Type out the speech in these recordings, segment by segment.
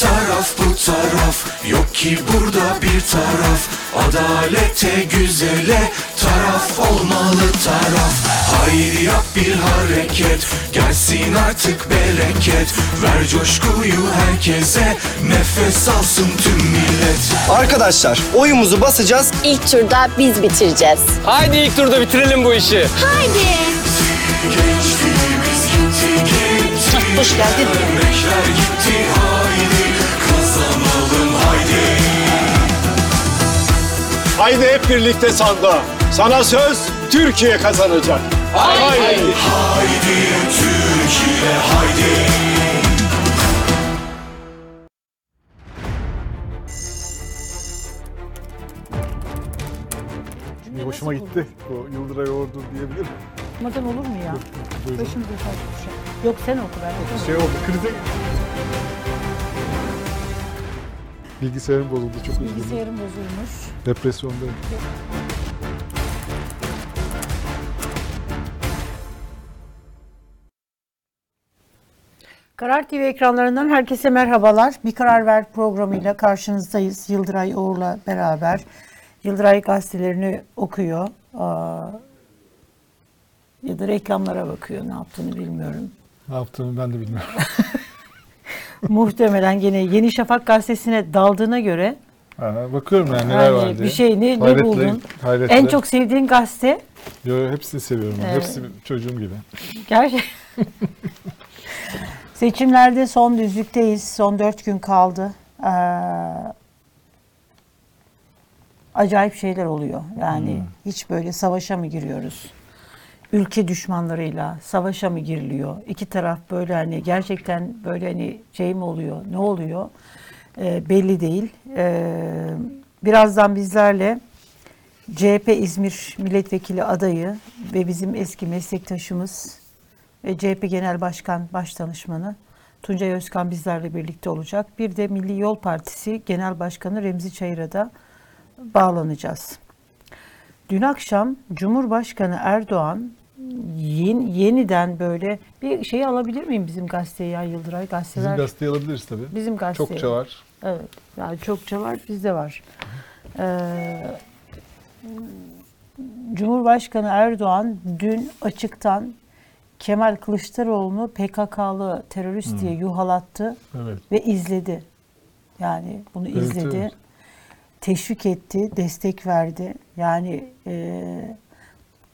taraf bu taraf. Yok ki burada bir taraf. Adalete güzele taraf. Olmalı taraf. Haydi yap bir hareket. Gelsin artık bereket. Ver coşkuyu herkese. Nefes alsın tüm millet. Arkadaşlar oyumuzu basacağız. İlk turda biz bitireceğiz. Haydi ilk turda bitirelim bu işi. Gençliğimiz gitti gitti. Hoş geldin. Emekler gitti Haydi hep birlikte sandığa. Sana söz Türkiye kazanacak. Haydi. Haydi Türkiye haydi Bir hoşuma gitti. Bu Yıldıray Ordu diyebilirim. Okumadan olur mu ya? Başımıza taş düşer. Yok sen oku ben okurum. Şey oldu, krize... Bilgisayarım bozuldu, çok üzüldüm. Bilgisayarım bozulmuş. Depresyondayım. Karar TV ekranlarından herkese merhabalar. Bir Karar Ver programıyla karşınızdayız. Yıldıray Uğur'la beraber. Yıldıray gazetelerini okuyor. Aa, ya da reklamlara bakıyor. Ne yaptığını bilmiyorum. Ne yaptığımı ben de bilmiyorum. Muhtemelen gene Yeni Şafak gazetesine daldığına göre Ha, bakıyorum yani neler var diye. bir şey ne, ne Hayretle- buldun? hayretle. En çok sevdiğin gazete Yo, yo, hepsini seviyorum. ben. Evet. Hepsi çocuğum gibi. Gerçekten. Seçimlerde son düzlükteyiz. Son dört gün kaldı. Ee, acayip şeyler oluyor. Yani hiç böyle savaşa mı giriyoruz? Ülke düşmanlarıyla savaşa mı giriliyor? İki taraf böyle hani gerçekten böyle hani şey mi oluyor? Ne oluyor? Ee, belli değil. Ee, birazdan bizlerle CHP İzmir Milletvekili adayı ve bizim eski meslektaşımız ve CHP Genel Başkan Başdanışmanı Tuncay Özkan bizlerle birlikte olacak. Bir de Milli Yol Partisi Genel Başkanı Remzi Çayır'a da bağlanacağız. Dün akşam Cumhurbaşkanı Erdoğan yeni, yeniden böyle bir şey alabilir miyim bizim gazeteye ya Yıldıray? Gazeteler Bizim gazeteyi alabiliriz tabii. bizim gazeteye. Çokça var. Evet. Yani çokça var, bizde var. Ee, Cumhurbaşkanı Erdoğan dün açıktan Kemal Kılıçdaroğlu'nu PKK'lı terörist diye yuhalattı Evet. ve izledi. Yani bunu Evet, izledi. evet. Teşvik etti, destek verdi. Yani e,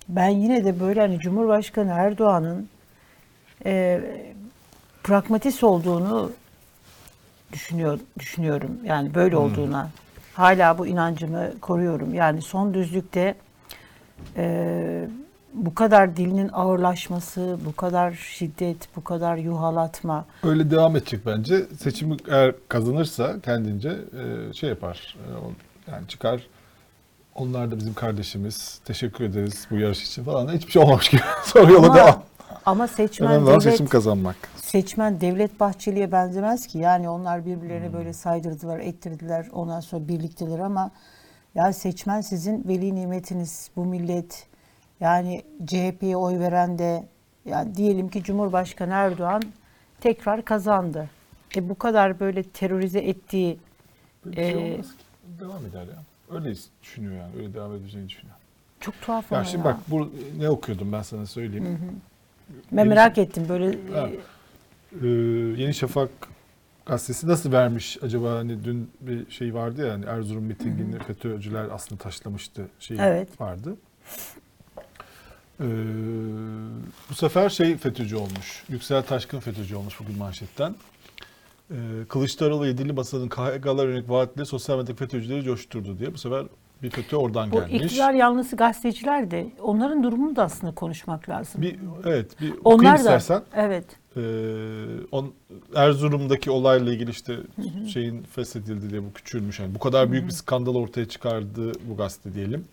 ben yine de böyle hani Cumhurbaşkanı Erdoğan'ın e, pragmatist olduğunu düşünüyor düşünüyorum. Yani böyle olduğuna hala bu inancımı koruyorum. Yani son düzlükte e, bu kadar dilinin ağırlaşması, bu kadar şiddet, bu kadar yuhalatma Öyle devam edecek bence. Seçimi eğer kazanırsa kendince e, şey yapar. E, Yani çıkar. Onlar da bizim kardeşimiz. Teşekkür ederiz bu yarış için falan. Hiçbir şey olmamış gibi. Sonra yola ama, devam. ama seçmen Önemli devlet, seçim kazanmak. seçmen Devlet Bahçeli'ye benzemez ki. Yani onlar birbirlerine böyle saydırdılar, ettirdiler. Ondan sonra birlikteler ama ya seçmen sizin veli nimetiniz. Bu millet yani CHP'ye oy veren de yani diyelim ki Cumhurbaşkanı Erdoğan tekrar kazandı. E bu kadar böyle terörize ettiği Böyle bir şey Ee, olmaz ki. Devam eder ya. Öyle düşünüyor yani. Öyle devam edeceğini düşünüyor. çok tuhaf Ya ama şimdi ya. bak bu ne okuyordum ben sana söyleyeyim. ben merak ettim böyle Ha. Ee, Yeni Şafak gazetesi nasıl vermiş acaba hani dün bir şey vardı ya hani Erzurum mitingini FETÖ'cüler aslında taşlamıştı şeyi Evet. vardı. Ee, bu sefer şey FETÖ'cü olmuş. Yüksel Taşkın FETÖ'cü olmuş bugün manşetten. Ee, Kılıçdaroğlu yedili masanın KHK'lar yönelik vaatleri sosyal medyadaki FETÖ'cüleri coşturdu diye. Bu sefer bir FETÖ oradan bu gelmiş. iktidar yanlısı gazeteciler de onların durumunu da aslında konuşmak lazım. Bir, evet bir okuyayım Onlar da istersen. evet. Ee, on, Erzurum'daki olayla ilgili işte şeyin feshedildi diye bu küçülmüş. Yani bu kadar büyük bir skandal ortaya çıkardı bu gazete diyelim.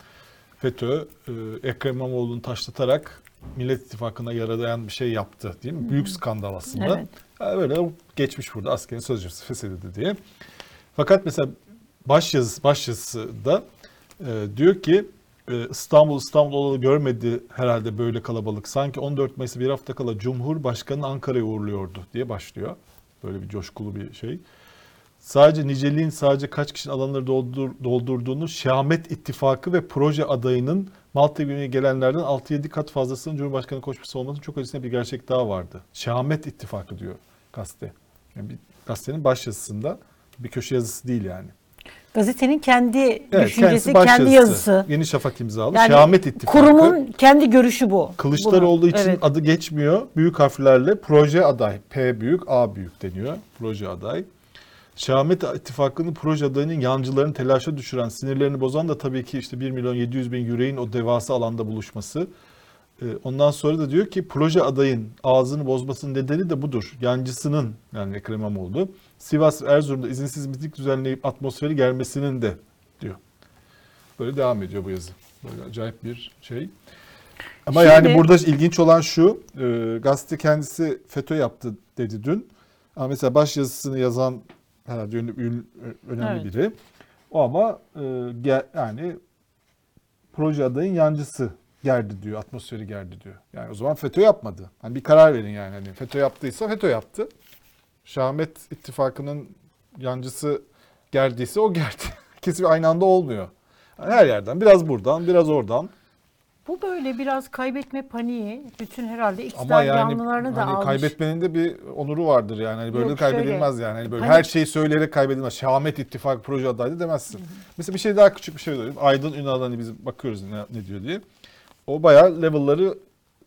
FETÖ e, Ekrem İmamoğlu'nu taşlatarak Millet İttifakı'na yaralayan bir şey yaptı değil mi? Büyük skandal aslında. Evet. Yani böyle geçmiş burada askerin sözleşmesi feshedildi diye. Fakat mesela baş yazısı, baş yazısı da e, diyor ki e, İstanbul İstanbul olalı görmedi herhalde böyle kalabalık. Sanki 14 Mayıs'ta bir hafta kala Cumhurbaşkanı Ankara'ya uğurluyordu diye başlıyor. Böyle bir coşkulu bir şey. Sadece niceliğin sadece kaç kişinin alanları doldur, doldurduğunu Şahmet İttifakı ve proje adayının Malta gününe gelenlerden 6-7 kat fazlasının Cumhurbaşkanı koşması olmasının çok ötesinde bir gerçek daha vardı. Şahmet İttifakı diyor gazete. Yani bir gazetenin başyazısında bir köşe yazısı değil yani. Gazetenin kendi Evet, düşüncesi, kendi yazısı. Yeni Şafak imzalı. Yani Şahmet İttifakı. Kurumun kendi görüşü bu. Kılıçdaroğlu Buna. için Evet. adı geçmiyor. Büyük harflerle proje aday. P büyük, A büyük deniyor. Proje aday. Şahmet İttifakı'nın proje adayının yancılarını telaşa düşüren, sinirlerini bozan da tabii ki işte 1 milyon 700 bin yüreğin o devasa alanda buluşması. Ee, Ondan sonra da diyor ki proje adayın ağzını bozmasının nedeni de budur. Yancısının yani Ekrem İmamoğlu Sivas Erzurum'da izinsiz miting düzenleyip atmosferi germesinin de diyor. Böyle devam ediyor bu yazı. Böyle acayip bir şey. Ama Şimdi- yani burada ilginç olan şu, e, gazete kendisi FETÖ yaptı dedi dün. Ama mesela baş yazısını yazan herhalde ünlü- önemli Evet. biri. O ama e, yani proje adayın yancısı gerdi diyor, atmosferi gerdi diyor. Yani o zaman FETÖ yapmadı. Hani bir karar verin yani. Hani FETÖ yaptıysa FETÖ yaptı. Şahmet İttifakı'nın yancısı gerdiyse o gerdi. Kesin aynı anda olmuyor. Yani her yerden, biraz buradan, biraz oradan. Bu böyle biraz kaybetme paniği bütün herhalde iktidar Ama yani yanlılarını da hani almış. kaybetmenin de bir onuru vardır yani. Hani böyle Yok, kaybedilmez şöyle. yani. Hani böyle Hani- her şeyi söyleyerek kaybedilmez. Şahmet İttifak proje adaydı demezsin. Mesela bir şey daha küçük bir şey söyleyeyim. Aydın Ünal hani biz bakıyoruz ne, ne diyor diye. O bayağı level'ları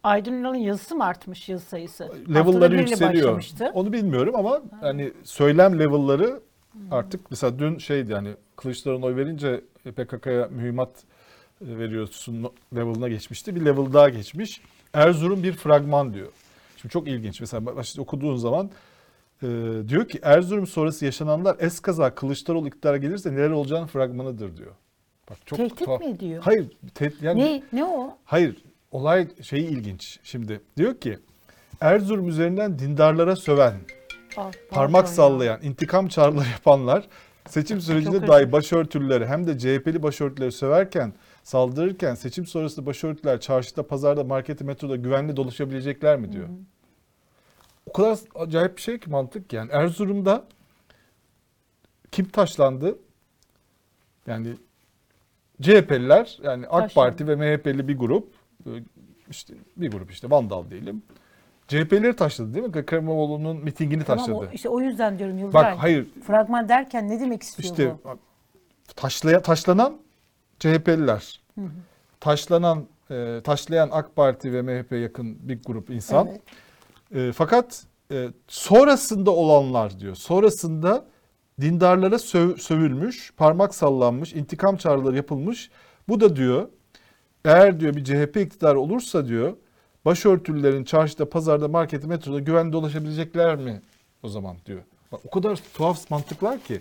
Aydın Ünal'ın yazısı mı artmış yazı sayısı? Haftada level'ları biriyle yükseliyor. başlamıştı. Onu bilmiyorum ama hani söylem level'ları artık mesela dün şeydi yani Kılıçdaroğlu'na oy verince PKK'ya mühimmat e, veriyorsun level'ına geçmişti. Bir level daha geçmiş. Erzurum bir fragman diyor. Şimdi çok ilginç. Mesela başta okuduğun zaman e, diyor ki Erzurum sonrası yaşananlar eskaza Kılıçdaroğlu iktidara gelirse neler olacağını fragmanıdır diyor. Bak çok Tehdit tuhaf. mi ediyor? Hayır, tehdit yani Ne ne o? Hayır, olay şeyi ilginç. Şimdi diyor ki Erzurum üzerinden dindarlara söven, Aa, pardon parmak ya. sallayan, intikam çağrıları yapanlar seçim sürecinde dahi başörtülüleri hem de CHP'li başörtüleri söverken, saldırırken seçim sonrası başörtüler çarşıda, pazarda, markette, metroda güvenli dolaşabilecekler mi diyor. O kadar acayip bir şey ki mantık yani. Erzurum'da kim taşlandı? Yani CHP'liler yani AK Taşlandı. Parti ve MHP'li bir grup işte bir grup işte Vandal diyelim. CHP'leri taşladı değil mi? Ekrem İmamoğlu'nun mitingini Tamam, taşladı. o, işte o yüzden diyorum Yıldıray. Bak hayır Fragman derken ne demek istiyor işte bu? taşlaya, taşlanan CHP'liler. Taşlanan e, taşlayan AK Parti ve MHP yakın bir grup insan. Evet. E, fakat e, sonrasında olanlar diyor. Sonrasında dindarlara söv- sövülmüş, parmak sallanmış, intikam çağrıları yapılmış. Bu da diyor eğer diyor bir CHP iktidarı olursa diyor başörtülülerin çarşıda, pazarda, markette, metroda güvenli dolaşabilecekler mi o zaman diyor. Bak, o kadar tuhaf mantıklar ki.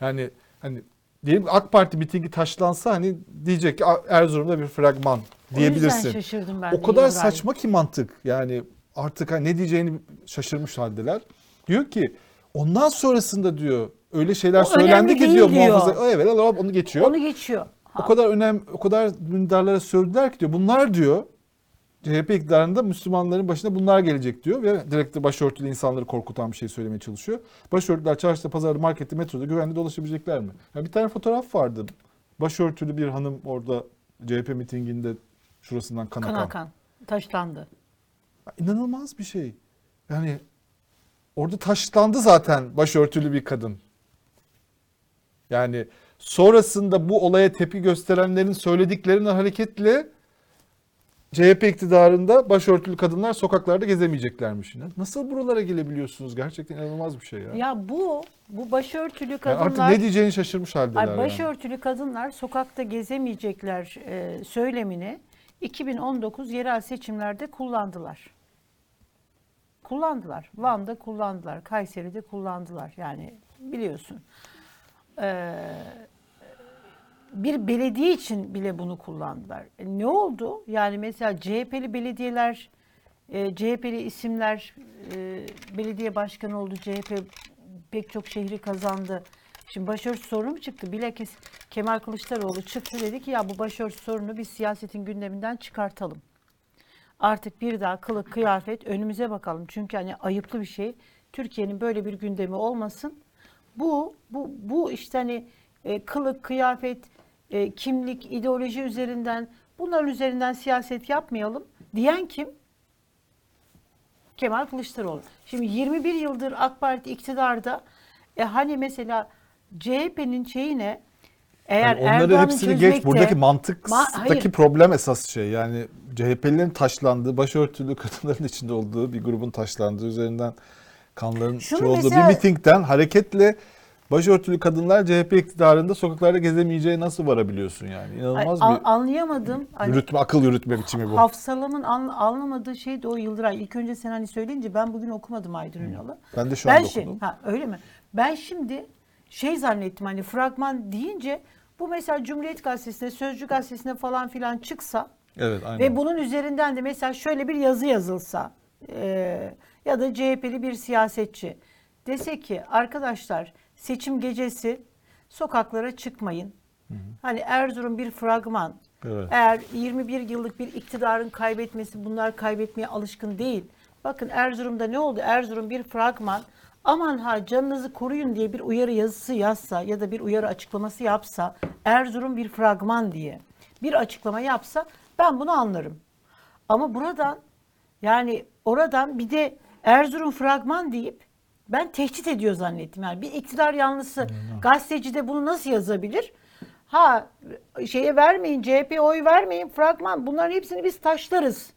Yani hani diyelim AK Parti mitingi taşlansa hani diyecek ki "A- Erzurum'da bir fragman O diyebilirsin. yüzden şaşırdım ben O kadar saçma ki mantık. Yani artık hani ne diyeceğini şaşırmış haldeler. Diyor ki ondan sonrasında diyor öyle şeyler O söylendi ki diyor, muhafaza. O, Evet onu geçiyor. Onu geçiyor. O kadar önem o kadar dindarlara sövdüler ki diyor. Bunlar diyor CHP iktidarında Müslümanların başına bunlar gelecek diyor ve direkt de başörtülü insanları korkutan bir şey söylemeye çalışıyor. Başörtüler çarşıda, pazarda, markette, metroda güvenli dolaşabilecekler mi? Ya bir tane fotoğraf vardı. Başörtülü bir hanım orada CHP mitinginde şurasından kan Kan akan. akan. Taşlandı. İnanılmaz bir şey. Yani orada taşlandı zaten başörtülü bir kadın. Yani sonrasında bu olaya tepki gösterenlerin söylediklerinden hareketle CHP iktidarında başörtülü kadınlar sokaklarda gezemeyeceklermiş. Nasıl buralara gelebiliyorsunuz? Gerçekten inanılmaz bir şey ya. Ya bu bu başörtülü Yani kadınlar artık ne diyeceğini şaşırmış haldeler. Ay, yani. başörtülü kadınlar sokakta gezemeyecekler e, söylemini 2019 yerel seçimlerde kullandılar. Kullandılar. Van'da kullandılar. Kayseri'de kullandılar. Yani biliyorsun. Ee, bir belediye için bile bunu kullandılar. E, ne oldu? Yani mesela CHP'li belediyeler, e, CHP'li isimler e, belediye başkanı oldu. CHP pek çok şehri kazandı. Şimdi başörtüsü sorunu mu çıktı? Bilakis Kemal Kılıçdaroğlu çıktı dedi ki ya bu başörtüsü sorunu biz siyasetin gündeminden çıkartalım. Artık bir daha kılık kıyafet önümüze bakalım. Çünkü hani ayıplı bir şey. Türkiye'nin böyle bir gündemi olmasın. bu bu bu işte hani e, kılık, kıyafet, e, kimlik, ideoloji üzerinden bunların üzerinden siyaset yapmayalım diyen kim? Kemal Kılıçdaroğlu. Şimdi 21 yıldır AK Parti iktidarda e hani mesela CHP'nin şeyine eğer Yani onları Erdoğan'ın hepsini geç. çözmekte- Buradaki mantıktaki Ma- problem esas şey. Yani CHP'lilerin taşlandığı, başörtülü kadınların içinde olduğu bir grubun taşlandığı üzerinden kanların Şunu şey olduğu mesela- bir mitingden hareketle başörtülü kadınlar CHP iktidarında sokaklarda gezemeyeceği nasıl varabiliyorsun yani? Ay, İnanılmaz an- bir anlayamadım. Hani yürütme, akıl yürütme biçimi bu. Hafsalamın an- anlamadığı şey de o Yıldıray. İlk önce sen hani söyleyince ben bugün okumadım Aydın Ünal'ı. Ben de şu ben anda şey, okudum. Ha, öyle mi? Ben şimdi şey zannettim hani fragman deyince bu mesela Cumhuriyet Gazetesi'ne, Sözcü Gazetesi'ne falan filan çıksa Evet aynen. ve bunun üzerinden de mesela şöyle bir yazı yazılsa e, ya da CHP'li bir siyasetçi dese ki arkadaşlar seçim gecesi sokaklara çıkmayın. Hani Erzurum bir fragman. Evet. Eğer 21 yıllık bir iktidarın kaybetmesi bunlar kaybetmeye alışkın değil. Bakın Erzurum'da ne oldu? Erzurum bir fragman. Aman ha canınızı koruyun diye bir uyarı yazısı yazsa ya da bir uyarı açıklaması yapsa Erzurum bir fragman diye bir açıklama yapsa ben bunu anlarım. Ama buradan yani oradan bir de Erzurum fragman deyip ben tehdit ediyor zannettim. Yani bir iktidar yanlısı gazeteci de bunu nasıl yazabilir? Ha şeye vermeyin CHP'ye oy vermeyin fragman bunların hepsini biz taşlarız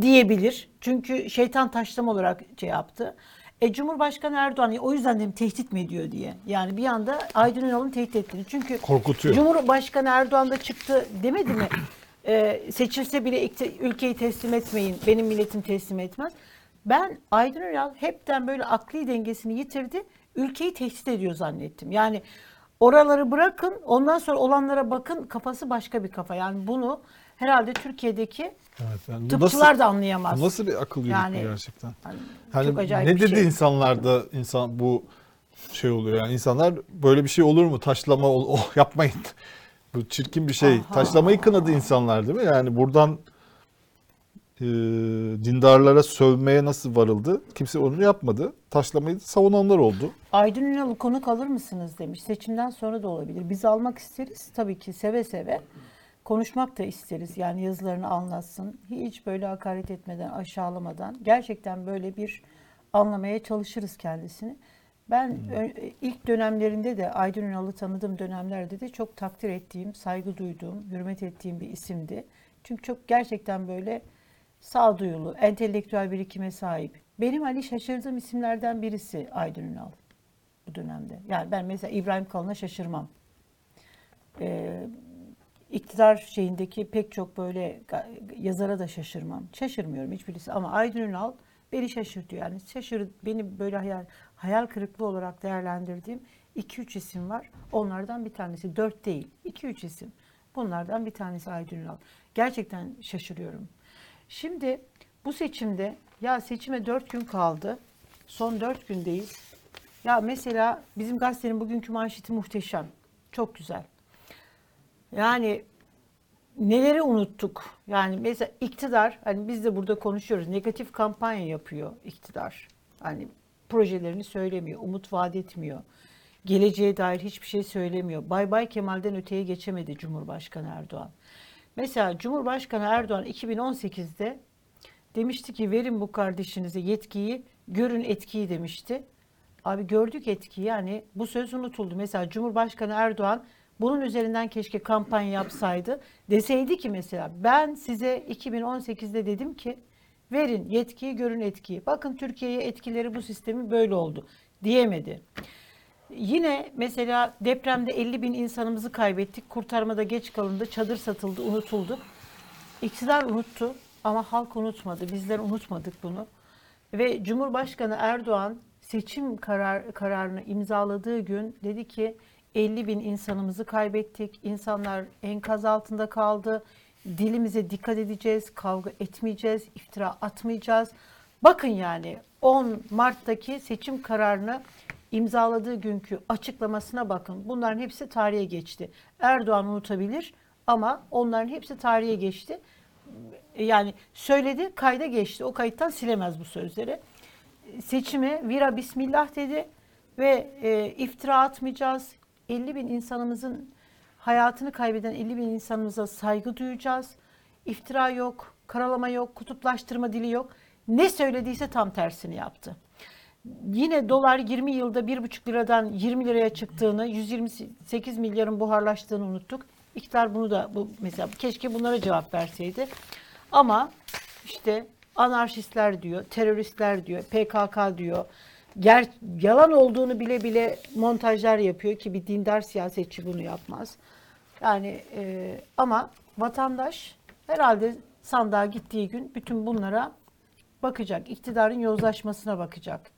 diyebilir. Çünkü şeytan taşlama olarak şey yaptı. E, Cumhurbaşkanı Erdoğan o yüzden de mi tehdit mi ediyor diye. Yani bir anda Aydın Ünal'ın tehdit ettiğini. Çünkü Korkutuyor. Cumhurbaşkanı Erdoğan da çıktı demedi mi? E, seçilse bile ülkeyi teslim etmeyin. Benim milletim teslim etmez. Ben Aydın Ünal hepten böyle akli dengesini yitirdi. Ülkeyi tehdit ediyor zannettim. Yani oraları bırakın ondan sonra olanlara bakın kafası başka bir kafa. Yani bunu herhalde Türkiye'deki Evet, yani tıpçılar nasıl- da anlayamaz. Bu nasıl bir akıl yürütme Yani- gerçekten? Yani çok acayip ne dedi şey. insanlarda insan bu şey oluyor yani insanlar böyle bir şey olur mu taşlama oh yapmayın bu çirkin bir şey Aha. taşlamayı kınadı insanlar değil mi yani buradan e, dindarlara sövmeye nasıl varıldı kimse onu yapmadı taşlamayı savunanlar oldu Aydın Ünal'ı konuk alır mısınız demiş. Seçimden sonra da olabilir. Biz almak isteriz tabii ki seve seve. Konuşmak da isteriz. Yani yazılarını anlatsın. Hiç böyle hakaret etmeden, aşağılamadan. Gerçekten böyle bir anlamaya çalışırız kendisini. Ben ö- ilk dönemlerinde de Aydın Ünal'ı tanıdığım dönemlerde de çok takdir ettiğim, saygı duyduğum, hürmet ettiğim bir isimdi. Çünkü çok gerçekten böyle sağduyulu, entelektüel birikime sahip. Benim hani şaşırdığım isimlerden birisi Aydın Ünal bu dönemde. Yani ben mesela İbrahim Kalın'a şaşırmam. Ee, iktidar şeyindeki pek çok böyle yazara da şaşırmam. Şaşırmıyorum hiçbirisi ama Aydın Ünal beni şaşırtıyor. Yani şaşır beni böyle hayal hayal kırıklığı olarak değerlendirdiğim 2-3 isim var. Onlardan bir tanesi 4 değil. 2-3 isim. Bunlardan bir tanesi Aydın Ünal. Gerçekten şaşırıyorum. Şimdi bu seçimde ya seçime 4 gün kaldı. Son 4 gündeyiz. Ya mesela bizim gazetenin bugünkü manşeti muhteşem. Çok güzel. Yani neleri unuttuk? Yani mesela iktidar, hani biz de burada konuşuyoruz. Negatif kampanya yapıyor iktidar. Hani projelerini söylemiyor, umut vaat etmiyor. Geleceğe dair hiçbir şey söylemiyor. Bay Bay Kemal'den öteye geçemedi Cumhurbaşkanı Erdoğan. Mesela Cumhurbaşkanı Erdoğan 2018'de demişti ki verin bu kardeşinize yetkiyi, görün etkiyi demişti. Abi gördük etkiyi yani bu söz unutuldu. Mesela Cumhurbaşkanı Erdoğan bunun üzerinden keşke kampanya yapsaydı. Deseydi ki mesela ben size 2018'de dedim ki verin yetkiyi görün etkiyi. Bakın Türkiye'ye etkileri bu sistemi böyle oldu diyemedi. Yine mesela depremde 50 bin insanımızı kaybettik. Kurtarmada geç kalındı. Çadır satıldı, unutuldu. İktidar unuttu ama halk unutmadı. Bizler unutmadık bunu. Ve Cumhurbaşkanı Erdoğan seçim karar, kararını imzaladığı gün dedi ki 50 bin insanımızı kaybettik. İnsanlar enkaz altında kaldı. Dilimize dikkat edeceğiz, kavga etmeyeceğiz, iftira atmayacağız. Bakın yani 10 Mart'taki seçim kararını imzaladığı günkü açıklamasına bakın. Bunların hepsi tarihe geçti. Erdoğan unutabilir ama onların hepsi tarihe geçti. Yani söyledi, kayda geçti. O kayıttan silemez bu sözleri. Seçime vira bismillah dedi. ve e, iftira atmayacağız. 50 bin insanımızın hayatını kaybeden 50 bin insanımıza saygı duyacağız. İftira yok, karalama yok, kutuplaştırma dili yok. Ne söylediyse tam tersini yaptı. Yine dolar 20 yılda 1,5 liradan 20 liraya çıktığını, 128 milyarın buharlaştığını unuttuk. İktidar bunu da bu mesela keşke bunlara cevap verseydi. Ama işte anarşistler diyor, teröristler diyor, PKK diyor. Ger yalan olduğunu bile bile montajlar yapıyor ki bir dindar siyasetçi bunu yapmaz. Yani e, ama vatandaş herhalde sandığa gittiği gün bütün bunlara bakacak. İktidarın yozlaşmasına bakacak.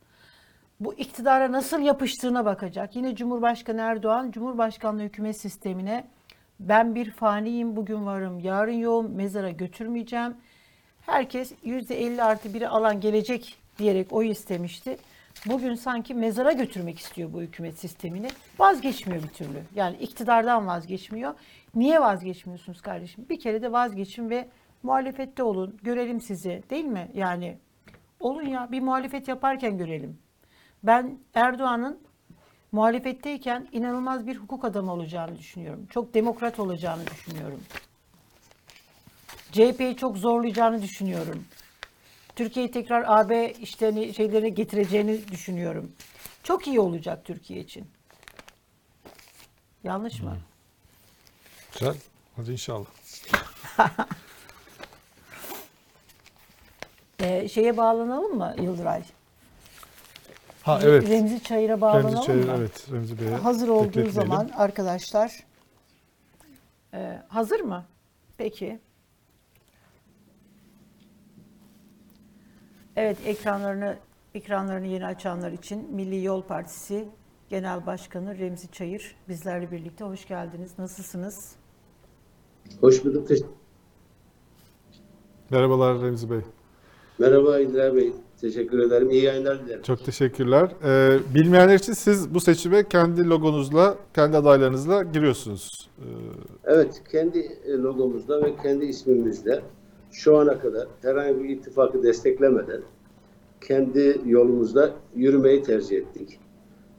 Bu iktidara nasıl yapıştığına bakacak. Yine Cumhurbaşkanı Erdoğan, Cumhurbaşkanlığı hükümet sistemine ben bir faniyim, bugün varım, yarın yoğum, mezara götürmeyeceğim. Herkes %50 artı biri alan gelecek diyerek oy istemişti. Bugün sanki mezara götürmek istiyor bu hükümet sistemini. Vazgeçmiyor bir türlü. Yani iktidardan vazgeçmiyor. Niye vazgeçmiyorsunuz kardeşim? Bir kere de vazgeçin ve muhalefette olun. Görelim sizi değil mi? Yani olun ya bir muhalefet yaparken görelim. Ben Erdoğan'ın muhalefetteyken inanılmaz bir hukuk adamı olacağını düşünüyorum. Çok demokrat olacağını düşünüyorum. CHP'yi çok zorlayacağını düşünüyorum. Türkiye'yi tekrar AB işte şeylerine getireceğini düşünüyorum. Çok iyi olacak Türkiye için. Yanlış mı? Güzel. Hadi inşallah. Ee, şeye bağlanalım mı Yıldıray? Ha evet. Remzi Çayır'a bağlanalım Remzi Çayır, mı? evet. Remzi Bey'e Hazır olduğu bekletmeyelim. zaman arkadaşlar. Ee, hazır mı? Peki. Evet ekranlarını ekranlarını yeni açanlar için Milli Yol Partisi Genel Başkanı Remzi Çayır bizlerle birlikte hoş geldiniz. Nasılsınız? Hoş bulduk. Teş- Merhabalar Remzi Bey. Merhaba İlder Bey. Teşekkür ederim. İyi yayınlar dilerim. Çok teşekkürler. Ee, bilmeyenler için siz bu seçime kendi logonuzla, kendi adaylarınızla giriyorsunuz. Ee, Evet, kendi e, logomuzda ve kendi ismimizle şu ana kadar herhangi bir ittifakı desteklemeden kendi yolumuzda yürümeyi tercih ettik.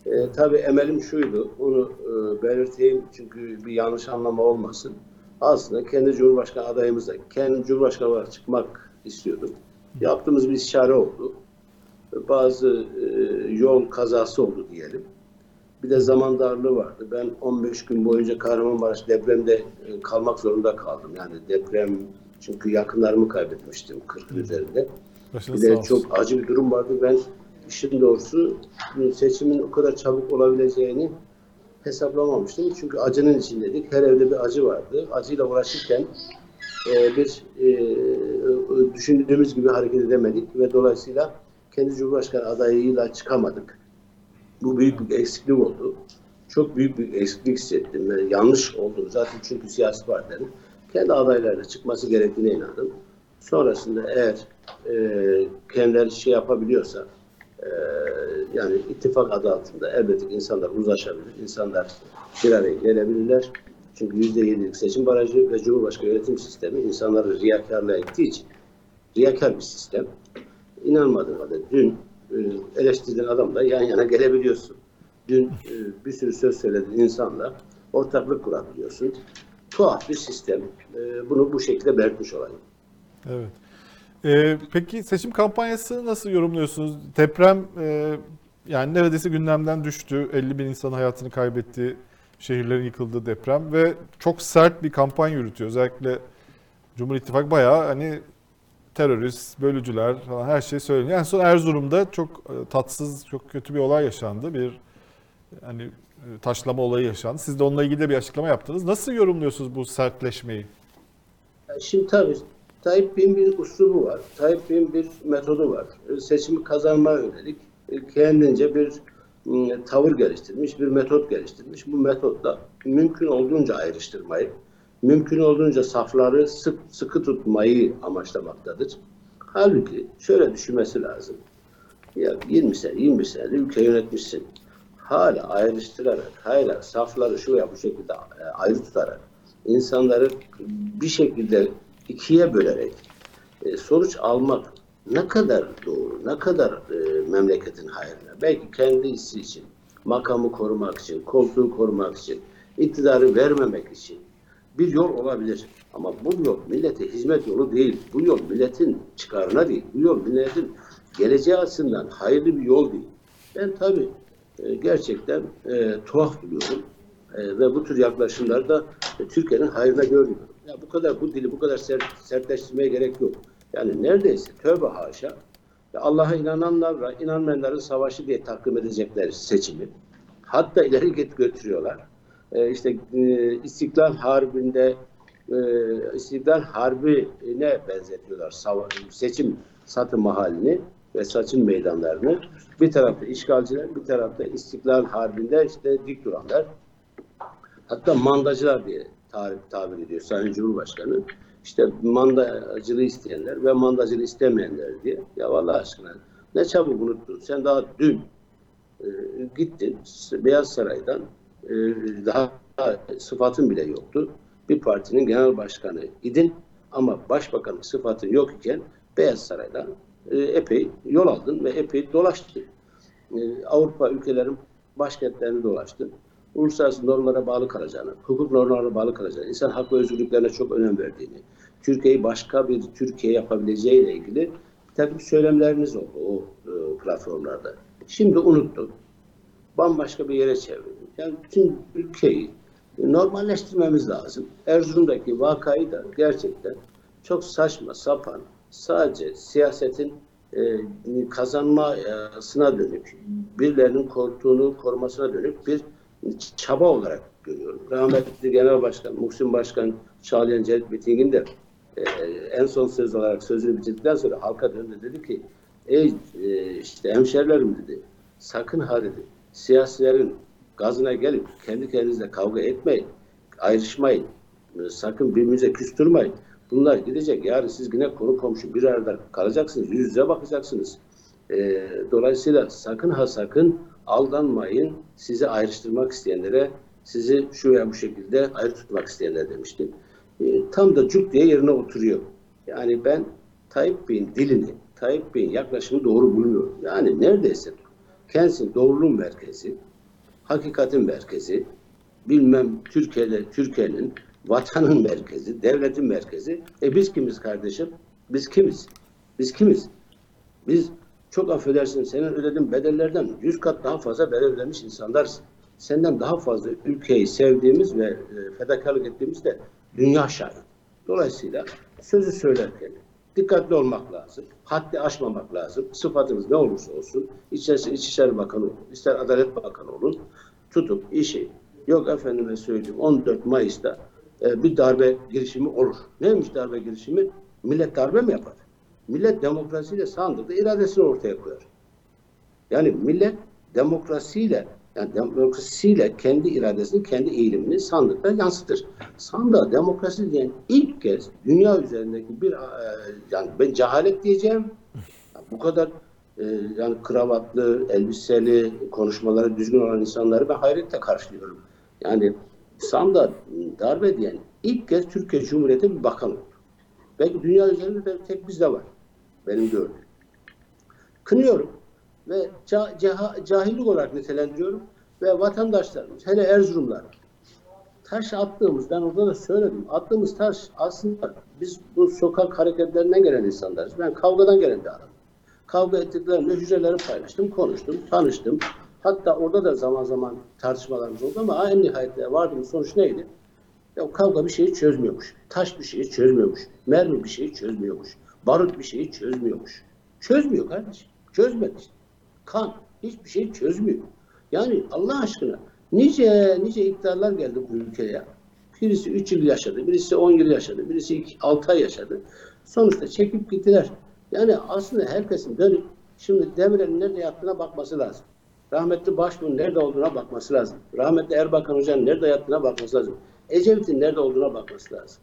E, tabii emelim şuydu, onu e, belirteyim çünkü bir yanlış anlama olmasın. Aslında kendi Cumhurbaşkanı adayımızla, kendi Cumhurbaşkanı olarak çıkmak istiyordum. Yaptığımız bir istişare oldu. Bazı e, yol kazası oldu diyelim. Bir de zaman darlığı vardı. Ben 15 gün boyunca Kahramanmaraş depremde e, kalmak zorunda kaldım. Yani deprem çünkü yakınlarımı kaybetmiştim 40'ın üzerinde. başınız Bir de çok acı bir durum vardı. Ben işin doğrusu e, seçimin o kadar çabuk olabileceğini hesaplamamıştım. Çünkü acının içindeydik. Her evde bir acı vardı. Acıyla uğraşırken e, bir e, e, düşündüğümüz gibi hareket edemedik ve dolayısıyla kendi Cumhurbaşkanı adayıyla çıkamadık. Bu büyük bir eksiklik oldu. Çok büyük bir eksiklik hissettim. ve yanlış olduğunu zaten çünkü siyasi partilerin kendi adaylarıyla çıkması gerektiğine inandım. Sonrasında eğer e, kendileri şey yapabiliyorsa e, yani ittifak adı altında elbette insanlar uzlaşabilir. insanlar bir araya gelebilirler. Çünkü %7'lik seçim barajı ve Cumhurbaşkanı yönetim sistemi insanları riyakarlığa ettiği için riyakar bir sistem. İnanmadığım halde dün e, eleştirdiğin adamla yan yana gelebiliyorsun. Dün e, bir sürü söz söylediğin insanla ortaklık kurabiliyorsun. Tuhaf bir sistem. E, bunu bu şekilde belirtmiş olayım. Evet. Ee, peki seçim kampanyası nasıl yorumluyorsunuz? Deprem e, yani neredeyse gündemden düştü. 50 bin insan hayatını kaybetti. Şehirlerin yıkıldığı deprem ve çok sert bir kampanya yürütüyor. Özellikle Cumhur İttifakı bayağı hani terörist, bölücüler falan her şey söyleniyor. En son Erzurum'da çok e, tatsız, çok kötü bir olay yaşandı. Bir hani e, taşlama olayı yaşandı. Siz de onunla ilgili de bir açıklama yaptınız. Nasıl yorumluyorsunuz bu sertleşmeyi? Şimdi tabii Tayyip Bey'in bir uslubu var. Tayyip Bey'in bir metodu var. E, Seçimi kazanmaya yönelik kendince bir tavır geliştirmiş, bir metot geliştirmiş. Bu metotla mümkün olduğunca ayrıştırmayı, mümkün olduğunca safları sık, sıkı tutmayı amaçlamaktadır. Halbuki şöyle düşünmesi lazım. Ya 20 sene, 20 sene ülke yönetmişsin. Hala ayrıştırarak, hala safları şuraya bu şekilde e, ayrı tutarak, insanları bir şekilde ikiye bölerek e, sonuç almak ne kadar doğru, ne kadar e, memleketin hayrına, belki kendisi için, makamı korumak için, koltuğu korumak için, iktidarı vermemek için bir yol olabilir. Ama bu yol millete hizmet yolu değil. Bu yol milletin çıkarına değil. Bu yol milletin geleceği açısından hayırlı bir yol değil. Ben tabii e, gerçekten e, tuhaf buluyorum. E, ve bu tür yaklaşımları da e, Türkiye'nin hayrına görmüyorum. Ya bu kadar bu dili bu kadar sert, sertleştirmeye gerek yok. Yani neredeyse tövbe haşa Allah'a inananlarla inanmayanların savaşı diye takdim edecekler seçimi. Hatta ileri git götürüyorlar. E, işte e, İstiklal Harbi'nde e, İstiklal Harbi'ne benzetiyorlar sava- seçim satım halini ve seçim meydanlarını. Bir tarafta işgalciler, bir tarafta İstiklal Harbi'nde işte dik duranlar. Hatta mandacılar diye tabir, tabir ediyor Sayın Cumhurbaşkanı. İşte mandacılığı isteyenler ve mandacılığı istemeyenler diye. Ya vallahi aşkına ne çabuk unuttun. Sen daha dün e, gittin Beyaz Saray'dan e, daha sıfatın bile yoktu. Bir partinin genel başkanı idin ama başbakanlık sıfatın yok iken Beyaz Saray'dan e, epey yol aldın ve epey dolaştın. E, Avrupa ülkelerin başkentlerini dolaştın. Uluslararası normlara bağlı kalacağını, hukuk normlarına bağlı kalacağını, insan hak ve özgürlüklerine çok önem verdiğini, Türkiye'yi başka bir Türkiye yapabileceğiyle ilgili bir takım söylemleriniz oldu o e, platformlarda. Şimdi unuttun. Bambaşka bir yere çevirdin. Yani bütün ülkeyi normalleştirmemiz lazım. Erzurum'daki vakayı da gerçekten çok saçma sapan, sadece siyasetin e, kazanmasına dönük, birilerinin koltuğunu korumasına dönük bir çaba olarak görüyorum. Rahmetli Genel Başkan, Muhsin Başkan, Çağlayan Cerit Biting'in de e, en son söz olarak sözünü bitirdikten sonra halka döndü dedi ki ey e, işte hemşerilerim dedi sakın ha dedi siyasilerin gazına gelip kendi kendinizle kavga etmeyin, ayrışmayın, e, sakın birbirinize küstürmeyin. Bunlar gidecek. Yarın siz yine konu komşu bir arada kalacaksınız. Yüz yüze bakacaksınız. E, dolayısıyla sakın ha sakın aldanmayın. Sizi ayrıştırmak isteyenlere, sizi şu veya bu şekilde ayrı tutmak isteyenler demiştim. E, tam da cuk diye yerine oturuyor. Yani ben Tayyip Bey'in dilini, Tayyip Bey'in yaklaşımı doğru bulmuyorum. Yani neredeyse kendisi doğruluğun merkezi, hakikatin merkezi, bilmem Türkiye'de Türkiye'nin vatanın merkezi, devletin merkezi. E biz kimiz kardeşim? Biz kimiz? Biz kimiz? Biz çok affedersin senin ödediğin bedellerden yüz kat daha fazla bedel ödemiş insanlarız. Senden daha fazla ülkeyi sevdiğimiz ve e, fedakarlık ettiğimiz de dünya şahit. Dolayısıyla sözü söylerken dikkatli olmak lazım. Haddi aşmamak lazım. Sıfatınız ne olursa olsun, İçerisi İçişleri Bakanı olun, ister Adalet Bakanı olun, tutup işi yok efendime söyleyeyim 14 Mayıs'ta e, bir darbe girişimi olur. Neymiş darbe girişimi? Millet darbe mi yapar? Millet demokrasiyle sandıkta iradesini ortaya koyar. Yani millet demokrasiyle yani demokrasiyle kendi iradesini, kendi eğilimini sandıkta yansıtır. Sandığa demokrasi diyen ilk kez dünya üzerindeki bir e, yani ben cehalet diyeceğim. Bu kadar e, yani kravatlı, elbiseli, konuşmaları düzgün olan insanları ben hayretle karşılıyorum. Yani sandığa darbe diyen ilk kez Türkiye Cumhuriyeti bir bakan oldu. Belki dünya üzerinde de tek bizde var. Benim gördüğüm. Kınıyorum ve ca- ceha- cahillik olarak nitelendiriyorum ve vatandaşlarımız, hele Erzurumlar taş attığımız, ben orada da söyledim, attığımız taş aslında biz bu sokak hareketlerinden gelen insanlarız. Ben kavgadan gelen bir adamım. Kavga ettiklerimle hücreleri paylaştım, konuştum, tanıştım. Hatta orada da zaman zaman tartışmalarımız oldu ama en nihayetinde vardığımız sonuç neydi? Ya kavga bir şeyi çözmüyormuş. Taş bir şeyi çözmüyormuş. Mermi bir şeyi çözmüyormuş. Barut bir şeyi çözmüyormuş. Çözmüyor kardeşim. Çözmedi. Kan hiçbir şey çözmüyor. Yani Allah aşkına nice nice iktidarlar geldi bu ülkeye. Birisi 3 yıl yaşadı, birisi 10 yıl yaşadı, birisi 6 ay yaşadı. Sonuçta çekip gittiler. Yani aslında herkesin dönüp şimdi Demirel'in nerede yattığına bakması lazım. Rahmetli Başbuğ'un nerede olduğuna bakması lazım. Rahmetli Erbakan Hoca'nın nerede yattığına bakması lazım. Ecevit'in nerede olduğuna bakması lazım.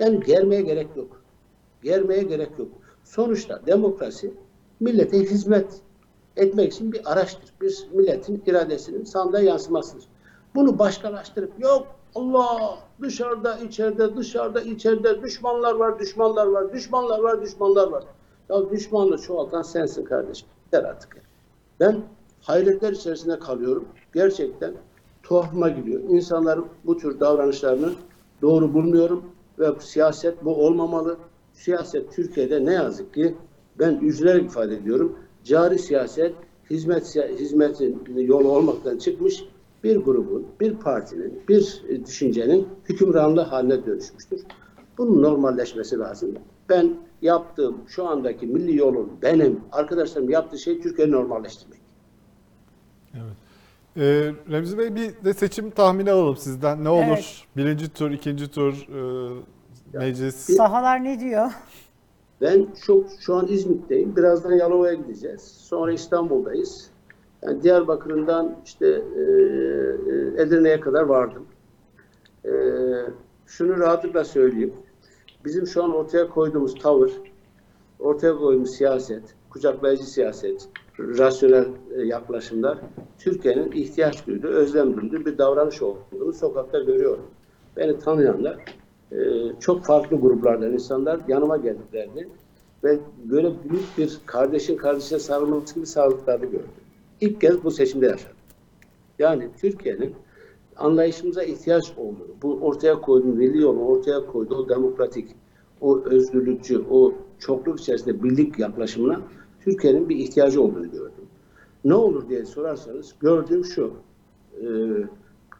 Yani germeye gerek yok. Germeye gerek yok. Sonuçta demokrasi millete hizmet etmek için bir araçtır. Bir milletin iradesinin sandığa yansımasıdır. Bunu başkalaştırıp yok Allah dışarıda içeride dışarıda içeride düşmanlar var düşmanlar var düşmanlar var düşmanlar var. Ya düşmanlığı çoğaltan sensin kardeşim. Der artık. Ben hayretler içerisinde kalıyorum. Gerçekten tuhafıma gidiyor. İnsanların bu tür davranışlarını doğru bulmuyorum ve siyaset bu olmamalı. Siyaset Türkiye'de ne yazık ki ben üzülerek ifade ediyorum. Cari siyaset hizmet hizmetin yolu olmaktan çıkmış bir grubun, bir partinin, bir e, düşüncenin hükümranlığı haline dönüşmüştür. Bunun normalleşmesi lazım. Ben yaptığım şu andaki milli yolun benim arkadaşlarım yaptığı şey Türkiye'yi normalleştirmek. Ee, Remzi Bey bir de seçim tahmini alalım sizden. Ne olur? Evet. Birinci tur, ikinci tur e, meclis. Sahalar ne diyor? Ben çok şu an İzmit'teyim. Birazdan Yalova'ya gideceğiz. Sonra İstanbul'dayız. Yani Diyarbakır'ından işte e, e, Edirne'ye kadar vardım. E, şunu rahatlıkla söyleyeyim. Bizim şu an ortaya koyduğumuz tavır, ortaya koyduğumuz siyaset, kucaklayıcı siyaset, rasyonel e, yaklaşımlar Türkiye'nin ihtiyaç duyduğu, özlem duyduğu bir davranış olduğunu sokakta görüyorum. Beni tanıyanlar e, çok farklı gruplardan insanlar yanıma geldiklerini ve böyle büyük bir kardeşin kardeşine sarılması gibi sarıldıklarını gördüm. İlk kez bu seçimde yaşadım. Yani Türkiye'nin anlayışımıza ihtiyaç olduğunu, bu ortaya koyduğu milli yolu ortaya koyduğu o demokratik, o özgürlükçü, o çokluk içerisinde birlik yaklaşımına Türkiye'nin bir ihtiyacı olduğunu gördüm. Ne olur diye sorarsanız gördüğüm şu, e,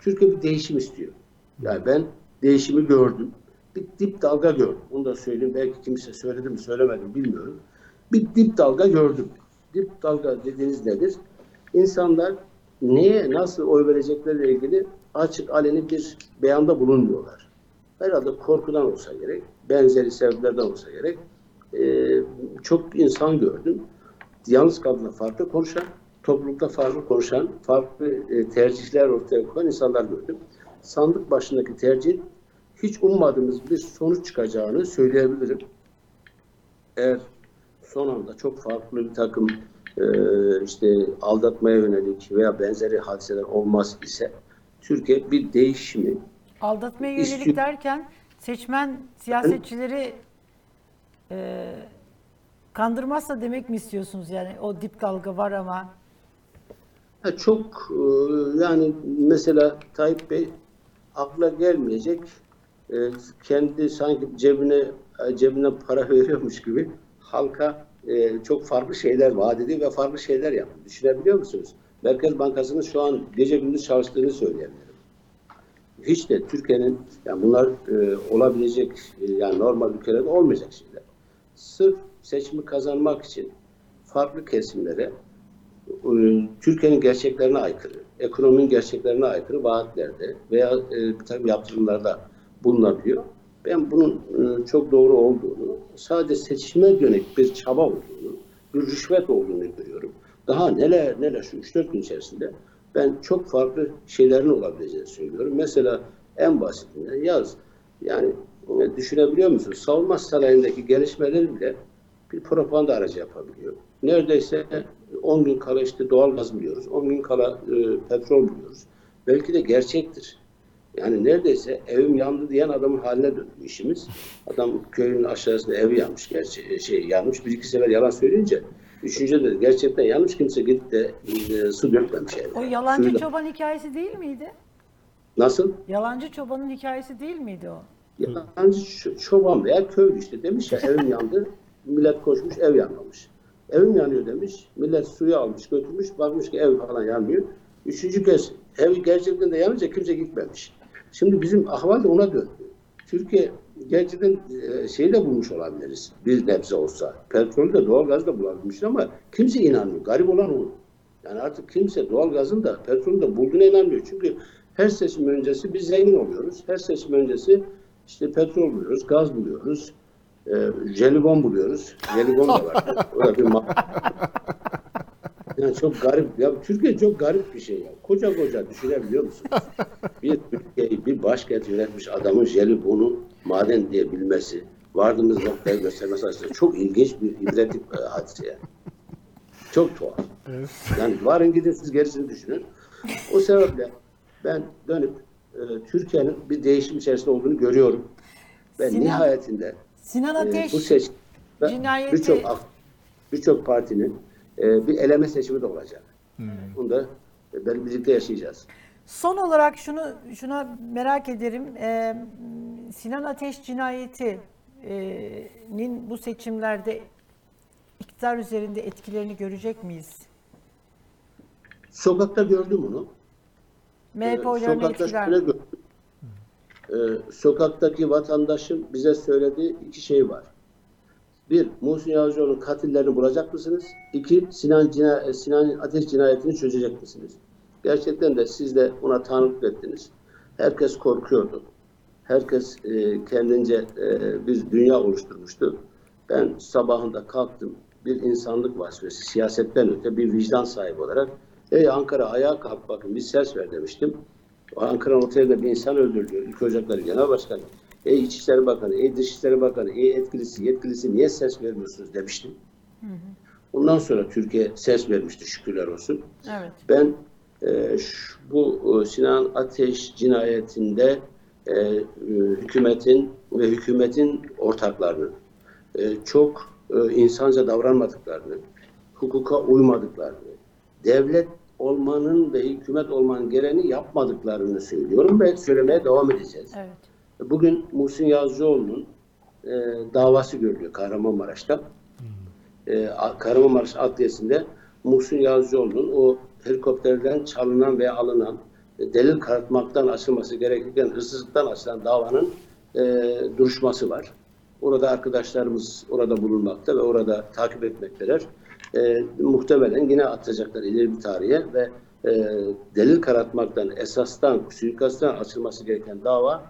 Türkiye bir değişim istiyor. Yani ben değişimi gördüm. Bir dip dalga gördüm. Onu da söyleyeyim. Belki kimse söyledi mi söylemedi mi bilmiyorum. Bir dip dalga gördüm. Dip dalga dediğiniz nedir? İnsanlar neye nasıl oy verecekleriyle ilgili açık aleni bir beyanda bulunmuyorlar. Herhalde korkudan olsa gerek, benzeri sebeplerden olsa gerek ee, çok insan gördüm. Yalnız kadınla farklı konuşan, toplulukta farklı konuşan, farklı e, tercihler ortaya koyan insanlar gördüm. Sandık başındaki tercih hiç ummadığımız bir sonuç çıkacağını söyleyebilirim. Eğer son anda çok farklı bir takım e, işte aldatmaya yönelik veya benzeri hadiseler olmaz ise Türkiye bir değişimi Aldatmaya yönelik İstiyor- derken seçmen siyasetçileri e, kandırmazsa demek mi istiyorsunuz? Yani o dip dalga var ama. Çok e, yani mesela Tayyip Bey akla gelmeyecek e, kendi sanki cebine e, cebine para veriyormuş gibi halka e, çok farklı şeyler vaat ediyor ve farklı şeyler yapıyor. Düşünebiliyor musunuz? Merkez Bankası'nın şu an gece gündüz çalıştığını söyleyebilirim. Hiç de Türkiye'nin yani bunlar olabilecek e, yani normal ülkelerde olmayacak şeyler. Sırf seçimi kazanmak için farklı kesimlere Türkiye'nin gerçeklerine aykırı, ekonominin gerçeklerine aykırı vaatlerde veya e, bir takım yaptırımlarda bulunabiliyor. Ben bunun e, çok doğru olduğunu, sadece seçime dönük bir çaba olduğunu, bir rüşvet olduğunu görüyorum. Daha neler neler şu 3-4 gün içerisinde ben çok farklı şeylerin olabileceğini söylüyorum. Mesela en basitinden yaz. Yani e, düşünebiliyor musunuz? Savunma sanayindeki gelişmeleri bile bir propaganda aracı yapabiliyor. Neredeyse 10 gün kala işte doğalgaz buluyoruz. 10 gün kala e, petrol buluyoruz. Belki de gerçektir. Yani neredeyse evim yandı diyen adamın haline döndü işimiz. Adam köyün aşağısında evi yanmış, gerçi şey yanmış. Bir iki sefer yalan söyleyince üçüncü de gerçekten yanmış kimse gidip de e, su dökmemiş evine. o yalancı Suyu da- çoban hikayesi değil miydi? Nasıl? Yalancı çobanın hikayesi değil miydi o? Yalancı çoban veya köylü işte demiş ya evim yandı. Millet koşmuş ev yanmamış. Evim yanıyor demiş. Millet suyu almış götürmüş. Bakmış ki ev falan yanmıyor. Üçüncü kez ev gerçekten de yanınca kimse gitmemiş. Şimdi bizim ahval de ona döndü. Türkiye gerçekten şeyi de bulmuş olabiliriz. Bir nebze olsa. Petrolü de doğalgazı da bulabilmiş ama kimse inanmıyor. Garip olan o. Yani artık kimse doğalgazın da petrolün de bulduğuna inanmıyor. Çünkü her seçim öncesi biz zengin oluyoruz. Her seçim öncesi işte petrol buluyoruz, gaz buluyoruz, e, jelibon buluyoruz. Jelibon da var. O da bir yani çok garip. Ya Türkiye çok garip bir şey ya. Koca koca düşünebiliyor musunuz? Bir Türkiye'yi bir başkent yönetmiş adamın jelibonu maden diye bilmesi, vardığımız noktaya göstermesi aslında çok ilginç bir ibretlik e, hadise yani. Çok tuhaf. Yani varın gidin siz gerisini düşünün. O sebeple ben dönüp e, Türkiye'nin bir değişim içerisinde olduğunu görüyorum. Ve Sinan- nihayetinde Sinan e, Ateş bu seçim cinayeti- birçok birçok partinin e, bir eleme seçimi de olacak. Bunu da e, birlikte yaşayacağız. Son olarak şunu şuna merak ederim. Ee, Sinan Ateş cinayetinin bu seçimlerde iktidar üzerinde etkilerini görecek miyiz? Sokakta gördüm onu. MHP Ee, Sokakta etkiler gördüm. Ee, sokaktaki vatandaşın bize söylediği iki şey var. Bir, Muhsin Yazıcıoğlu'nun katillerini bulacak mısınız? İki, Sinan, cina Sinan Ateş cinayetini çözecek misiniz? Gerçekten de siz de buna tanıklık ettiniz. Herkes korkuyordu. Herkes e, kendince e, bir dünya oluşturmuştu. Ben sabahında kalktım. Bir insanlık vasfesi, siyasetten öte bir vicdan sahibi olarak Ey Ankara ayağa kalk bakın bir ses ver demiştim. Ankara'nın otelde bir insan öldürülüyor. Ülke Ocakları Genel Başkanı. Ey İçişleri Bakanı, ey Dışişleri Bakanı, ey etkilisi, yetkilisi niye ses vermiyorsunuz demiştim. Ondan sonra Türkiye ses vermişti şükürler olsun. Evet. Ben e, şu- bu e, Sinan Ateş cinayetinde e, e, hükümetin ve hükümetin ortaklarını e, çok e, insanca davranmadıklarını, hukuka uymadıklarını, devlet olmanın ve hükümet olmanın gereğini yapmadıklarını söylüyorum ve söylemeye devam edeceğiz. Evet. Bugün Muhsin Yazıcıoğlu'nun e, davası görülüyor Kahramanmaraş'ta. E, A- Kahramanmaraş Adliyesi'nde Muhsin Yazıcıoğlu'nun o helikopterden çalınan veya alınan e, delil karartmaktan açılması gerekirken hırsızlıktan açılan davanın e, duruşması var. Orada arkadaşlarımız orada bulunmakta ve orada takip etmekteler. E, muhtemelen yine atacaklar ileri bir tarihe ve e, delil karartmaktan, esastan, suikasttan açılması gereken dava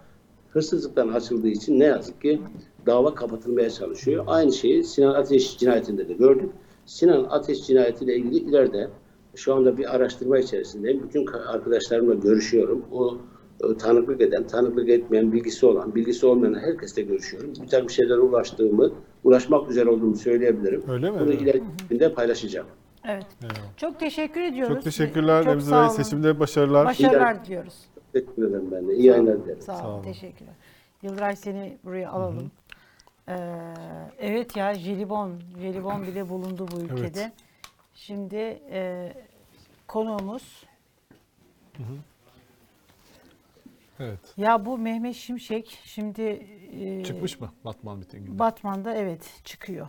hırsızlıktan açıldığı için ne yazık ki dava kapatılmaya çalışıyor. Aynı şeyi Sinan Ateş cinayetinde de gördük. Sinan Ateş cinayetiyle ilgili ileride şu anda bir araştırma içerisindeyim. Bütün ka- arkadaşlarımla görüşüyorum. O e, tanıklık eden, tanıklık etmeyen, bilgisi olan, bilgisi olmayan herkesle görüşüyorum. Bir takım şeylere ulaştığımı, ulaşmak üzere olduğumu söyleyebilirim. Öyle mi? Bunu Evet. ileride paylaşacağım. Evet. Çok teşekkür ediyoruz. Çok teşekkürler Çok Remzi sağ Bey. olun. Seçimde başarılar. Başarılar diliyoruz. Teşekkür ederim ben de. İyi yayınlar dilerim. Sağ olun. Teşekkürler. Yıldıray seni buraya alalım. Ee, evet ya jelibon, jelibon bile bulundu bu ülkede. Evet. Şimdi e, konuğumuz Evet. ya bu Mehmet Şimşek şimdi e, Çıkmış mı Batman mitinginde? Batman'da evet çıkıyor.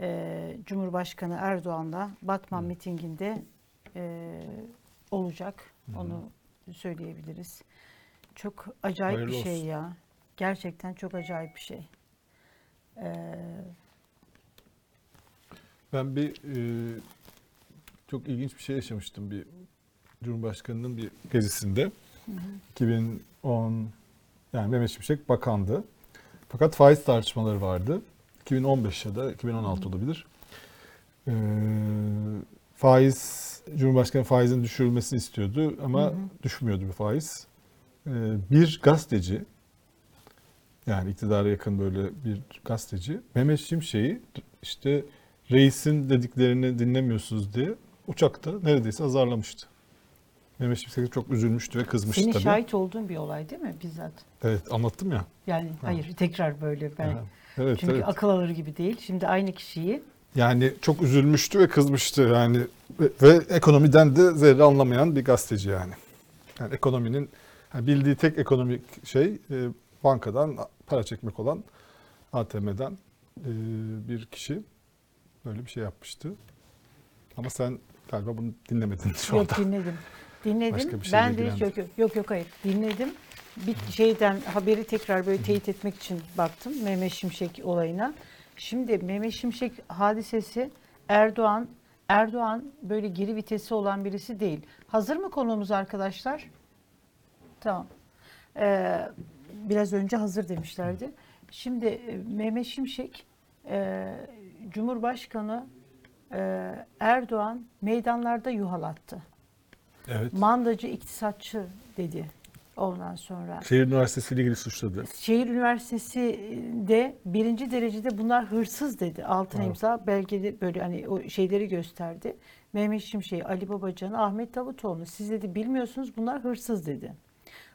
Ee, Cumhurbaşkanı Erdoğan'la Batman mitinginde e, olacak. Onu söyleyebiliriz. Çok acayip Hayırlı bir şey olsun. ya. Gerçekten çok acayip bir şey. Ee, Ben bir e, çok ilginç bir şey yaşamıştım bir Cumhurbaşkanı'nın bir gezisinde. 2010 yani Mehmet Şimşek bakandı. Fakat faiz tartışmaları vardı. 2015 ya da 2016 olabilir. Ee, faiz Cumhurbaşkanı faizin düşürülmesini istiyordu ama düşmüyordu bir faiz. Ee, bir gazeteci yani iktidara yakın böyle bir gazeteci Mehmet Şimşek'i işte reisin dediklerini dinlemiyorsunuz diye uçakta neredeyse azarlamıştı. Mehmet Şimşek çok üzülmüştü ve kızmıştı senin tabii. şahit olduğun bir olay değil mi bizzat? Evet anlattım ya. Yani hayır tekrar böyle ben. Ha, Evet Çünkü evet. akıl alır gibi değil. Şimdi aynı kişiyi Yani çok üzülmüştü ve kızmıştı yani ve, ve ekonomiden de zerre anlamayan bir gazeteci yani. Yani ekonominin yani bildiği tek ekonomik şey e, bankadan para çekmek olan ATM'den e, bir kişi böyle bir şey yapmıştı. Ama sen galiba bunu dinlemedin şu Yok anda. dinledim. Dinledim. Başka bir ben de hiç yok, yok yok yok hayır dinledim. Bir şeyden haberi tekrar böyle teyit etmek için baktım Mehmet Şimşek olayına. Şimdi Mehmet Şimşek hadisesi Erdoğan Erdoğan böyle geri vitesi olan birisi değil. Hazır mı konumuz arkadaşlar? Tamam. Ee, biraz önce hazır demişlerdi. Şimdi e, Mehmet Şimşek e, Cumhurbaşkanı e, Erdoğan meydanlarda yuhalattı. Evet. Mandacı iktisatçı dedi ondan sonra. Şehir Üniversitesi ile ilgili suçladı. Şehir Üniversitesi'nde birinci derecede bunlar hırsız dedi. Altına imza belgede böyle hani o şeyleri gösterdi. Mehmet Şimşek, Ali Babacan, Ahmet Davutoğlu siz dedi bilmiyorsunuz bunlar hırsız dedi.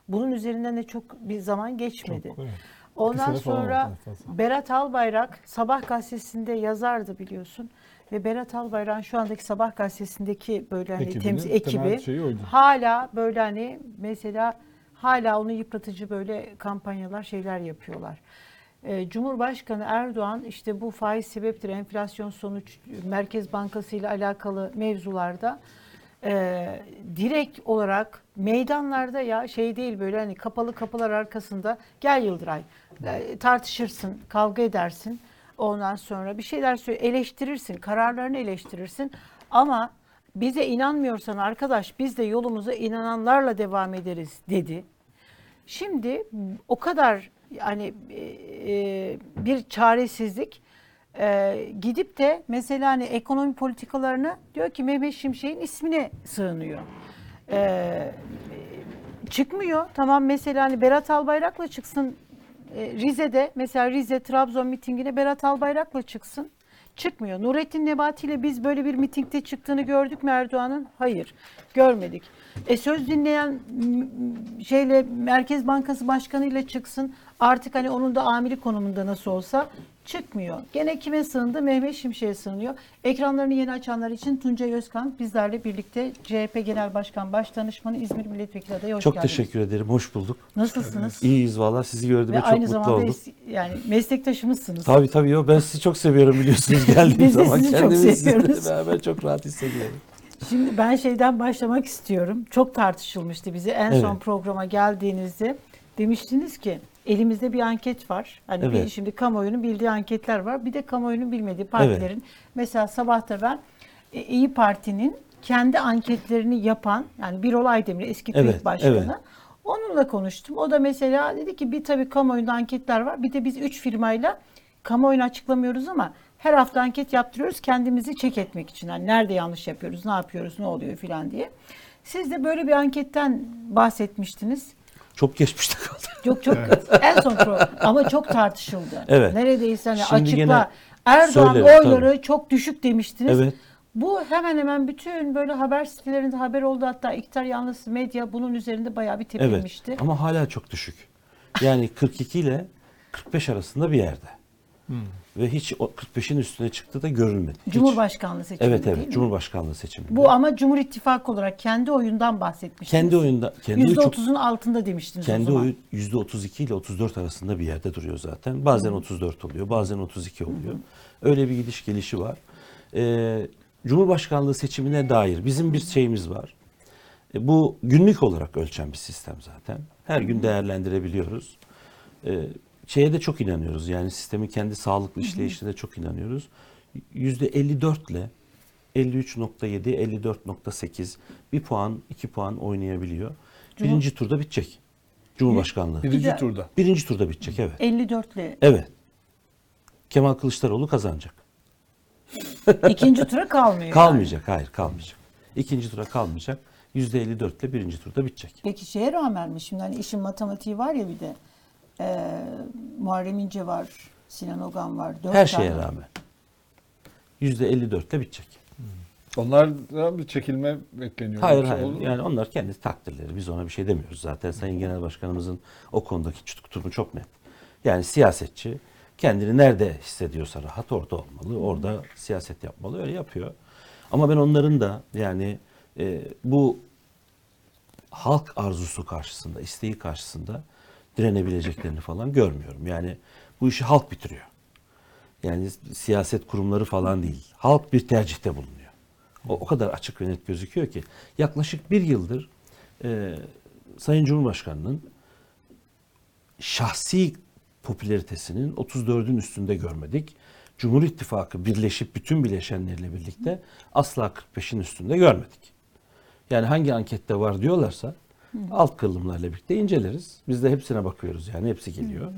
Bunun üzerinden de çok bir zaman geçmedi. Çok, evet. Ondan sonra. Berat Albayrak Sabah gazetesinde yazardı biliyorsun. Ve Berat Albayrak'ın şu andaki Sabah gazetesindeki böyle hani Ekibinin temsil ekibi hala böyle hani mesela hala onu yıpratıcı böyle kampanyalar şeyler yapıyorlar. Ee, Cumhurbaşkanı Erdoğan işte bu faiz sebeptir, enflasyon sonuç, Merkez Bankası ile alakalı mevzularda e, direkt olarak meydanlarda ya şey değil böyle hani kapalı kapılar arkasında gel Yıldıray e, tartışırsın, kavga edersin. Ondan sonra bir şeyler söyle, eleştirirsin, kararlarını eleştirirsin. Ama bize inanmıyorsan arkadaş biz de yolumuza inananlarla devam ederiz dedi. Şimdi o kadar yani e, e, bir çaresizlik e, gidip de mesela hani ekonomi politikalarını diyor ki Mehmet Şimşek'in ismine sığınıyor. E, çıkmıyor. Tamam mesela hani Berat Albayrak'la çıksın e, Rize'de mesela Rize Trabzon mitingine Berat Albayrak'la çıksın. Çıkmıyor. Nurettin Nebati ile biz böyle bir mitingde çıktığını gördük mü Erdoğan'ın? Hayır. Görmedik. E söz dinleyen şeyle Merkez Bankası Başkanı ile çıksın. Artık hani onun da amiri konumunda nasıl olsa çıkmıyor. Gene kime sığındı? Mehmet Şimşek'e sığınıyor. Ekranlarını yeni açanlar için Tuncay Özkan bizlerle birlikte CHP Genel Başkan Başdanışmanı İzmir Milletvekili adayı hoş Çok geldiniz. teşekkür ederim. Hoş bulduk. Nasılsınız? İyiyiz valla. Sizi gördüğüme Ve çok aynı mutlu zamanda oldum. es- yani meslektaşımızsınız. Tabii tabii. Yo, ben sizi çok seviyorum biliyorsunuz geldiğim Biz de zaman. sizi çok Kendimi seviyoruz. sizinle beraber çok rahat hissediyorum. Şimdi ben şeyden başlamak istiyorum. Çok tartışılmıştı bizi en son Evet. programa geldiğinizde. Demiştiniz ki elimizde bir anket var. Hani bir, Evet. şimdi kamuoyunun bildiği anketler var. Bir de kamuoyunun bilmediği partilerin. Mesela sabahta ben e, İyi Parti'nin kendi anketlerini yapan yani Birol Aydemir eski TÜİK Evet, Başkanı. evet. Onunla konuştum. O da mesela dedi ki bir tabii kamuoyunda anketler var. Bir de biz üç firmayla kamuoyunu açıklamıyoruz ama her hafta anket yaptırıyoruz kendimizi çek etmek için. Hani nerede yanlış yapıyoruz, ne yapıyoruz, ne oluyor filan diye. Siz de böyle bir anketten bahsetmiştiniz. Çok geçmişte kaldı. Çok çok en son program ama çok tartışıldı. Evet. Neredeyse hani Şimdi açıkla Erdoğan söylerim, oyları çok düşük demiştiniz. Evet. Bu hemen hemen bütün böyle haber sitelerinde haber oldu hatta iktidar yanlısı medya bunun üzerinde bayağı bir. Evet. Ama hala çok düşük. Yani 42 ile 45 arasında bir yerde. Ve hiç o 45'in üstüne çıktı da görülmedi. Hiç. Cumhurbaşkanlığı seçimi Evet değil evet. mi? Cumhurbaşkanlığı seçiminde. Bu ama Cumhur İttifakı olarak kendi oyundan bahsetmiştiniz. kendi oyunda kendi oyu çok %30'un altında demiştiniz o Kendi zaman. oyu %32 ile 34 arasında bir yerde duruyor zaten. Bazen 34 oluyor, bazen 32 oluyor. Öyle bir gidiş gelişi var. Ee, Cumhurbaşkanlığı seçimine dair bizim bir şeyimiz var. E, bu günlük olarak ölçen bir sistem zaten. Her gün değerlendirebiliyoruz. Ee, şeye de çok inanıyoruz. Yani sistemin kendi sağlıklı işleyişine de çok inanıyoruz. %54 ile 53.7, 54.8 bir puan, iki puan oynayabiliyor. Birinci turda bitecek. Cumhurbaşkanlığı. Birinci de- turda. Birinci turda bitecek evet. 54 ile Evet. Kemal Kılıçdaroğlu kazanacak. ikinci tura kalmıyor. yani. Kalmayacak, hayır kalmayacak. İkinci tura kalmayacak. %54 ile birinci turda bitecek. Peki şeye rağmen mi şimdi hani işin matematiği var ya bir de e, Muharrem İnce var, Sinan Ogan var. Dört Her tane. şeye rağmen. %54 ile bitecek. Onlardan bir çekilme bekleniyor. Hayır hayır. olur? Yani onlar kendi takdirleri. Biz ona bir şey demiyoruz zaten. Sayın Genel Başkanımızın o konudaki tutumu çok net. Yani siyasetçi kendini nerede hissediyorsa rahat orada olmalı. Orada siyaset yapmalı. Öyle yapıyor. Ama ben onların da yani e, bu halk arzusu karşısında, isteği karşısında direnebileceklerini falan görmüyorum. Yani bu işi halk bitiriyor. Yani siyaset kurumları falan değil. Halk bir tercihte bulunuyor. O, o kadar açık ve net gözüküyor ki yaklaşık bir yıldır e, Sayın Cumhurbaşkanı'nın şahsi popülaritesinin 34'ün üstünde görmedik. Cumhur İttifakı birleşip bütün bileşenleriyle birlikte asla 45'in üstünde görmedik. Yani hangi ankette var diyorlarsa alt kırılımlarla birlikte inceleriz. Biz de hepsine bakıyoruz yani hepsi geliyor.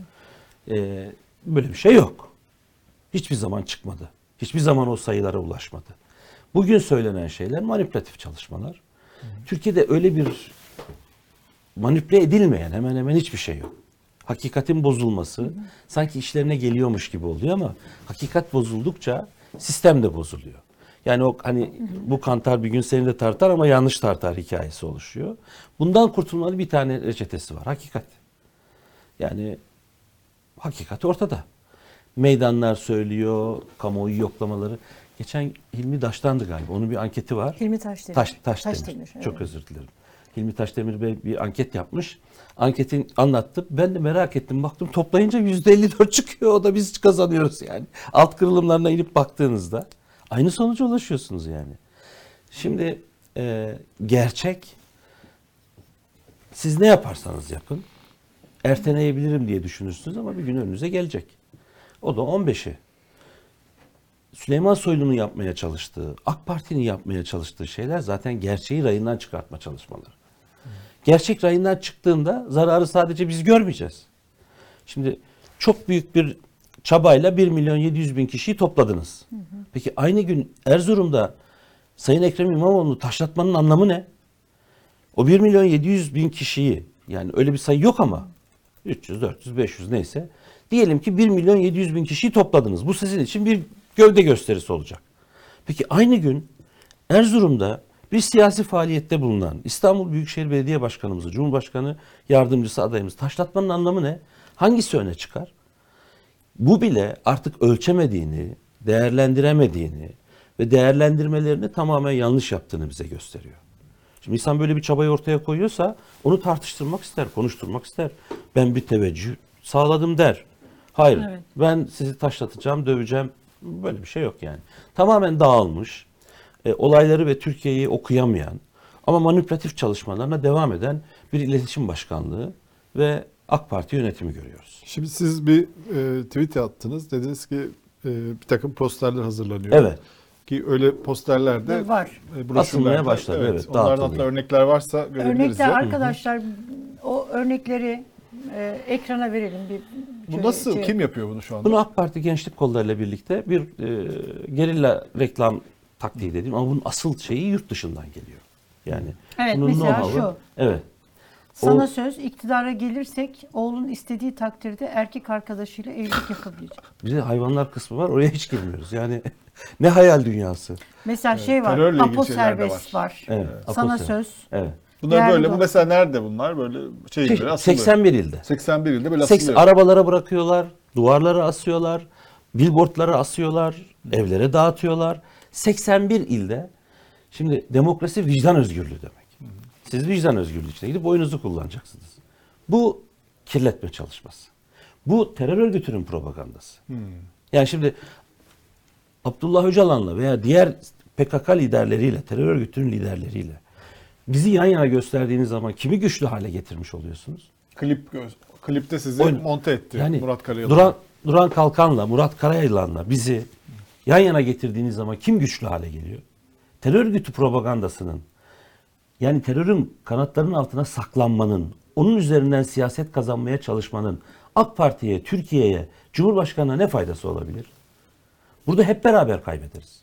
Ee, böyle bir şey yok. Hiçbir zaman çıkmadı. Hiçbir zaman o sayılara ulaşmadı. Bugün söylenen şeyler manipülatif çalışmalar. Türkiye'de öyle bir manipüle edilmeyen hemen hemen hiçbir şey yok. Hakikatin bozulması sanki işlerine geliyormuş gibi oluyor ama hakikat bozuldukça sistem de bozuluyor. Yani o hani bu kantar bir gün seni de tartar ama yanlış tartar hikayesi oluşuyor. Bundan kurtulmanın bir tane reçetesi var. Hakikat. Yani hakikat ortada. Meydanlar söylüyor, kamuoyu yoklamaları. Geçen Hilmi Daş'tandı galiba. Onun bir anketi var. Hilmi Taşdemir. Taş, Taş, Taşdemir, Demir. Çok evet. özür dilerim. Hilmi Taşdemir Bey bir anket yapmış. Anketin anlattı. Ben de merak ettim. Baktım toplayınca %54 çıkıyor. O da biz kazanıyoruz yani. Alt kırılımlarına inip baktığınızda aynı sonuca ulaşıyorsunuz yani. Şimdi e, gerçek siz ne yaparsanız yapın erteleyebilirim diye düşünürsünüz ama bir gün önünüze gelecek. O da 15'i. Süleyman Soylu'nun yapmaya çalıştığı, AK Parti'nin yapmaya çalıştığı şeyler zaten gerçeği rayından çıkartma çalışmaları. Gerçek rayından çıktığında zararı sadece biz görmeyeceğiz. Şimdi çok büyük bir çabayla 1 milyon 700 bin kişiyi topladınız. Peki aynı gün Erzurum'da Sayın Ekrem İmamoğlu'nu taşlatmanın anlamı ne? O 1 milyon 700 bin kişiyi yani öyle bir sayı yok ama 300, 400, 500 neyse diyelim ki 1 milyon 700 bin kişiyi topladınız. Bu sizin için bir gövde gösterisi olacak. Peki aynı gün Erzurum'da bir siyasi faaliyette bulunan İstanbul Büyükşehir Belediye Başkanımızı, Cumhurbaşkanı yardımcısı adayımız taşlatmanın anlamı ne? Hangisi öne çıkar? Bu bile artık ölçemediğini, değerlendiremediğini ve değerlendirmelerini tamamen yanlış yaptığını bize gösteriyor. Şimdi insan böyle bir çabayı ortaya koyuyorsa onu tartıştırmak ister, konuşturmak ister. Ben bir teveccüh sağladım der. Hayır, Evet. ben sizi taşlatacağım, döveceğim. Böyle bir şey yok yani. Tamamen dağılmış, e, olayları ve Türkiye'yi okuyamayan ama manipülatif çalışmalarına devam eden bir iletişim başkanlığı ve AK Parti yönetimi görüyoruz. Şimdi siz bir e, tweet attınız. Dediniz ki e, bir takım posterler hazırlanıyor. Evet. Ki öyle posterler de Var. e, broşürlerde- Asılmaya başladı, evet, Onlardan dağıtılıyor. hatta örnekler varsa görebiliriz. Örnekler ya. arkadaşlar o örnekleri e, ekrana verelim bir Bu nasıl? şey- Kim yapıyor bunu şu anda? Bunu AK Parti gençlik kollarıyla birlikte bir e, gerilla reklam taktiği dediğim ama bunun asıl şeyi yurt dışından geliyor. Yani Evet, bunun mesela şu. Evet. Sana O- söz iktidara gelirsek oğlun istediği takdirde erkek arkadaşıyla evlilik yapabilecek. Bir de hayvanlar kısmı var. Oraya hiç girmiyoruz. Yani ne hayal dünyası. Mesela şey var. Apo serbest var. var. Evet, Sana Apo söz. Evet. Bunlar Değerli böyle. Bu mesela nerede bunlar? Böyle şey gibi asılı. 81 ilde. 81 ilde böyle Seks, asılıyor. arabalara bırakıyorlar, duvarlara asıyorlar, billboardlara asıyorlar, evlere dağıtıyorlar. 81 ilde. Şimdi demokrasi vicdan özgürlüğü demek. Siz vicdan özgürlüğü için gidip oyunuzu kullanacaksınız. Bu kirletme çalışması. Bu terör örgütünün propagandası. Yani şimdi Abdullah Öcalan'la veya diğer PKK liderleriyle, terör örgütünün liderleriyle bizi yan yana gösterdiğiniz zaman kimi güçlü hale getirmiş oluyorsunuz? Klip klipte sizi Oyun- monte etti Yani Murat Karayel. Duran, Duran Kalkan'la, Murat Karayılan'la bizi yan yana getirdiğiniz zaman kim güçlü hale geliyor? Terör örgütü propagandasının yani terörün kanatlarının altına saklanmanın, onun üzerinden siyaset kazanmaya çalışmanın AK Parti'ye, Türkiye'ye, Cumhurbaşkanı'na ne faydası olabilir? Burada hep beraber kaybederiz.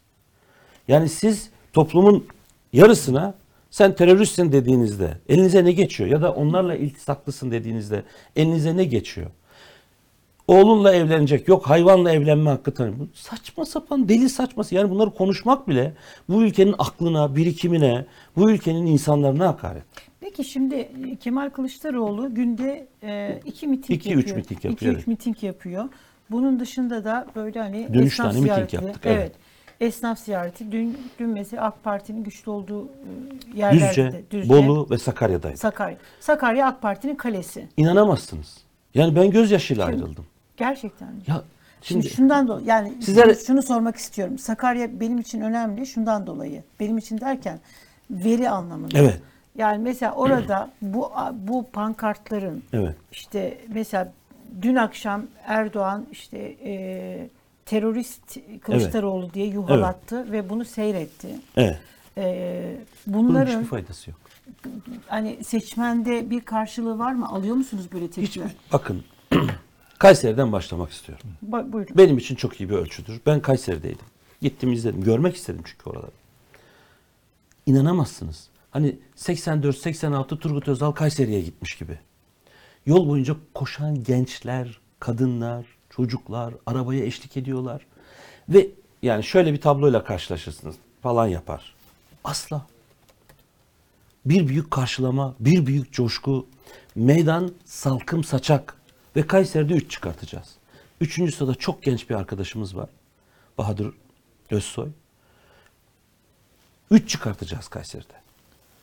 Yani siz toplumun yarısına sen teröristsin dediğinizde elinize ne geçiyor? Ya da onlarla iltisaklısın dediğinizde elinize ne geçiyor? Oğlunla evlenecek, yok hayvanla evlenme hakkı tanıyor. Bu saçma sapan deli saçması. Yani bunları konuşmak bile bu ülkenin aklına, birikimine, bu ülkenin insanlarına hakaret. Peki şimdi e, Kemal Kılıçdaroğlu günde e, iki miting İki, üç yapıyor. miting yapıyor, İki, evet. üç miting yapıyor. Bunun dışında da böyle hani Dün üç esnaf tane miting ziyareti. yaptık, Evet. evet. Esnaf ziyareti. Dün, dün mesela AK Parti'nin güçlü olduğu e, yerlerde Düzce, de. Bolu ve Sakarya'daydı. Sakarya. Sakarya AK Parti'nin kalesi. İnanamazsınız. Yani ben gözyaşıyla ayrıldım. Gerçekten. Ya Şimdi, şimdi şundan dolayı yani Sizlere- şunu sormak istiyorum. Sakarya benim için önemli şundan dolayı. Benim için derken veri anlamında. Evet. Yani mesela orada bu bu pankartların evet. işte mesela dün akşam Erdoğan işte e, terörist Kılıçdaroğlu diye yuhalattı ve bunu seyretti. Evet. E, Bunun bunların hiçbir faydası yok. hani seçmende bir karşılığı var mı? Alıyor musunuz böyle Hiç, tepkiler? bakın Kayseri'den başlamak istiyorum. Ba- buyurun. Benim için çok iyi bir ölçüdür. Ben Kayseri'deydim. Gittim izledim. Görmek istedim çünkü oraları. İnanamazsınız. Hani 84-86 Turgut Özal Kayseri'ye gitmiş gibi. Yol boyunca koşan gençler, kadınlar, çocuklar arabaya eşlik ediyorlar. Ve yani şöyle bir tabloyla karşılaşırsınız falan yapar. Asla. Bir büyük karşılama, bir büyük coşku, meydan salkım saçak ve Kayseri'de 3 çıkartacağız. Üçüncü sırada çok genç bir arkadaşımız var. Bahadır Özsoy. 3 çıkartacağız Kayseri'de.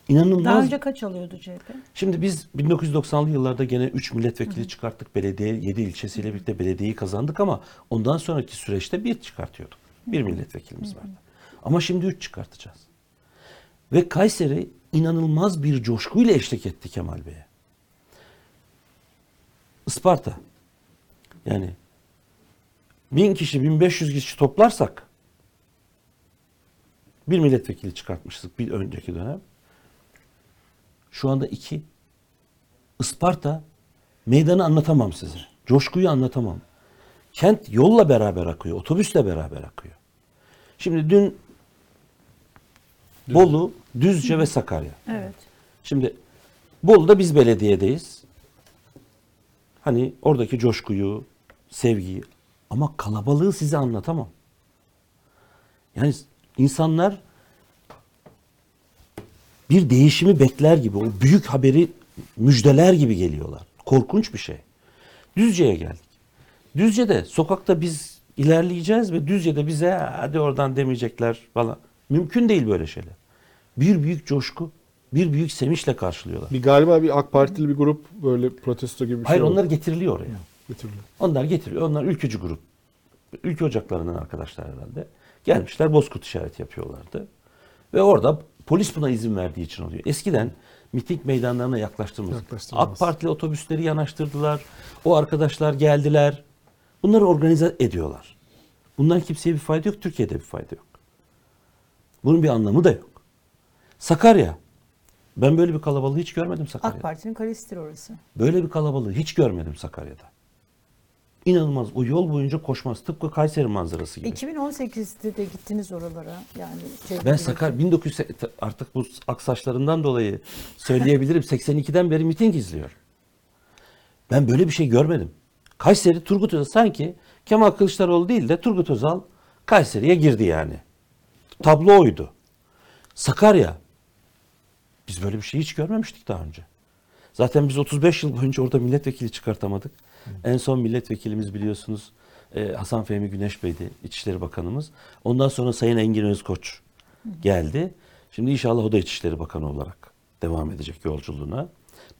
İnanılmaz. Daha önce kaç alıyordu CHP? Şimdi biz 1990'lı yıllarda gene 3 milletvekili çıkarttık. Belediye 7 ilçesiyle birlikte belediyeyi kazandık ama ondan sonraki süreçte bir çıkartıyorduk. Bir milletvekilimiz vardı. Ama şimdi 3 çıkartacağız. Ve Kayseri inanılmaz bir coşkuyla eşlik etti Kemal Bey'e. Isparta. Yani bin kişi, 1500 kişi toplarsak bir milletvekili çıkartmıştık bir önceki dönem. Şu anda iki. Isparta meydanı anlatamam size. Coşkuyu anlatamam. Kent yolla beraber akıyor, otobüsle beraber akıyor. Şimdi dün Bolu, Düzce ve Sakarya. Evet. Şimdi Bolu'da biz belediyedeyiz. Hani oradaki coşkuyu, sevgiyi ama kalabalığı size anlatamam. Yani insanlar bir değişimi bekler gibi, o büyük haberi müjdeler gibi geliyorlar. Korkunç bir şey. Düzce'ye geldik. Düzce'de sokakta biz ilerleyeceğiz ve Düzce'de bize hadi oradan demeyecekler falan. Mümkün değil böyle şeyler. Bir büyük coşku, bir büyük sevinçle karşılıyorlar. Bir galiba bir AK Partili bir grup böyle protesto gibi bir Hayır şey onlar oldu. getiriliyor oraya. Getiriliyor. Onlar getiriyor. Onlar ülkücü grup. Ülke ocaklarından arkadaşlar herhalde. Gelmişler bozkurt işareti yapıyorlardı. Ve orada polis buna izin verdiği için oluyor. Eskiden miting meydanlarına. Yaklaştırmaz. AK Partili otobüsleri yanaştırdılar. O arkadaşlar geldiler. Bunları organize ediyorlar. Bundan kimseye bir fayda yok. Türkiye'de bir fayda yok. Bunun bir anlamı da yok. Sakarya. Ben böyle bir kalabalığı hiç görmedim Sakarya'da. AK Parti'nin kalesidir orası. Böyle bir kalabalığı hiç görmedim Sakarya'da. İnanılmaz. O yol boyunca koşmaz. Tıpkı Kayseri manzarası gibi. 2018'de de gittiniz oralara. Yani Ben Sakar 1900 artık bu aksaçlarından dolayı söyleyebilirim. 82'den beri miting izliyorum. Ben böyle bir şey görmedim. Kayseri Turgut Özal sanki Kemal Kılıçdaroğlu değil de Turgut Özal Kayseri'ye girdi yani. Tablo oydu. Sakarya biz böyle bir şey hiç görmemiştik daha önce. Zaten biz 35 yıl boyunca orada milletvekili çıkartamadık. En son milletvekilimiz biliyorsunuz e, Hasan Fehmi Güneş Bey'di İçişleri Bakanımız. Ondan sonra Sayın Engin Özkoç geldi. Şimdi inşallah o da İçişleri Bakanı olarak devam edecek yolculuğuna.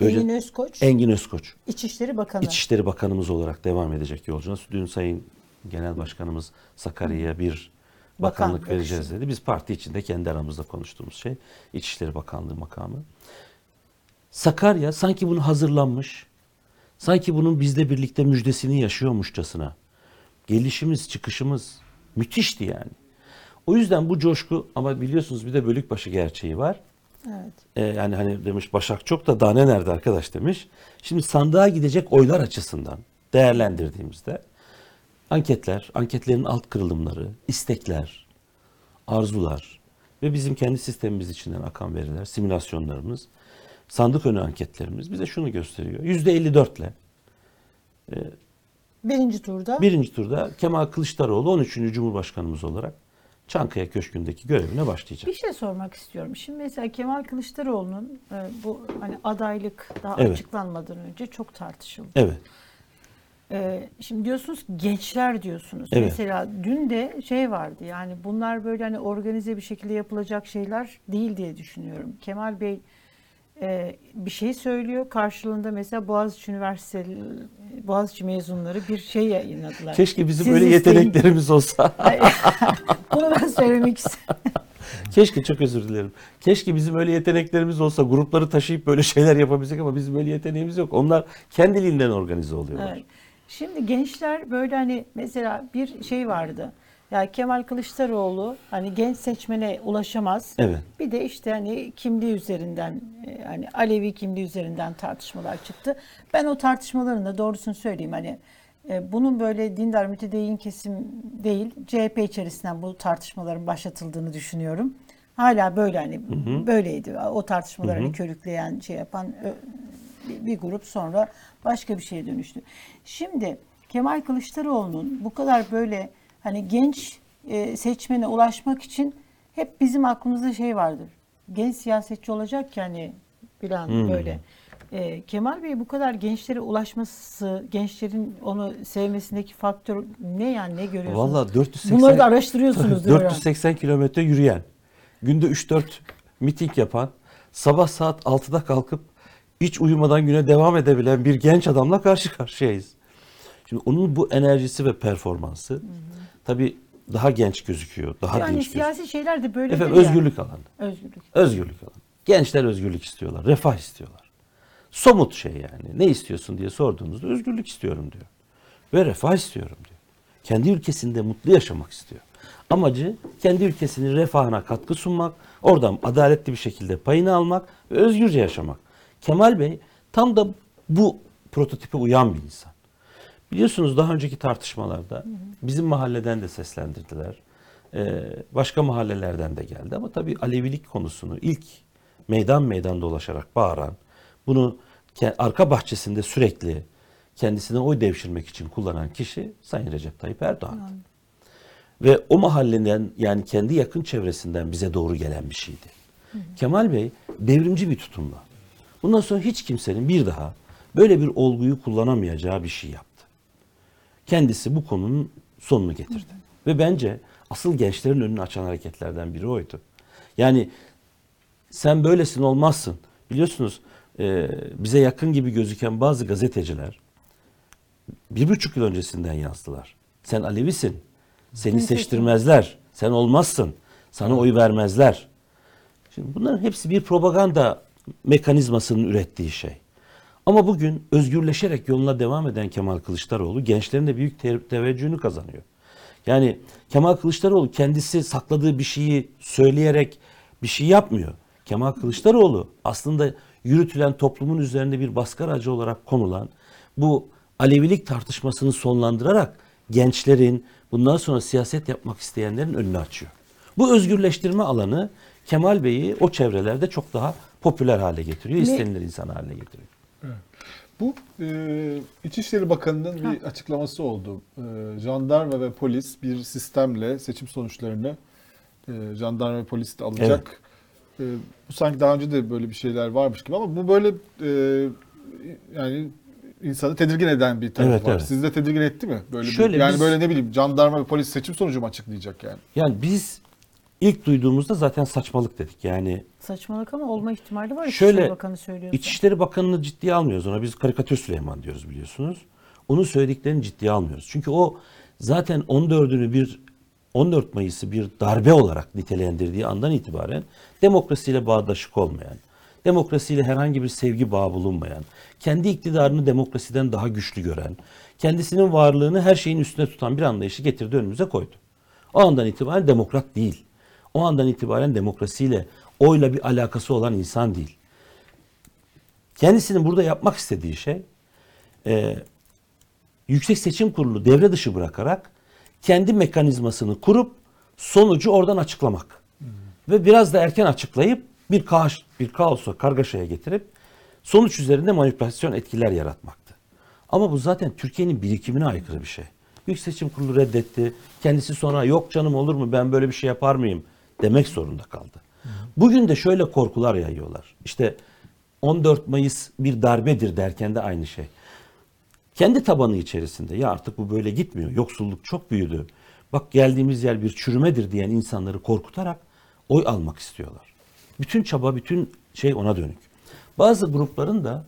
Engin Özkoç, Engin Özkoç. İçişleri Bakanı. İçişleri Bakanımız olarak devam edecek yolculuğuna. Dün Sayın Genel Başkanımız Sakarya'ya bir bakanlık Bakanlık vereceğiz dedi. Biz parti içinde kendi aramızda konuştuğumuz şey İçişleri Bakanlığı makamı. Sakarya sanki bunu hazırlanmış, sanki bunun bizle birlikte müjdesini yaşıyormuşçasına. Gelişimiz, çıkışımız müthişti yani. O yüzden bu coşku ama biliyorsunuz bir de bölükbaşı gerçeği var. Evet. Ee, yani hani demiş Başak çok da daha ne nerede arkadaş demiş. Şimdi sandığa gidecek oylar açısından değerlendirdiğimizde anketler, anketlerin alt kırılımları, istekler, arzular ve bizim kendi sistemimiz içinden akan veriler, simülasyonlarımız, sandık önü anketlerimiz bize şunu gösteriyor. Yüzde 54 ile Birinci turda birinci turda Kemal Kılıçdaroğlu 13. Cumhurbaşkanımız olarak Çankaya Köşkü'ndeki görevine başlayacak. bir şey sormak istiyorum. Şimdi mesela Kemal Kılıçdaroğlu'nun e, bu hani adaylık daha Evet. açıklanmadan önce çok tartışıldı. Evet. Ee, şimdi diyorsunuz gençler diyorsunuz. Evet. Mesela dün de şey vardı yani bunlar böyle hani organize bir şekilde yapılacak şeyler değil diye düşünüyorum. Kemal Bey e, bir şey söylüyor karşılığında mesela Boğaziçi Üniversitesi Boğaziçi mezunları bir şey yayınladılar. Keşke bizim Siz öyle isteyin. yeteneklerimiz olsa. Bunu ben söylemek istiyorum. Keşke çok özür dilerim. Keşke bizim öyle yeteneklerimiz olsa grupları taşıyıp böyle şeyler yapabilsek ama bizim böyle yeteneğimiz yok. Onlar kendiliğinden organize oluyorlar. Evet. Şimdi gençler böyle hani mesela bir şey vardı. Ya Kemal Kılıçdaroğlu hani genç seçmene ulaşamaz. Evet. Bir de işte hani kimliği üzerinden e, hani Alevi kimliği üzerinden tartışmalar çıktı. Ben o tartışmaların da doğrusunu söyleyeyim hani e, bunun böyle dindar mütedeyyin kesim değil CHP içerisinden bu tartışmaların başlatıldığını düşünüyorum. Hala böyle hani böyleydi. O tartışmaları hani körükleyen şey yapan bir grup sonra başka bir şeye dönüştü. Şimdi Kemal Kılıçdaroğlu'nun bu kadar böyle hani genç e, seçmene ulaşmak için hep bizim aklımızda şey vardır. Genç siyasetçi olacak ki hani plan böyle. E, Kemal Bey bu kadar gençlere ulaşması, gençlerin onu sevmesindeki faktör ne yani ne görüyorsunuz? Vallahi 480 Bunları da araştırıyorsunuz. 480 kilometre yürüyen, günde 3-4 miting yapan, sabah saat 6'da kalkıp hiç uyumadan güne devam edebilen bir genç adamla karşı karşıyayız. Şimdi onun bu enerjisi ve performansı tabii daha genç gözüküyor. Daha Yani gözüküyor. siyasi şeyler de böyle Efendim özgürlük alanı. Özgürlük. Özgürlük alanı. Gençler özgürlük istiyorlar, refah istiyorlar. Somut şey yani. Ne istiyorsun diye sorduğunuzda özgürlük istiyorum diyor. Ve refah istiyorum diyor. Kendi ülkesinde mutlu yaşamak istiyor. Amacı kendi ülkesinin refahına katkı sunmak, oradan adaletli bir şekilde payını almak ve özgürce yaşamak. Kemal Bey tam da bu prototipe uyan bir insan. Biliyorsunuz daha önceki tartışmalarda bizim mahalleden de seslendirdiler. Ee, başka mahallelerden de geldi ama tabii Alevilik konusunu ilk meydan meydan dolaşarak bağıran, bunu arka bahçesinde sürekli kendisine oy devşirmek için kullanan kişi Sayın Recep Tayyip Erdoğan'dı. Ve o mahalleden yani kendi yakın çevresinden bize doğru gelen bir şeydi. Kemal Bey devrimci bir tutumla. Bundan sonra hiç kimsenin bir daha böyle bir olguyu kullanamayacağı bir şey yaptı. Kendisi bu konunun sonunu getirdi. Ve bence asıl gençlerin önünü açan hareketlerden biri oydu. Yani sen böylesin olmazsın. Biliyorsunuz e, bize yakın gibi gözüken bazı gazeteciler bir buçuk yıl öncesinden yazdılar. Sen Alevisin. Seni seçtirmezler. Sen olmazsın. Sana oy vermezler. Şimdi bunların hepsi bir propaganda mekanizmasının ürettiği şey. Ama bugün özgürleşerek yoluna devam eden Kemal Kılıçdaroğlu gençlerin de büyük te- teveccühünü kazanıyor. Yani Kemal Kılıçdaroğlu kendisi sakladığı bir şeyi söyleyerek bir şey yapmıyor. Kemal Kılıçdaroğlu aslında yürütülen toplumun üzerinde bir baskı aracı olarak konulan bu Alevilik tartışmasını sonlandırarak gençlerin bundan sonra siyaset yapmak isteyenlerin önünü açıyor. Bu özgürleştirme alanı Kemal Bey'i o çevrelerde çok daha popüler hale getiriyor, istenilir insan haline getiriyor. Bu e, İçişleri Bakanı'nın bir açıklaması oldu. E, jandarma ve polis bir sistemle seçim sonuçlarını e, jandarma ve polis de alacak. E, bu sanki daha önce de böyle bir şeyler varmış gibi ama bu böyle e, yani insanı tedirgin eden bir taraf Evet, var. evet. Sizi de tedirgin etti mi? Böyle bir- Şöyle yani biz- böyle ne bileyim jandarma ve polis seçim sonucu mu açıklayacak yani? Yani biz ilk duyduğumuzda zaten saçmalık dedik. Yani Saçmalık ama olma ihtimali var. Şöyle, İçişleri Bakanı söylüyorsa. İçişleri Bakanı'nı ciddiye almıyoruz ona. Biz karikatür Süleyman diyoruz biliyorsunuz. Onun söylediklerini ciddiye almıyoruz. Çünkü o zaten 14'ünü bir 14 Mayıs'ı bir darbe olarak nitelendirdiği andan itibaren demokrasiyle bağdaşık olmayan, demokrasiyle herhangi bir sevgi bağı bulunmayan, kendi iktidarını demokrasiden daha güçlü gören, kendisinin varlığını her şeyin üstüne tutan bir anlayışı getirdi önümüze koydu. O andan itibaren demokrat değil. O andan itibaren demokrasiyle, oyla bir alakası olan insan değil. Kendisinin burada yapmak istediği şey e, Yüksek Seçim Kurulu devre dışı bırakarak kendi mekanizmasını kurup sonucu oradan açıklamak. Ve biraz da erken açıklayıp bir kaos, bir kaosa, kargaşaya getirip sonuç üzerinde manipülasyon etkiler yaratmaktı. Ama bu zaten Türkiye'nin birikimine aykırı bir şey. Yüksek Seçim Kurulu reddetti. Kendisi sonra yok canım olur mu ben böyle bir şey yapar mıyım demek zorunda kaldı. Bugün de şöyle korkular yayıyorlar. İşte 14 Mayıs bir darbedir derken de aynı şey. Kendi tabanı içerisinde ya artık bu böyle gitmiyor. Yoksulluk çok büyüdü. Bak geldiğimiz yer bir çürümedir diyen insanları korkutarak oy almak istiyorlar. Bütün çaba, bütün şey ona dönük. Bazı grupların da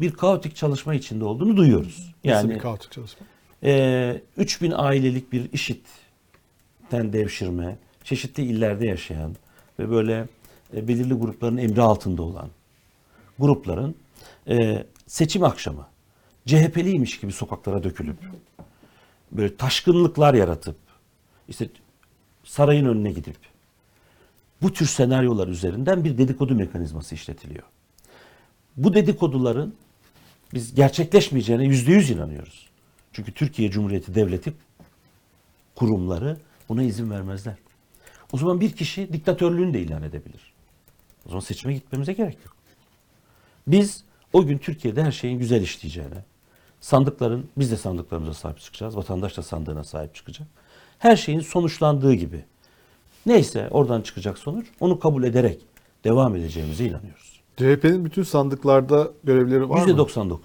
bir kaotik çalışma içinde olduğunu duyuyoruz. Nasıl Yani bir kaotik çalışma? ee, 3000 ailelik bir işitten devşirme, çeşitli illerde yaşayan ve böyle e, belirli grupların emri altında olan grupların e, seçim akşamı CHP'liymiş gibi sokaklara dökülüp böyle taşkınlıklar yaratıp işte sarayın önüne gidip bu tür senaryolar üzerinden bir dedikodu mekanizması işletiliyor. Bu dedikoduların biz gerçekleşmeyeceğine yüzde yüz inanıyoruz. Çünkü Türkiye Cumhuriyeti Devleti kurumları buna izin vermezler. O zaman bir kişi diktatörlüğünü de ilan edebilir. O zaman seçime gitmemize gerek yok. Biz o gün Türkiye'de her şeyin güzel işleyeceğine, sandıkların, biz de sandıklarımıza sahip çıkacağız, vatandaş da sandığına sahip çıkacak. Her şeyin sonuçlandığı gibi. Neyse oradan çıkacak sonuç, onu kabul ederek devam edeceğimize inanıyoruz. CHP'nin bütün sandıklarda görevleri var mı? %99.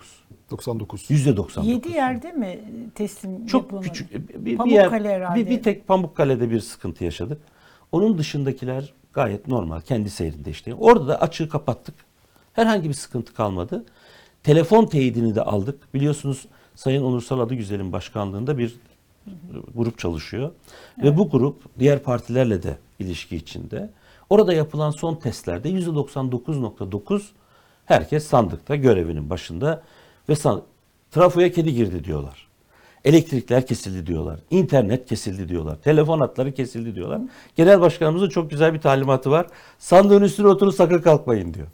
99. %99. 7 yerde mi teslim Çok yapılmadı? küçük. Bir, bir, yer, herhalde. bir, bir tek Pamukkale'de bir sıkıntı yaşadık. Onun dışındakiler Gayet normal. Kendi seyrinde işte. Orada da açığı kapattık. Herhangi bir sıkıntı kalmadı. Telefon teyidini de aldık. Biliyorsunuz Sayın Onursal Adıgüzel'in başkanlığında bir grup çalışıyor. Ve bu grup diğer partilerle de ilişki içinde. Orada yapılan son testlerde %99.9 herkes sandıkta görevinin başında ve san- trafoya kedi girdi diyorlar. Elektrikler kesildi diyorlar. İnternet kesildi diyorlar. Telefon hatları kesildi diyorlar. Genel başkanımızın çok güzel bir talimatı var. Sandığın üstüne oturun sakın kalkmayın diyor.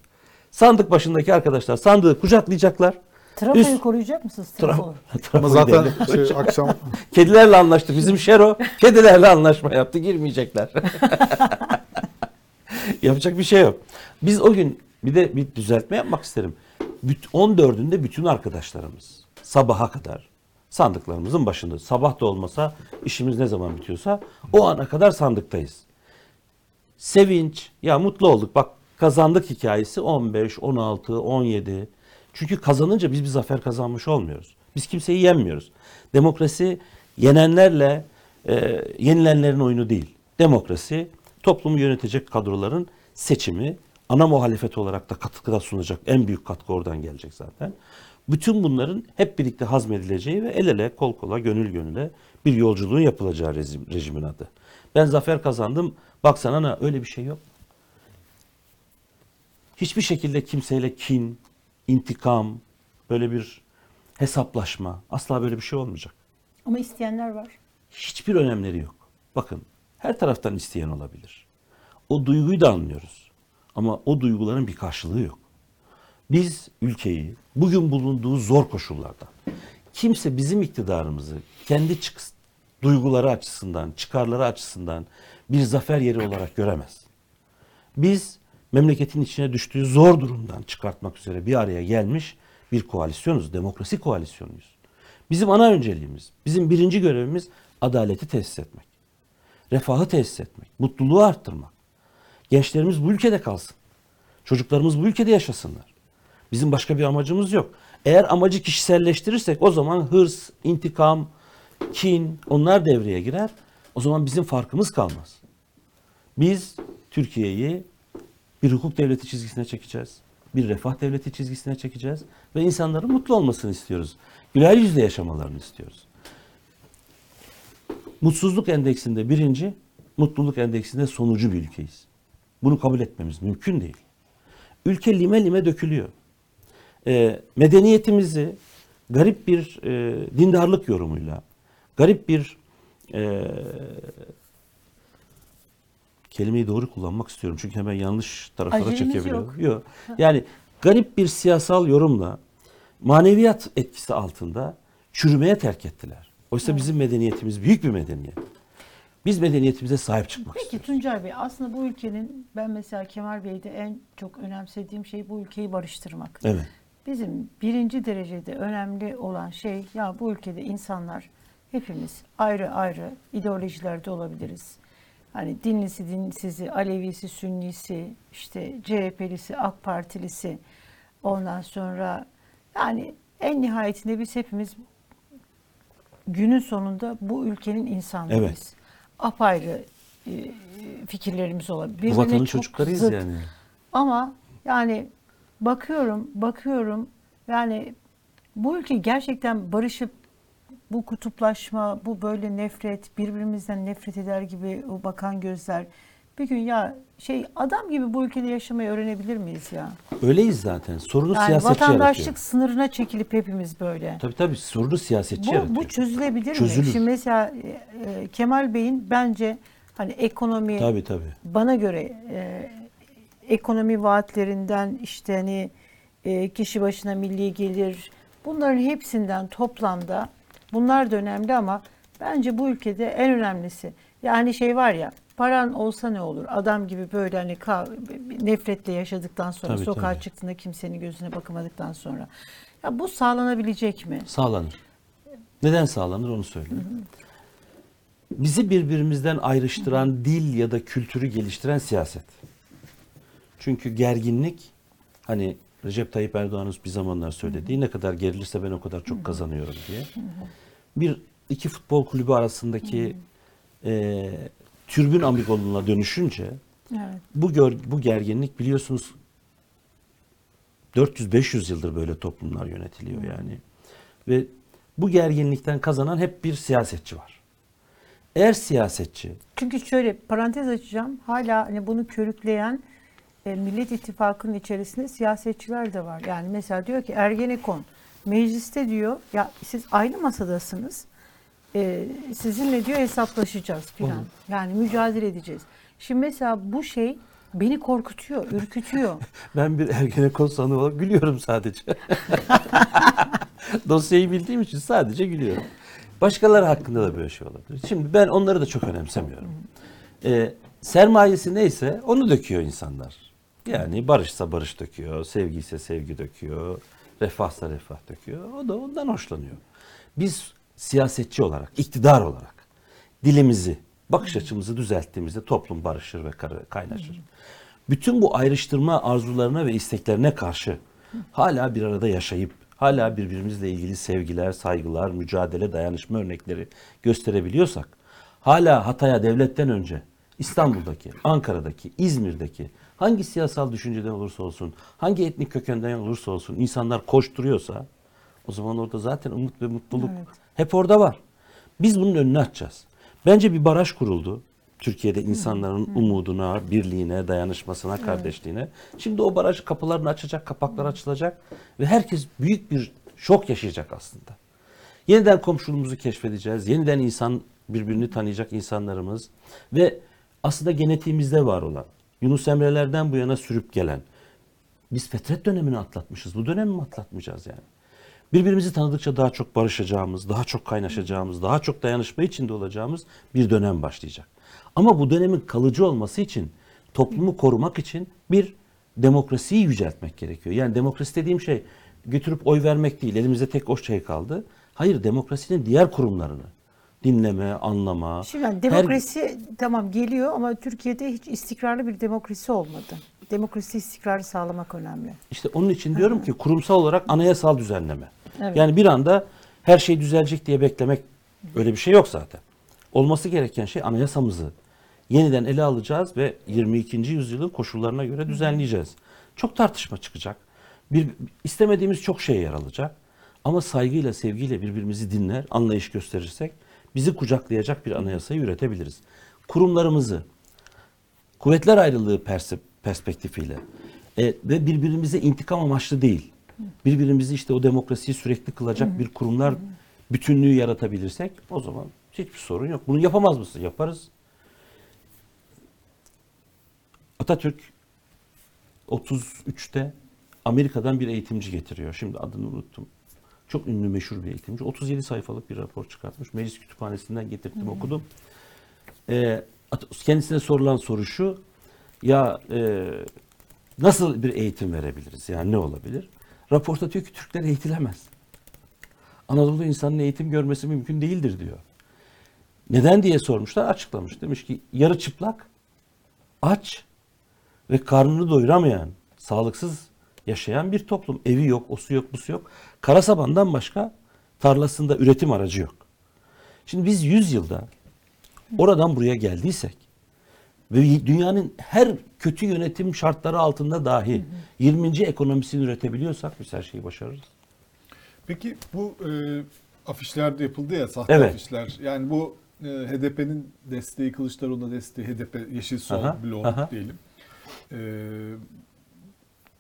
Sandık başındaki arkadaşlar sandığı kucaklayacaklar. Trafoyu Üst- koruyacak mısınız? Trafo-. Ama zaten şey, akşam Kedilerle anlaştı. Bizim Şero kedilerle anlaşma yaptı. Girmeyecekler. Yapacak bir şey yok. Biz o gün bir de bir düzeltme yapmak isterim. Büt- 14'ünde bütün arkadaşlarımız sabaha kadar sandıklarımızın başında. Sabah da olmasa işimiz ne zaman bitiyorsa o ana kadar sandıktayız. Sevinç, ya mutlu olduk. Bak kazandık hikayesi 15, 16, 17. Çünkü kazanınca biz bir zafer kazanmış olmuyoruz. Biz kimseyi yenmiyoruz. Demokrasi yenenlerle e, yenilenlerin oyunu değil. Demokrasi toplumu yönetecek kadroların seçimi, ana muhalefet olarak da katkıda sunacak en büyük katkı oradan gelecek zaten. Bütün bunların hep birlikte hazmedileceği ve el ele, kol kola, gönül gönüle bir yolculuğun yapılacağı rejim, rejimin adı. Ben zafer kazandım. Baksana ne öyle bir şey yok. Hiçbir şekilde kimseyle kin, intikam, böyle bir hesaplaşma asla böyle bir şey olmayacak. Ama isteyenler var. Hiçbir önemleri yok. Bakın her taraftan isteyen olabilir. O duyguyu da anlıyoruz. Ama o duyguların bir karşılığı yok. Biz ülkeyi bugün bulunduğu zor koşullarda kimse bizim iktidarımızı kendi çık- duyguları açısından, çıkarları açısından bir zafer yeri olarak göremez. Biz memleketin içine düştüğü zor durumdan çıkartmak üzere bir araya gelmiş bir koalisyonuz, demokrasi koalisyonuyuz. Bizim ana önceliğimiz, bizim birinci görevimiz adaleti tesis etmek. Refahı tesis etmek, mutluluğu arttırmak. Gençlerimiz bu ülkede kalsın. Çocuklarımız bu ülkede yaşasınlar. Bizim başka bir amacımız yok. Eğer amacı kişiselleştirirsek o zaman hırs, intikam, kin onlar devreye girer. O zaman bizim farkımız kalmaz. Biz Türkiye'yi bir hukuk devleti çizgisine çekeceğiz. Bir refah devleti çizgisine çekeceğiz. Ve insanların mutlu olmasını istiyoruz. Güler yüzle yaşamalarını istiyoruz. Mutsuzluk endeksinde birinci, mutluluk endeksinde sonucu bir ülkeyiz. Bunu kabul etmemiz mümkün değil. Ülke lime lime dökülüyor. Ee, medeniyetimizi garip bir e, dindarlık yorumuyla, garip bir e, kelimeyi doğru kullanmak istiyorum çünkü hemen yanlış taraflara Acelemiz çekebiliyor. yok. Yok. Yani garip bir siyasal yorumla maneviyat etkisi altında çürümeye terk ettiler. Oysa bizim medeniyetimiz büyük bir medeniyet. Biz medeniyetimize sahip çıkmak Peki istiyoruz. Tuncay Bey aslında bu ülkenin ben mesela Kemal Bey'de en çok önemsediğim şey bu ülkeyi barıştırmak. Evet. Bizim birinci derecede önemli olan şey ya bu ülkede insanlar hepimiz ayrı ayrı ideolojilerde olabiliriz. Hani dinlisi, dinsizi, Alevisi, Sünnisi, işte CHP'lisi, AK Partilisi ondan sonra yani en nihayetinde biz hepimiz günün sonunda bu ülkenin insanlarıyız. Evet. Apayrı e, fikirlerimiz olabilir. Bu vatanın çocuklarıyız zıt. yani. Ama yani bakıyorum, bakıyorum yani bu ülke gerçekten barışıp bu kutuplaşma, bu böyle nefret, birbirimizden nefret eder gibi o bakan gözler. Bir gün ya şey adam gibi bu ülkede yaşamayı öğrenebilir miyiz ya? Öyleyiz zaten. Sorunu Yani siyasetçi vatandaşlık yaratıyor. sınırına çekilip hepimiz böyle. Tabii tabii sorunu siyasetçi Bu, yaratıyor. bu çözülebilir Çözülür. mi? Şimdi mesela e, e, Kemal Bey'in bence hani ekonomi Tabii tabii. bana göre e, ekonomi vaatlerinden işte hani e, kişi başına milli gelir bunların hepsinden toplamda bunlar da önemli ama bence bu ülkede en önemlisi yani şey var ya paran olsa ne olur adam gibi böyle hani nefretle yaşadıktan sonra Tabii, sokağa tabii. çıktığında kimsenin gözüne bakamadıktan sonra ya bu sağlanabilecek mi? Sağlanır. Neden sağlanır onu söyleyeyim. Bizi birbirimizden ayrıştıran dil ya da kültürü geliştiren siyaset. Çünkü gerginlik hani Recep Tayyip Erdoğan'ın bir zamanlar söylediği ne kadar gerilirse ben o kadar çok kazanıyorum diye. Bir iki futbol kulübü arasındaki e, türbün amigoluna dönüşünce Evet. Bu gör, bu gerginlik biliyorsunuz 400-500 yıldır böyle toplumlar yönetiliyor yani. Ve bu gerginlikten kazanan hep bir siyasetçi var. Eğer siyasetçi Çünkü şöyle parantez açacağım. Hala hani bunu körükleyen e, Millet İttifakı'nın içerisinde siyasetçiler de var. Yani mesela diyor ki Ergenekon mecliste diyor ya siz aynı masadasınız. E, sizinle diyor hesaplaşacağız filan. Yani mücadele edeceğiz. Şimdi mesela bu şey beni korkutuyor, ürkütüyor. ben bir Ergenekon sanığı olarak gülüyorum sadece. Dosyayı bildiğim için sadece gülüyorum. Başkaları hakkında da böyle şey olabilir. Şimdi ben onları da çok önemsemiyorum. Ee, sermayesi neyse onu döküyor insanlar. Yani barışsa barış döküyor, sevgi ise sevgi döküyor, refahsa refah döküyor. O da ondan hoşlanıyor. Biz siyasetçi olarak, iktidar olarak dilimizi, bakış açımızı düzelttiğimizde toplum barışır ve kaynaşır. Bütün bu ayrıştırma arzularına ve isteklerine karşı hala bir arada yaşayıp hala birbirimizle ilgili sevgiler, saygılar, mücadele, dayanışma örnekleri gösterebiliyorsak hala Hatay'a devletten önce İstanbul'daki, Ankara'daki, İzmir'deki hangi siyasal düşünceden olursa olsun, hangi etnik kökenden olursa olsun insanlar koşturuyorsa o zaman orada zaten umut ve mutluluk hep orada var. Biz bunun önünü açacağız. Bence bir baraj kuruldu. Türkiye'de insanların umuduna, birliğine, dayanışmasına, kardeşliğine. Şimdi o baraj kapılarını açacak, kapaklar açılacak ve herkes büyük bir şok yaşayacak aslında. Yeniden komşuluğumuzu keşfedeceğiz. Yeniden insan birbirini tanıyacak insanlarımız ve aslında genetiğimizde var olan Yunus Emre'lerden bu yana sürüp gelen biz fetret dönemini atlatmışız. Bu dönemi mi atlatmayacağız yani? Birbirimizi tanıdıkça daha çok barışacağımız, daha çok kaynaşacağımız, daha çok dayanışma içinde olacağımız bir dönem başlayacak. Ama bu dönemin kalıcı olması için, toplumu korumak için bir demokrasiyi yüceltmek gerekiyor. Yani demokrasi dediğim şey götürüp oy vermek değil. Elimizde tek o şey kaldı. Hayır, demokrasinin diğer kurumlarını dinleme, anlama. Şimdi yani her- demokrasi tamam geliyor ama Türkiye'de hiç istikrarlı bir demokrasi olmadı. Demokrasi istikrarı sağlamak önemli. İşte onun için diyorum ki kurumsal olarak anayasal düzenleme. Evet. Yani bir anda her şey düzelecek diye beklemek öyle bir şey yok zaten. Olması gereken şey anayasamızı yeniden ele alacağız ve 22. yüzyılın koşullarına göre düzenleyeceğiz. Çok tartışma çıkacak. Bir istemediğimiz çok şey yer alacak. Ama saygıyla, sevgiyle birbirimizi dinler, anlayış gösterirsek bizi kucaklayacak bir anayasayı üretebiliriz. Kurumlarımızı, kuvvetler ayrılığı perspektifiyle e, ve birbirimize intikam amaçlı değil. Birbirimizi işte o demokrasiyi sürekli kılacak bir kurumlar bütünlüğü yaratabilirsek o zaman hiçbir sorun yok. Bunu yapamaz mısın? Yaparız. Atatürk 33'te Amerika'dan bir eğitimci getiriyor. Şimdi adını unuttum. Çok ünlü meşhur bir eğitimci. 37 sayfalık bir rapor çıkartmış. Meclis kütüphanesinden getirttim okudum. Ee, At- kendisine sorulan soru şu. Ya e, nasıl bir eğitim verebiliriz? Yani ne olabilir? Raporta diyor ki Türkler eğitilemez. Anadolu insanın eğitim görmesi mümkün değildir diyor. Neden diye sormuşlar açıklamış. Demiş ki yarı çıplak, aç ve karnını doyuramayan, sağlıksız yaşayan bir toplum. Evi yok, osu yok, busu yok. Karasaban'dan başka tarlasında üretim aracı yok. Şimdi biz 100 yılda oradan buraya geldiysek ve dünyanın her kötü yönetim şartları altında dahi 20. ekonomisini üretebiliyorsak biz her şeyi başarırız. Peki bu e, afişlerde yapıldı ya sahte Evet. afişler. Yani bu e, HDP'nin desteği Kılıçdaroğlu'na desteği HDP Yeşil Sol Aha, bloğu aha. diyelim. E,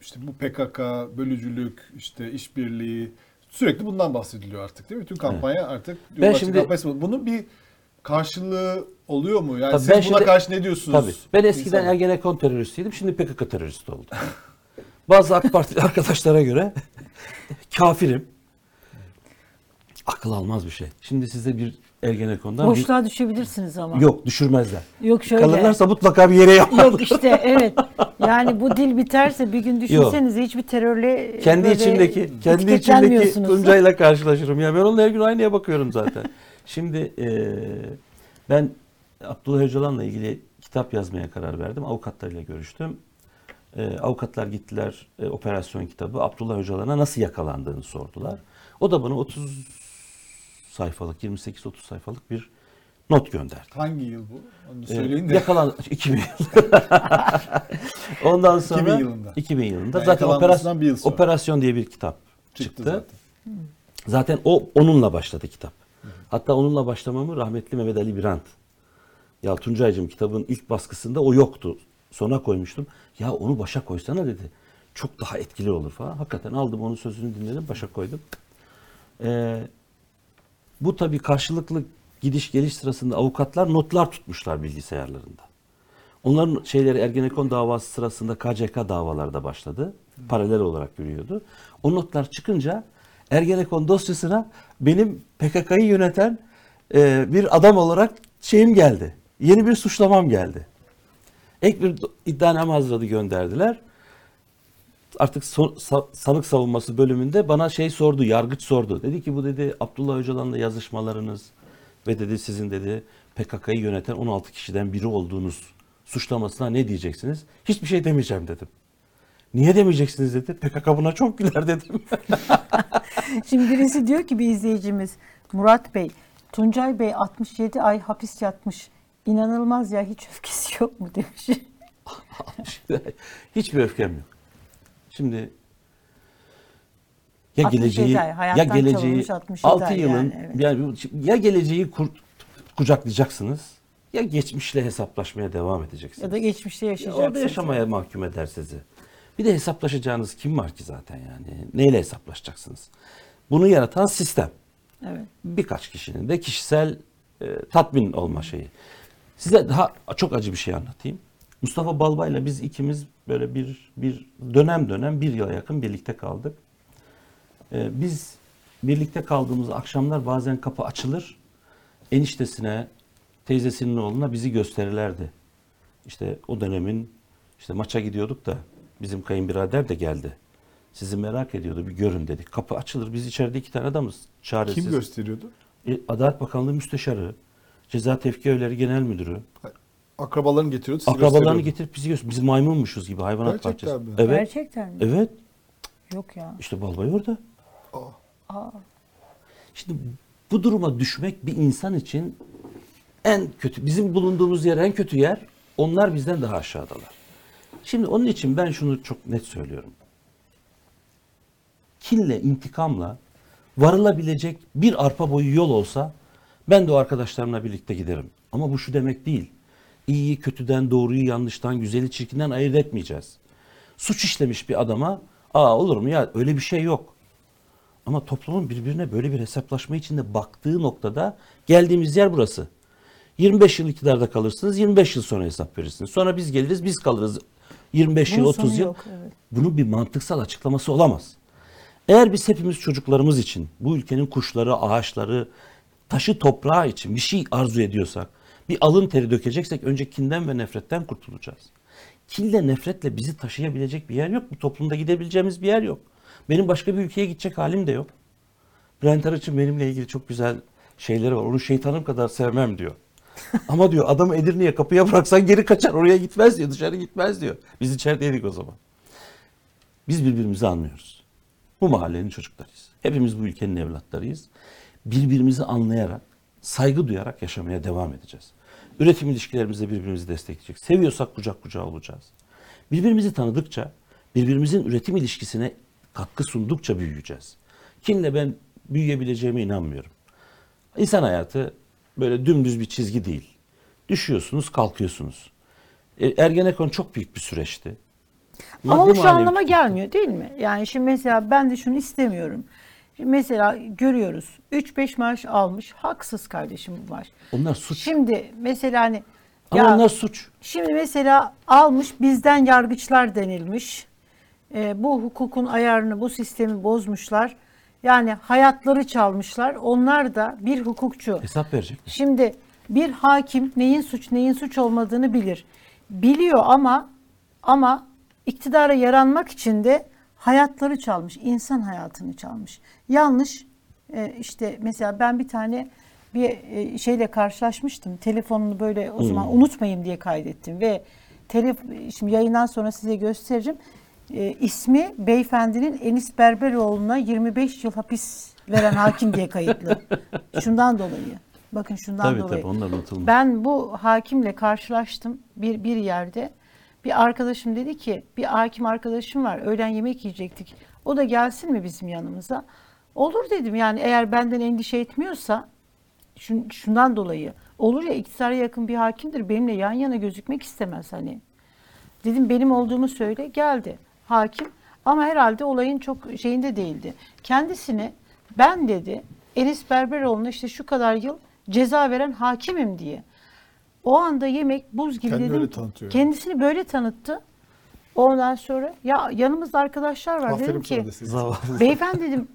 işte bu PKK, bölücülük, işte işbirliği sürekli bundan bahsediliyor artık değil mi? Bütün kampanya artık Cumhurbaşkanı şimdi- kampanyası. Bunun bir karşılığı oluyor mu? Yani siz ben buna şimdi- karşı ne diyorsunuz? Tabii. Ben eskiden İnsanlar? Ergenekon teröristiydim. Şimdi PKK teröristi oldum. Bazı AK Partili arkadaşlara göre kafirim. Akıl almaz bir şey. Şimdi size bir Ergenekon'dan bir... Boşluğa düşebilirsiniz ama. Yok düşürmezler. Yok şöyle. Kalırlarsa mutlaka bir yere yaparlar. Yok işte evet. Yani bu dil biterse bir gün düşünsenize hiçbir terörle kendi böyle içimdeki kendi içimdeki. Tuncay'la karşılaşırım. Ya ben onunla her gün aynaya bakıyorum zaten. Şimdi eee, ben Abdullah Öcalan'la ilgili kitap yazmaya karar verdim. Avukatlarıyla görüştüm. Eee, avukatlar gittiler e, operasyon kitabı Abdullah Öcalan'a nasıl yakalandığını sordular. O da bana 30 sayfalık 28-30 sayfalık bir not gönderdi. Hangi yıl bu? Onu Ee, söyleyin de. Yakalan 2000 Ondan sonra 2000 yılında. 2000 yılında Yani zaten operasyon, bir yıl sonra. operasyon diye bir kitap Çıktı çıktı. zaten. Zaten o onunla başladı kitap. Hatta onunla başlamamı rahmetli Mehmet Ali Birant. Ya Tuncay'cığım kitabın ilk baskısında o yoktu. Sona koymuştum. Ya onu başa koysana dedi. Çok daha etkili olur falan. Hakikaten aldım onun sözünü dinledim başa koydum. Ee, bu tabii karşılıklı gidiş geliş sırasında avukatlar notlar tutmuşlar bilgisayarlarında. Onların şeyleri Ergenekon davası sırasında KCK davaları da başladı. Paralel olarak yürüyordu. O notlar çıkınca Ergenekon dosyasına benim PKK'yı yöneten e, bir adam olarak şeyim geldi. Yeni bir suçlamam geldi. Ek bir iddianame hazırladı gönderdiler. Artık son- sa- sanık savunması bölümünde bana şey sordu, yargıç sordu. Dedi ki bu dedi Abdullah Öcalan'la yazışmalarınız ve dedi sizin dedi PKK'yı yöneten 16 kişiden biri olduğunuz suçlamasına ne diyeceksiniz? Hiçbir şey demeyeceğim dedim. Niye demeyeceksiniz dedi. PKK buna çok güler dedim. Şimdi birisi diyor ki bir izleyicimiz Murat Bey, Tuncay Bey 67 ay hapis yatmış. İnanılmaz ya hiç öfkesi yok mu demiş. Hiçbir öfkem yok. Şimdi ya 67 geleceği ay, ya geleceği çalınmış 67 6 ay yılın yani, evet. yani ya geleceği kur- kucaklayacaksınız ya geçmişle hesaplaşmaya devam edeceksiniz. ya da geçmişte Ya yaşayacaksınız. orada yaşamaya mahkum eder sizi. Bir de hesaplaşacağınız kim var ki zaten yani? Neyle hesaplaşacaksınız? Bunu yaratan sistem. Evet. Birkaç kişinin de kişisel e, tatmin olma şeyi. Size daha çok acı bir şey anlatayım. Mustafa Balbay'la biz ikimiz böyle bir bir dönem dönem bir yıla yakın birlikte kaldık. E, biz birlikte kaldığımız akşamlar bazen kapı açılır. Eniştesine, teyzesinin oğluna bizi gösterirlerdi. İşte o dönemin işte maça gidiyorduk da bizim kayınbirader de geldi. Sizi merak ediyordu bir görün dedik. Kapı açılır biz içeride iki tane adamız. Çaresiz. Kim gösteriyordu? E, Adalet Bakanlığı Müsteşarı, Ceza Tevki Evleri Genel Müdürü. Akrabalarını getiriyordu. sizi Akrabalarını gösteriyordu. getirip bizi göster. Biz maymunmuşuz gibi hayvanat Gerçekten bahçesi. mi? Evet. Gerçekten mi? Evet. Yok ya. İşte Balbay orada. Şimdi bu duruma düşmek bir insan için en kötü, bizim bulunduğumuz yer en kötü yer. Onlar bizden daha aşağıdalar. Şimdi onun için ben şunu çok net söylüyorum. Kinle, intikamla varılabilecek bir arpa boyu yol olsa ben de o arkadaşlarımla birlikte giderim. Ama bu şu demek değil. İyiyi kötüden, doğruyu yanlıştan, güzeli çirkinden ayırt etmeyeceğiz. Suç işlemiş bir adama, aa olur mu ya öyle bir şey yok. Ama toplumun birbirine böyle bir hesaplaşma içinde baktığı noktada geldiğimiz yer burası. 25 yıl iktidarda kalırsınız, 25 yıl sonra hesap verirsiniz. Sonra biz geliriz, biz kalırız 25 yıl, Bunun 30 sonu yıl. yok, evet. Bunun bir mantıksal açıklaması olamaz. Eğer biz hepimiz çocuklarımız için, bu ülkenin kuşları, ağaçları, taşı toprağı için bir şey arzu ediyorsak, bir alın teri dökeceksek önce kinden ve nefretten kurtulacağız. Kinle, nefretle bizi taşıyabilecek bir yer yok. Bu toplumda gidebileceğimiz bir yer yok. Benim başka bir ülkeye gidecek halim de yok. Bülent Arıç'ın benimle ilgili çok güzel şeyleri var. Onu şeytanım kadar sevmem diyor. Ama diyor adamı Edirne'ye kapıya bıraksan geri kaçar oraya gitmez diyor dışarı gitmez diyor. Biz içerideydik o zaman. Biz birbirimizi anlıyoruz. Bu mahallenin çocuklarıyız. Hepimiz bu ülkenin evlatlarıyız. Birbirimizi anlayarak, saygı duyarak yaşamaya devam edeceğiz. Üretim ilişkilerimizde birbirimizi destekleyecek. Seviyorsak kucak kucağa olacağız. Birbirimizi tanıdıkça, birbirimizin üretim ilişkisine katkı sundukça büyüyeceğiz. Kinle ben büyüyebileceğime inanmıyorum. İnsan hayatı böyle dümdüz bir çizgi değil. Düşüyorsunuz, kalkıyorsunuz. E, Ergenekon çok büyük bir süreçti. Ama Maddi bu şu anlama tutum. gelmiyor değil mi? Yani şimdi mesela ben de şunu istemiyorum. Şimdi mesela görüyoruz 3-5 maaş almış haksız kardeşim bu var. Onlar suç. Şimdi mesela hani Ama ya onlar suç. şimdi mesela almış bizden yargıçlar denilmiş. Ee, bu hukukun ayarını bu sistemi bozmuşlar. Yani hayatları çalmışlar. Onlar da bir hukukçu. Hesap verecek. Şimdi bir hakim neyin suç neyin suç olmadığını bilir. Biliyor ama ama iktidara yaranmak için de hayatları çalmış, insan hayatını çalmış. Yanlış e, işte mesela ben bir tane bir e, şeyle karşılaşmıştım. Telefonunu böyle o zaman unutmayayım diye kaydettim ve telef şimdi yayından sonra size göstereceğim. E, ismi beyefendinin Enis Berberoğlu'na 25 yıl hapis veren hakim diye kayıtlı. Şundan dolayı. Bakın şundan Tabii dolayı. tabii onlar unutulmaz. Ben bu hakimle karşılaştım bir bir yerde. Bir arkadaşım dedi ki bir hakim arkadaşım var öğlen yemek yiyecektik. O da gelsin mi bizim yanımıza? Olur dedim yani eğer benden endişe etmiyorsa şun- şundan dolayı olur ya iktidara yakın bir hakimdir benimle yan yana gözükmek istemez hani. Dedim benim olduğumu söyle geldi hakim ama herhalde olayın çok şeyinde değildi. Kendisine ben dedi Enis Berberoğlu'na işte şu kadar yıl ceza veren hakimim diye. O anda yemek buz gibi Kendini dedim. öyle. Kendisini böyle tanıttı. Ondan sonra ya yanımızda arkadaşlar var dedim Aferin ki deseydin. Zavallı. beyefendi dedim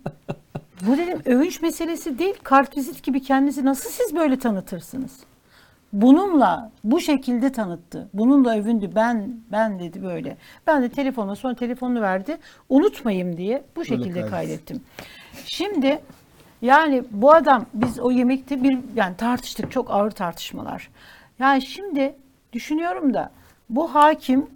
bu dedim övünç meselesi değil kartvizit gibi kendinizi nasıl siz böyle tanıtırsınız? Bununla bu şekilde tanıttı. Bununla övündü. Ben ben dedi böyle. Ben de telefonla sonra telefonunu verdi. Unutmayayım diye bu şekilde kaydet. kaydettim. Şimdi yani bu adam biz o yemekte bir yani tartıştık çok ağır tartışmalar. Yani şimdi düşünüyorum da bu hakim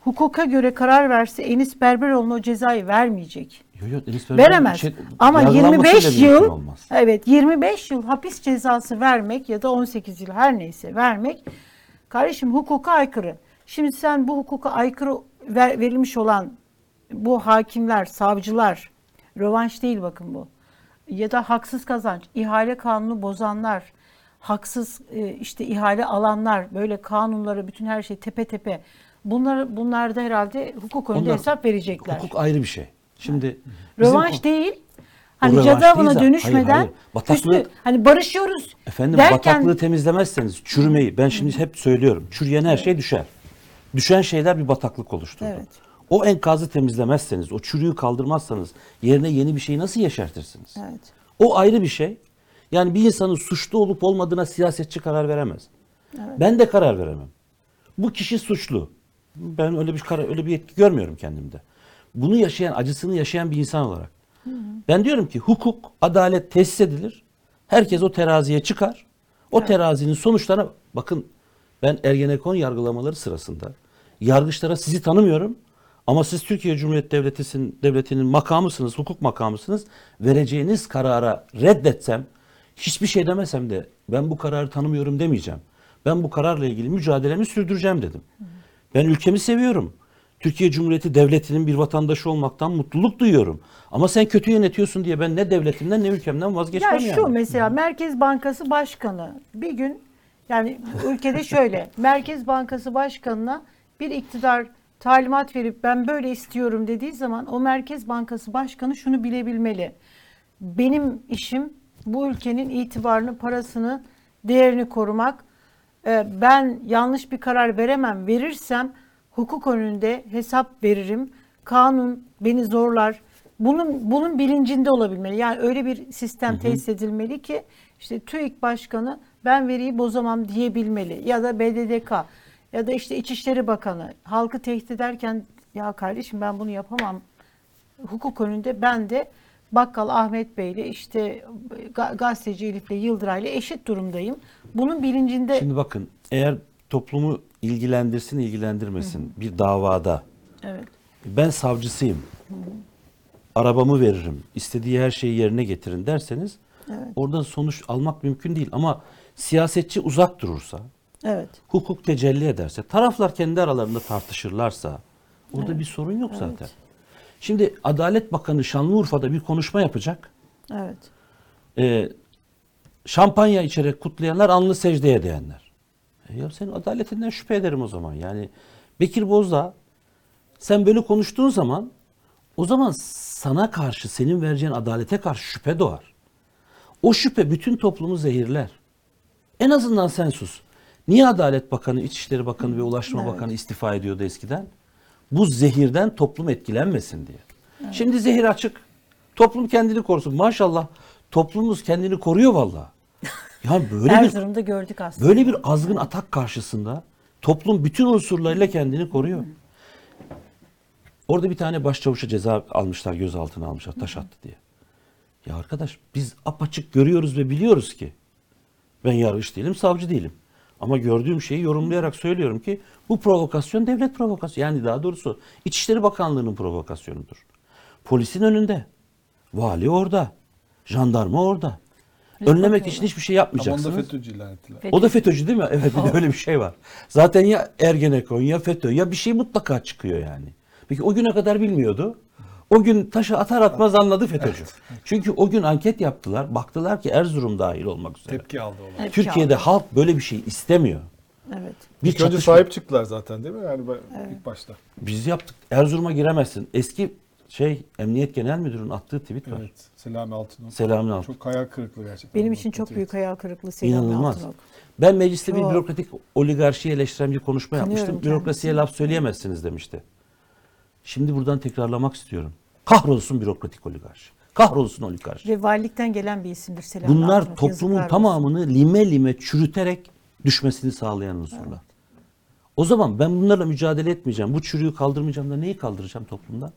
hukuka göre karar verse Enis Berberoğlu'na o cezayı vermeyecek. Yo, yo, Enis Berberoğlu Veremez. şey- Ama yargılanmasıyla 25 mümkün yıl evet 25 yıl hapis cezası vermek ya da 18 yıl her neyse vermek kardeşim hukuka aykırı. Şimdi sen bu hukuka aykırı ver- verilmiş olan bu hakimler, savcılar rövanş değil bakın bu. Ya da haksız kazanç, ihale kanunu bozanlar, haksız e, işte ihale alanlar, böyle kanunları bütün her şey tepe tepe. Bunlar bunlar da herhalde hukuk önünde Onlar- hesap verecekler. Hukuk ayrı bir şey. Şimdi Rövanş değil. Hani zaten. dönüşmeden Hayır, hayır. Bataklığı- üstü- hani barışıyoruz Efendim derken bataklığı temizlemezseniz çürümeyi ben şimdi hep söylüyorum. Çürüyen her şey düşer. Düşen şeyler bir bataklık oluşturur. Evet. O enkazı temizlemezseniz, o çürüyü kaldırmazsanız yerine yeni bir şeyi nasıl yeşertirsiniz? Evet. O ayrı bir şey. Yani bir insanın suçlu olup olmadığına siyasetçi karar veremez. Ben de karar veremem. Bu kişi suçlu. Ben öyle bir karar, öyle bir yetki görmüyorum kendimde. Bunu yaşayan, acısını yaşayan bir insan olarak. Ben diyorum ki hukuk, adalet tesis edilir. Herkes o teraziye çıkar. O terazinin sonuçlarına bakın ben Ergenekon yargılamaları sırasında yargıçlara sizi tanımıyorum ama siz Türkiye Cumhuriyeti Devleti'nin devletinin makamısınız, hukuk makamısınız. Vereceğiniz karara reddetsem hiçbir şey demesem de ben bu kararı tanımıyorum demeyeceğim. Ben bu kararla ilgili mücadelemi sürdüreceğim dedim. Ben ülkemi seviyorum. Türkiye Cumhuriyeti Devleti'nin bir vatandaşı olmaktan mutluluk duyuyorum. Ama sen kötü yönetiyorsun diye ben ne devletimden ne ülkemden vazgeçmem Ya yani. şu mesela Merkez Bankası Başkanı bir gün yani ülkede şöyle Merkez Bankası Başkanı'na bir iktidar talimat verip ben böyle istiyorum dediği zaman o Merkez Bankası Başkanı şunu bilebilmeli. Benim işim bu ülkenin itibarını, parasını, değerini korumak. Ee, Ben yanlış bir karar veremem. Verirsem hukuk önünde hesap veririm. Kanun beni zorlar. Bunun bunun bilincinde olabilmeli. Yani öyle bir sistem tesis edilmeli ki işte TÜİK Başkanı ben veriyi bozamam diyebilmeli. Ya da BDDK ya da işte İçişleri Bakanı halkı tehdit ederken ya kardeşim ben bunu yapamam hukuk önünde ben de Bakkal Ahmet Bey ile işte ga- gazeteci Elif'le Yıldıray'la eşit durumdayım. Bunun bilincinde Şimdi bakın eğer toplumu ilgilendirsin ilgilendirmesin bir davada evet. ben savcısıyım. Arabamı veririm. istediği her şeyi yerine getirin derseniz oradan sonuç almak mümkün değil. Ama siyasetçi uzak durursa, Evet. hukuk tecelli ederse, taraflar kendi aralarında tartışırlarsa orada bir sorun yok zaten. Şimdi Adalet Bakanı Şanlıurfa'da bir konuşma yapacak. Evet. Ee, şampanya içerek kutlayanlar alnı secdeye değenler. Ya senin adaletinden şüphe ederim o zaman. Yani Bekir Bozdağ sen böyle konuştuğun zaman o zaman sana karşı senin vereceğin adalete karşı şüphe doğar. O şüphe bütün toplumu zehirler. En azından sen sus. Niye Adalet Bakanı, İçişleri Bakanı ve Ulaştırma Bakanı istifa ediyordu eskiden? Bu zehirden toplum etkilenmesin diye. Şimdi zehir açık. Toplum kendini korusun. Maşallah toplumumuz kendini koruyor vallahi. Ya böyle bir Erzurum'da gördük aslında. böyle bir azgın atak karşısında toplum bütün unsurlarıyla kendini koruyor. Orada bir tane başçavuşa ceza almışlar, gözaltına almışlar, taş attı diye. Ya arkadaş biz apaçık görüyoruz ve biliyoruz ki ben yargıç değilim, savcı değilim. Ama gördüğüm şeyi yorumlayarak söylüyorum ki bu provokasyon devlet provokasyonu. Yani daha doğrusu İçişleri Bakanlığı'nın provokasyonudur. Polisin önünde, vali orada, jandarma orada. Önlemek için hiçbir şey Ama onu da yapmayacaksınız. FETÖ'cü ilan ettiler. O da FETÖ'cü değil mi? Evet bir de öyle bir şey var. Zaten ya Ergenekon ya FETÖ ya bir şey mutlaka çıkıyor yani. Peki o güne kadar bilmiyordu. O gün taşı atar atmaz anladı FETÖ'cü. Çünkü o gün anket yaptılar. Baktılar ki Erzurum dahil olmak üzere. Tepki aldı olan. Evet, Türkiye'de halk böyle bir şey istemiyor. Evet. Bir İlk önce çatışma- sahip çıktılar zaten değil mi? Yani ben- ilk başta. Biz yaptık. Erzurum'a giremezsin. Eski şey Emniyet Genel Müdürü'nün attığı tweet var. Evet. Selami Altınok. Selamun aleyküm. Çok hayal kırıklığı gerçekten. Benim için çok büyük hayal kırıklığı Selami İnanılmaz. Altınok. Ben mecliste bir Çok. bürokratik oligarşiyi eleştiren bir konuşma yapmıştım. Bürokrasiye kendisini. laf söyleyemezsiniz demişti. Şimdi buradan tekrarlamak istiyorum. Kahrolsun bürokratik oligarşi. Kahrolsun oligarşi. Ve valilikten gelen bir isimdir Selami Bunlar Altınok. toplumun Yazıklar olsun. tamamını lime lime çürüterek düşmesini sağlayan unsurlar. O zaman ben bunlarla mücadele etmeyeceğim. Bu çürüğü kaldırmayacağım da neyi kaldıracağım toplumda?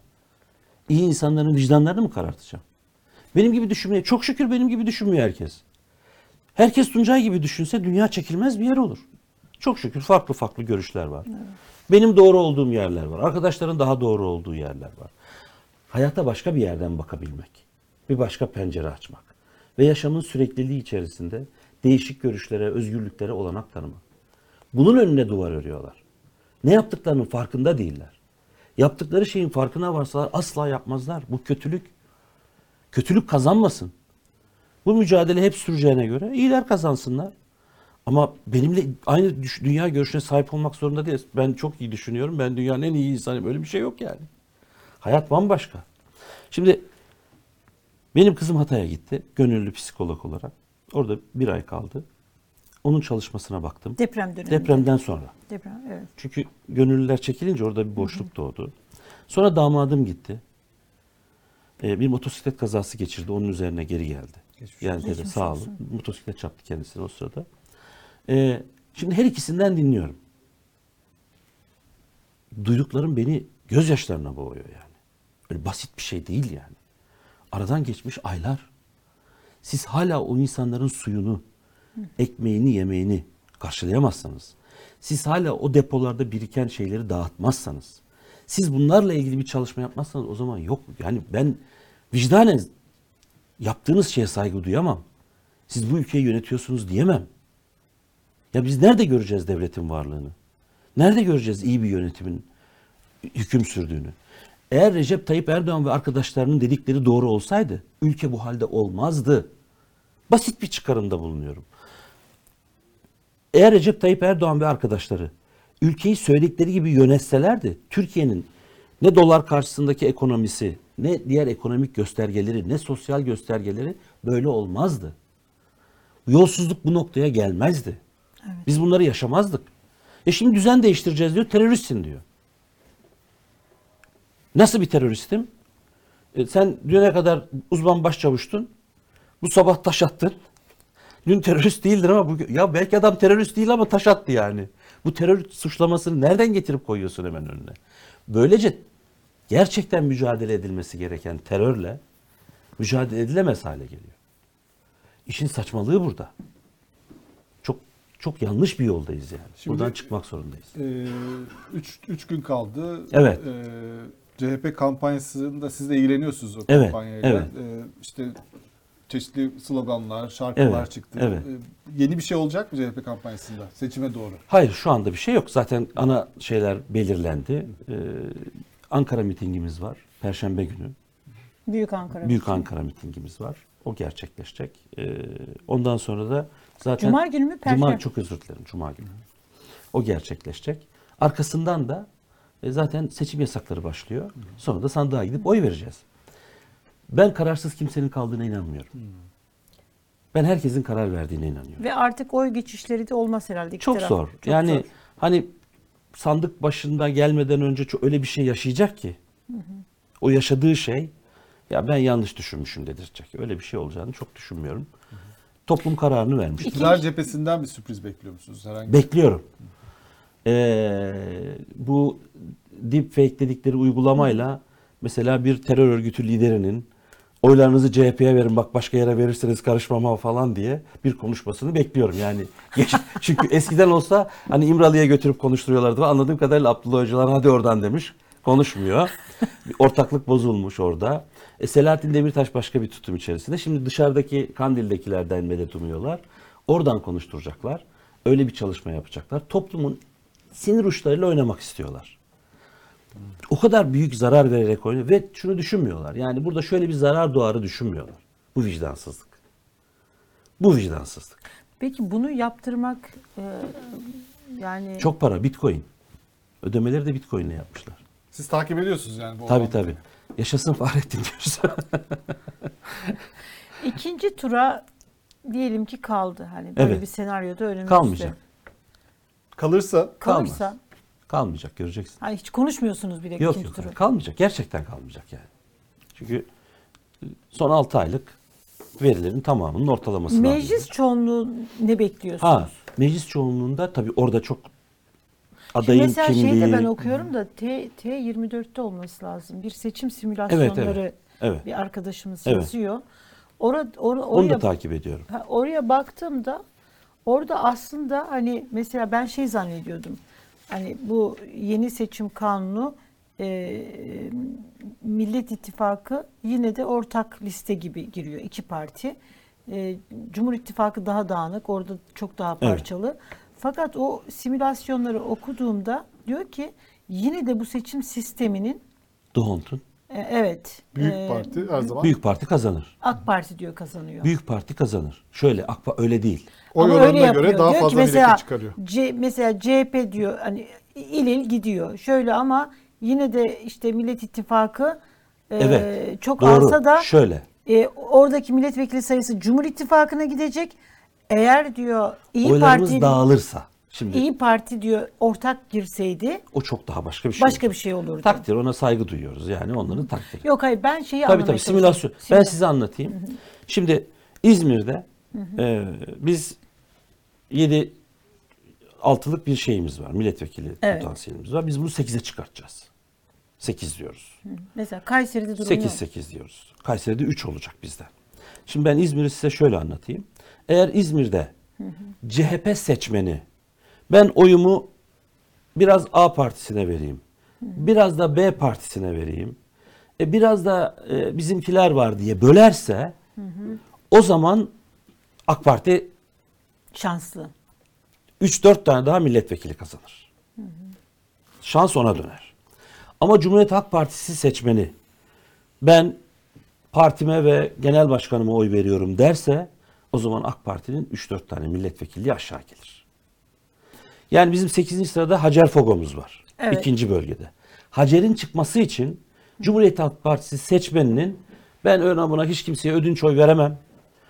İyi insanların vicdanlarını mı karartacağım? Benim gibi düşünmeye, çok şükür benim gibi düşünmüyor herkes. Herkes Tuncay gibi düşünse dünya çekilmez bir yer olur. Çok şükür farklı farklı görüşler var. Benim doğru olduğum yerler var. Arkadaşların daha doğru olduğu yerler var. Hayata başka bir yerden bakabilmek. Bir başka pencere açmak. Ve yaşamın sürekliliği içerisinde değişik görüşlere, özgürlüklere olanak tanımak. Bunun önüne duvar örüyorlar. Ne yaptıklarının farkında değiller. Yaptıkları şeyin farkına varsalar asla yapmazlar. Bu kötülük. Kötülük kazanmasın. Bu mücadele hep süreceğine göre iyiler kazansınlar. Ama benimle aynı dünya görüşüne sahip olmak zorunda değiliz. Ben çok iyi düşünüyorum. Ben dünyanın en iyi insanıyım. Öyle bir şey yok yani. Hayat bambaşka. Şimdi benim kızım Hatay'a gitti. Gönüllü psikolog olarak. Orada bir ay kaldı. Onun çalışmasına baktım. Deprem dönemi. Depremden sonra. Deprem, evet. Çünkü gönüllüler çekilince orada bir boşluk doğdu. Sonra damadım gitti. Ee, bir motosiklet kazası geçirdi. Onun üzerine geri geldi. yani dedi Geçmiş sağ olun. olsun. Motosiklet çarptı kendisini o sırada. Ee, şimdi her ikisinden dinliyorum. Duyduklarım beni gözyaşlarına boğuyor yani. Öyle basit bir şey değil yani. Aradan geçmiş aylar. Siz hala o insanların suyunu, ekmeğini, yemeğini karşılayamazsanız, siz hala o depolarda biriken şeyleri dağıtmazsanız, siz bunlarla ilgili bir çalışma yapmazsanız o zaman yok. Yani ben vicdanen yaptığınız şeye saygı duyamam. Siz bu ülkeyi yönetiyorsunuz diyemem. Ya biz nerede göreceğiz devletin varlığını? Nerede göreceğiz iyi bir yönetimin hüküm sürdüğünü? Eğer Recep Tayyip Erdoğan ve arkadaşlarının dedikleri doğru olsaydı ülke bu halde olmazdı. Basit bir çıkarımda bulunuyorum. Eğer Recep Tayyip Erdoğan ve arkadaşları ülkeyi söyledikleri gibi yönetselerdi Türkiye'nin ne dolar karşısındaki ekonomisi, ne diğer ekonomik göstergeleri, ne sosyal göstergeleri böyle olmazdı. Yolsuzluk bu noktaya gelmezdi. Biz bunları yaşamazdık. E şimdi düzen değiştireceğiz diyor, teröristsin diyor. Nasıl bir teröristim? E sen düne kadar uzman başçavuştun. Bu sabah taş attın. Dün terörist değildir ama bugün ya belki adam terörist değil ama taş attı yani. Bu terör suçlamasını nereden getirip koyuyorsun hemen önüne? Böylece gerçekten mücadele edilmesi gereken terörle mücadele edilemez hale geliyor. İşin saçmalığı burada. Çok çok yanlış bir yoldayız yani. Şimdi- Buradan çıkmak zorundayız. Ee, üç, üç gün kaldı. Evet. Ee, CHP kampanyasında siz de ilgileniyorsunuz o Evet, kampanyayla. evet. Ee, işte çeşitli sloganlar, şarkılar Evet, çıktı. evet. Ee, yeni bir şey olacak mı CHP kampanyasında seçime doğru? Hayır şu anda bir şey yok. Zaten ana şeyler belirlendi. Ee, Ankara mitingimiz var. Perşembe günü. Büyük Ankara. Büyük Ankara mitingimiz var. O gerçekleşecek. Ee, ondan sonra da zaten... Cuma günü mü, Perşembe? Cuma, çok özür dilerim. Cuma günü. O gerçekleşecek. Arkasından da e, zaten seçim yasakları başlıyor. Sonra da sandığa gidip oy vereceğiz. Ben kararsız kimsenin kaldığına inanmıyorum. Ben herkesin karar verdiğine inanıyorum. Ve artık oy geçişleri de olmaz herhalde. Çok taraf. zor. Çok yani zor. hani sandık başında gelmeden önce çok öyle bir şey yaşayacak ki o yaşadığı şey ya ben yanlış düşünmüşüm dedirtecek. Öyle bir şey olacağını çok düşünmüyorum. Toplum kararını vermiş. İktidar cephesinden bir sürpriz bekliyor musunuz? Herhangi Bekliyorum. Ee, bu deepfake dedikleri uygulamayla mesela bir terör örgütü liderinin oylarınızı CHP'ye verin bak başka yere verirseniz karışmama falan diye bir konuşmasını bekliyorum. Yani çünkü eskiden olsa hani İmralı'ya götürüp konuşturuyorlardı. Anladığım kadarıyla Abdullah Öcalan hadi oradan demiş. Konuşmuyor. Ortaklık bozulmuş orada. E, Selahattin Demirtaş başka bir tutum içerisinde. Şimdi dışarıdaki Kandil'dekilerden medet umuyorlar. Oradan konuşturacaklar. Öyle bir çalışma yapacaklar. Toplumun sinir uçlarıyla oynamak istiyorlar. O kadar büyük zarar vererek oynuyor ve şunu düşünmüyorlar. Yani burada şöyle bir zarar doğarı düşünmüyorlar. Bu vicdansızlık. Bu vicdansızlık. Peki bunu yaptırmak e, yani Çok para Bitcoin. Ödemeleri de Bitcoin ile yapmışlar. Siz takip ediyorsunuz yani bu Tabii olanları. tabii. Yaşasın Fahrettin diyoruz. ikinci tura diyelim ki kaldı. Hani böyle Evet. bir senaryoda önümüzde. Kalmayacak. Kalırsa Kalırsa Kalmayacak göreceksin. hani hiç konuşmuyorsunuz bile Yok ikinci yok. turu. Kalmayacak. Gerçekten kalmayacak yani. Çünkü son 6 aylık verilerin tamamının ortalamasını Meclis çoğunluğu ne bekliyorsunuz? Ha, meclis çoğunluğunda tabii orada çok Şimdi adayın mesela kimliği şeyde ben okuyorum da T, T24'te olması lazım. Bir seçim simülasyonları Evet. bir arkadaşımız Evet. yazıyor. Ora, or- Onu oraya, da takip ediyorum. ha, oraya baktığımda orada aslında hani mesela ben şey zannediyordum. Hani bu yeni seçim kanunu e, Millet İttifakı yine de ortak liste gibi giriyor iki parti. E, Cumhur İttifakı daha dağınık, orada çok daha Evet. parçalı. Fakat o simülasyonları okuduğumda diyor ki yine de bu seçim sisteminin Doğuntun. e, evet büyük e, parti her zaman Büyük parti kazanır. AK Parti diyor kazanıyor. Büyük parti kazanır. Şöyle AK öyle değil. Oy Ama oranına öyle yapıyor. göre daha Diyor fazla mesela, milletvekili çıkarıyor. C, mesela CHP diyor hani il il gidiyor. Şöyle ama yine de işte Millet İttifakı e, Evet. çok Doğru. alsa da Şöyle. e, oradaki milletvekili sayısı Cumhur İttifakı'na gidecek. Eğer diyor İyi Oylarımız Parti dağılırsa. Şimdi İyi Parti diyor ortak girseydi o çok daha başka bir şey. başka olur. bir şey olurdu. Takdir ona saygı duyuyoruz. Yani onların takdiri. Yok hayır ben şeyi Tabii anlamaya tabii çalışıyorum. simülasyon. Ben size anlatayım. Şimdi İzmir'de e, biz 7 altılık bir şeyimiz var. Milletvekili Evet. potansiyelimiz var. Biz bunu 8'e çıkartacağız. 8 diyoruz. Mesela Kayseri'de durum 8 yok. 8 diyoruz. Kayseri'de 3 olacak bizden. Şimdi ben İzmir'i size şöyle anlatayım. Eğer İzmir'de CHP seçmeni ben oyumu biraz A partisine vereyim. Biraz da B partisine vereyim. E, biraz da e, bizimkiler var diye bölerse o zaman AK Parti Şanslı. 3-4 tane daha milletvekili kazanır. Şans ona döner. Ama Cumhuriyet Halk Partisi seçmeni ben partime ve genel başkanıma oy veriyorum derse o zaman AK Parti'nin 3-4 tane milletvekilliği aşağı gelir. Yani bizim 8. sırada Hacer Fogo'muz var. Evet. ikinci bölgede. Hacer'in çıkması için Cumhuriyet Halk Partisi seçmeninin ben öyle buna hiç kimseye ödünç oy veremem.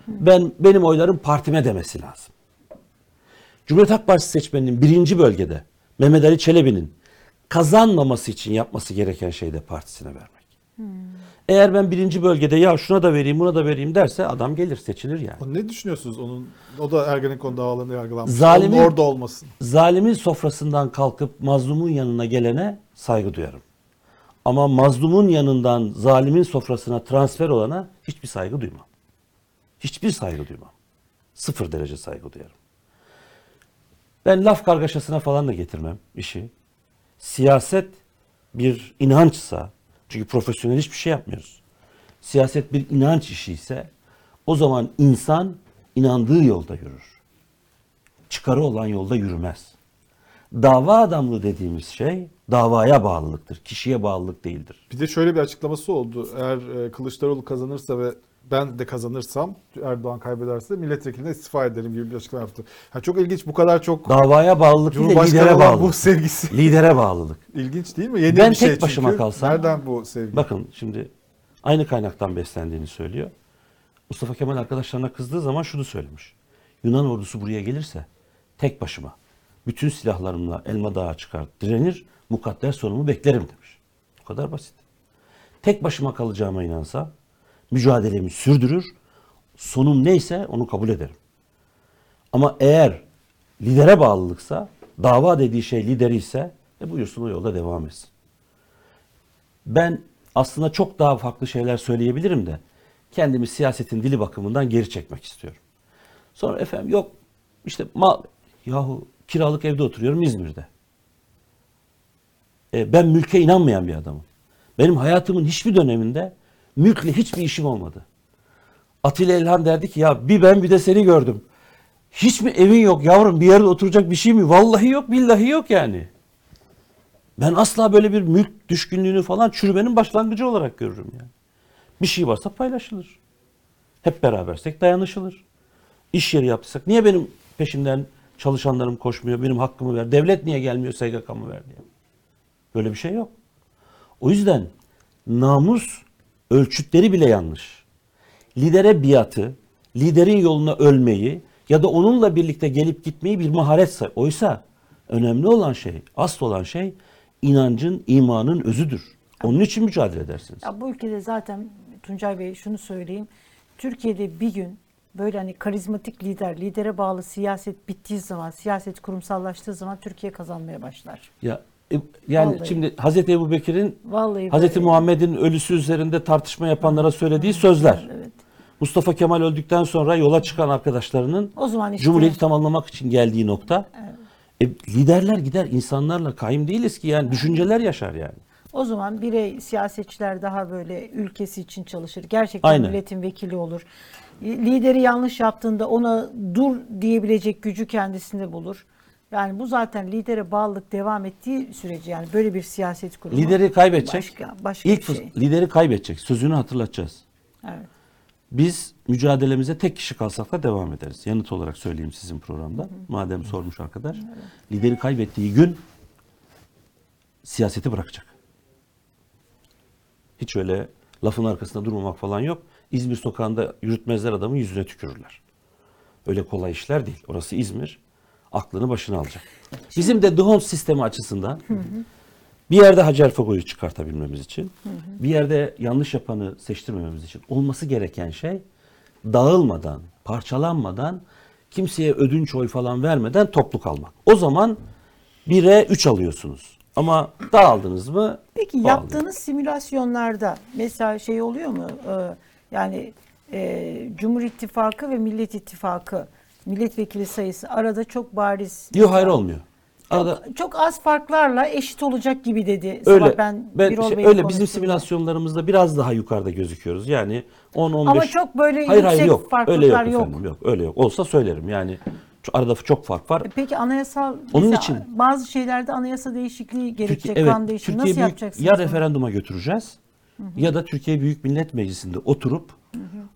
Ben benim oylarım partime demesi lazım. Cumhuriyet Halk Partisi seçmeninin birinci bölgede Mehmet Ali Çelebi'nin kazanmaması için yapması gereken şey de partisine vermek. Eğer ben birinci bölgede ya şuna da vereyim buna da vereyim derse adam gelir seçilir yani. O Ne düşünüyorsunuz onun? O da Ergenekon davalarında yargılanmış. Zalimin- Onun orada olmasın. Zalimin sofrasından kalkıp mazlumun yanına gelene saygı duyarım. Ama mazlumun yanından zalimin sofrasına transfer olana hiçbir saygı duymam. Hiçbir saygı duymam. Sıfır derece saygı duyarım. Ben laf kargaşasına falan da getirmem işi. Siyaset bir inançsa, çünkü profesyonel hiçbir şey yapmıyoruz. Siyaset bir inanç işi ise o zaman insan inandığı yolda yürür çıkarı olan yolda yürümez. Dava adamlığı dediğimiz şey davaya bağlılıktır. Kişiye bağlılık değildir. Bir de şöyle bir açıklaması oldu. Eğer e, Kılıçdaroğlu kazanırsa ve ben de kazanırsam Erdoğan kaybederse milletvekiline istifa ederim gibi bir açıklama yaptı. Ha, çok ilginç bu kadar çok Davaya bağlılık değil de lidere olan bu bağlılık. sevgisi. Lidere bağlılık. İlginç değil mi? Yeni Ben bir şey tek başıma çünkü. kalsam- Nereden bu sevgi? Bakın şimdi aynı kaynaktan beslendiğini söylüyor. Mustafa Kemal arkadaşlarına kızdığı zaman şunu söylemiş. Yunan ordusu buraya gelirse tek başıma bütün silahlarımla Elma Dağı çıkar direnir mukadder sonumu beklerim demiş. Bu kadar basit. Tek başıma kalacağıma inansam mücadelemi sürdürür sonum neyse onu kabul ederim. Ama eğer lidere bağlılıksa dava dediği şey lideri ise e buyursun o yolda devam etsin. Ben aslında çok daha farklı şeyler söyleyebilirim de kendimi siyasetin dili bakımından geri çekmek istiyorum. Sonra efendim yok işte mal yahu kiralık evde oturuyorum İzmir'de. E, ben mülke inanmayan bir adamım. Benim hayatımın hiçbir döneminde Mülkle hiçbir işim olmadı. Atilla İlhan derdi ki ya bir ben bir de seni gördüm. Hiç mi evin yok yavrum bir yerde oturacak bir şey mi? Vallahi yok billahi yok yani. Ben asla böyle bir mülk düşkünlüğünü falan çürümenin başlangıcı olarak görürüm yani. Bir şey varsa paylaşılır. Hep berabersek dayanışılır. İş yeri yapsak niye benim peşimden çalışanlarım koşmuyor, benim hakkımı ver. Devlet niye gelmiyor SGK'mı ver diye. Böyle bir şey yok. O yüzden namus ölçütleri bile yanlış. Lidere biatı, liderin yoluna ölmeyi ya da onunla birlikte gelip gitmeyi bir maharet say. Oysa önemli olan şey, asıl olan şey inancın, imanın özüdür. Onun için mücadele edersiniz. Ya bu ülkede zaten Tuncay Bey şunu söyleyeyim. Türkiye'de bir gün böyle hani karizmatik lider, lidere bağlı siyaset bittiği zaman, siyaset kurumsallaştığı zaman Türkiye kazanmaya başlar. Ya yani Vallahi. şimdi Hazreti Ebu Bekir'in Vallahi Hazreti böyle. Muhammed'in ölüsü üzerinde tartışma yapanlara söylediği sözler. Evet. Mustafa Kemal öldükten sonra yola çıkan arkadaşlarının O zaman işte- Cumhuriyeti tamamlamak için geldiği nokta. E, liderler gider insanlarla kaim değiliz ki yani düşünceler yaşar yani. O zaman birey siyasetçiler daha böyle ülkesi için çalışır. Gerçekten Aynen. milletin vekili olur. Lideri yanlış yaptığında ona dur diyebilecek gücü kendisinde bulur. Yani bu zaten lidere bağlılık devam ettiği sürece yani böyle bir siyaset kurumu. Lideri kaybedecek. Başka, başka İlk bir şey. lideri kaybedecek. Sözünü hatırlatacağız. Evet. Biz mücadelemize tek kişi kalsak da devam ederiz. Yanıt olarak söyleyeyim sizin programda. Madem sormuş arkadaş. Lideri kaybettiği gün siyaseti bırakacak. Hiç öyle lafın arkasında durmamak falan yok. İzmir sokağında yürütmezler adamın yüzüne tükürürler. Öyle kolay işler değil. Orası İzmir. Aklını başına alacak. Bizim de DHON sistemi açısından bir yerde Hacer Fogo'yu çıkartabilmemiz için, bir yerde yanlış yapanı seçtirmememiz için olması gereken şey dağılmadan, parçalanmadan, kimseye ödünç oy falan vermeden toplu kalmak. O zaman 1'e 3 alıyorsunuz. Ama dağıldınız mı? Peki dağılıyor. yaptığınız simülasyonlarda mesela şey oluyor mu? Ee, yani e, Cumhur İttifakı ve Millet İttifakı milletvekili sayısı arada çok bariz. Yok hayır olmuyor. Arada Çok az farklarla eşit olacak gibi dedi. Sabah öyle ben, ben, Birol şey, Bey'le öyle bizim simülasyonlarımızda biraz daha yukarıda gözüküyoruz. Yani 10 15 Ama çok böyle Hayır hayır yüksek yok. Öyle yok farklılıklar yok. efendim. Yok öyle yok. Olsa söylerim. Yani arada çok fark var. E Peki anayasal Onun için- bazı şeylerde anayasa değişikliği gerekecek, Türkiye, evet, kan değişikliği Türkiye nasıl büyük, yapacaksınız? ya bunu? referanduma götüreceğiz ya da Türkiye Büyük Millet Meclisi'nde oturup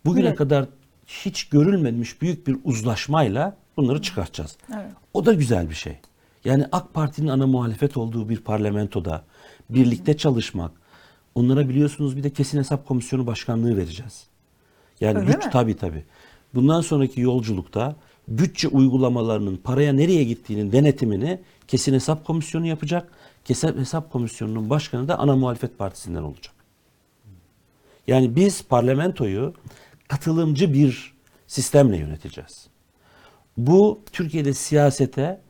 bugüne Evet. kadar hiç görülmemiş büyük bir uzlaşmayla bunları çıkartacağız. Evet. O da güzel bir şey. Yani AK Parti'nin ana muhalefet olduğu bir parlamentoda birlikte çalışmak. Onlara biliyorsunuz bir de kesin hesap komisyonu başkanlığı vereceğiz. Yani Öyle güç mi? tabii tabii. Bundan sonraki yolculukta bütçe uygulamalarının paraya nereye gittiğinin denetimini kesin hesap komisyonu yapacak. Kesin hesap komisyonunun başkanı da ana muhalefet partisinden olacak. Yani biz parlamentoyu katılımcı bir sistemle yöneteceğiz. Bu Türkiye'de siyasete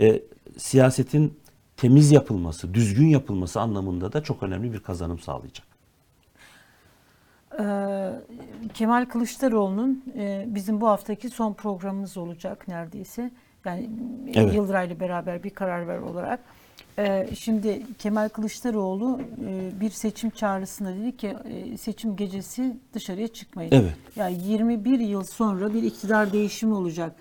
e, siyasetin temiz yapılması, düzgün yapılması anlamında da çok önemli bir kazanım sağlayacak. Ee, Kemal Kılıçdaroğlu'nun e, bizim bu haftaki son programımız olacak neredeyse. Yani Evet. Yıldıray'la beraber bir karar ver olarak. Ee, şimdi Kemal Kılıçdaroğlu e, bir seçim çağrısında dedi ki e, seçim gecesi dışarıya çıkmayın. Evet. Yani 21 yıl sonra bir iktidar değişimi olacak.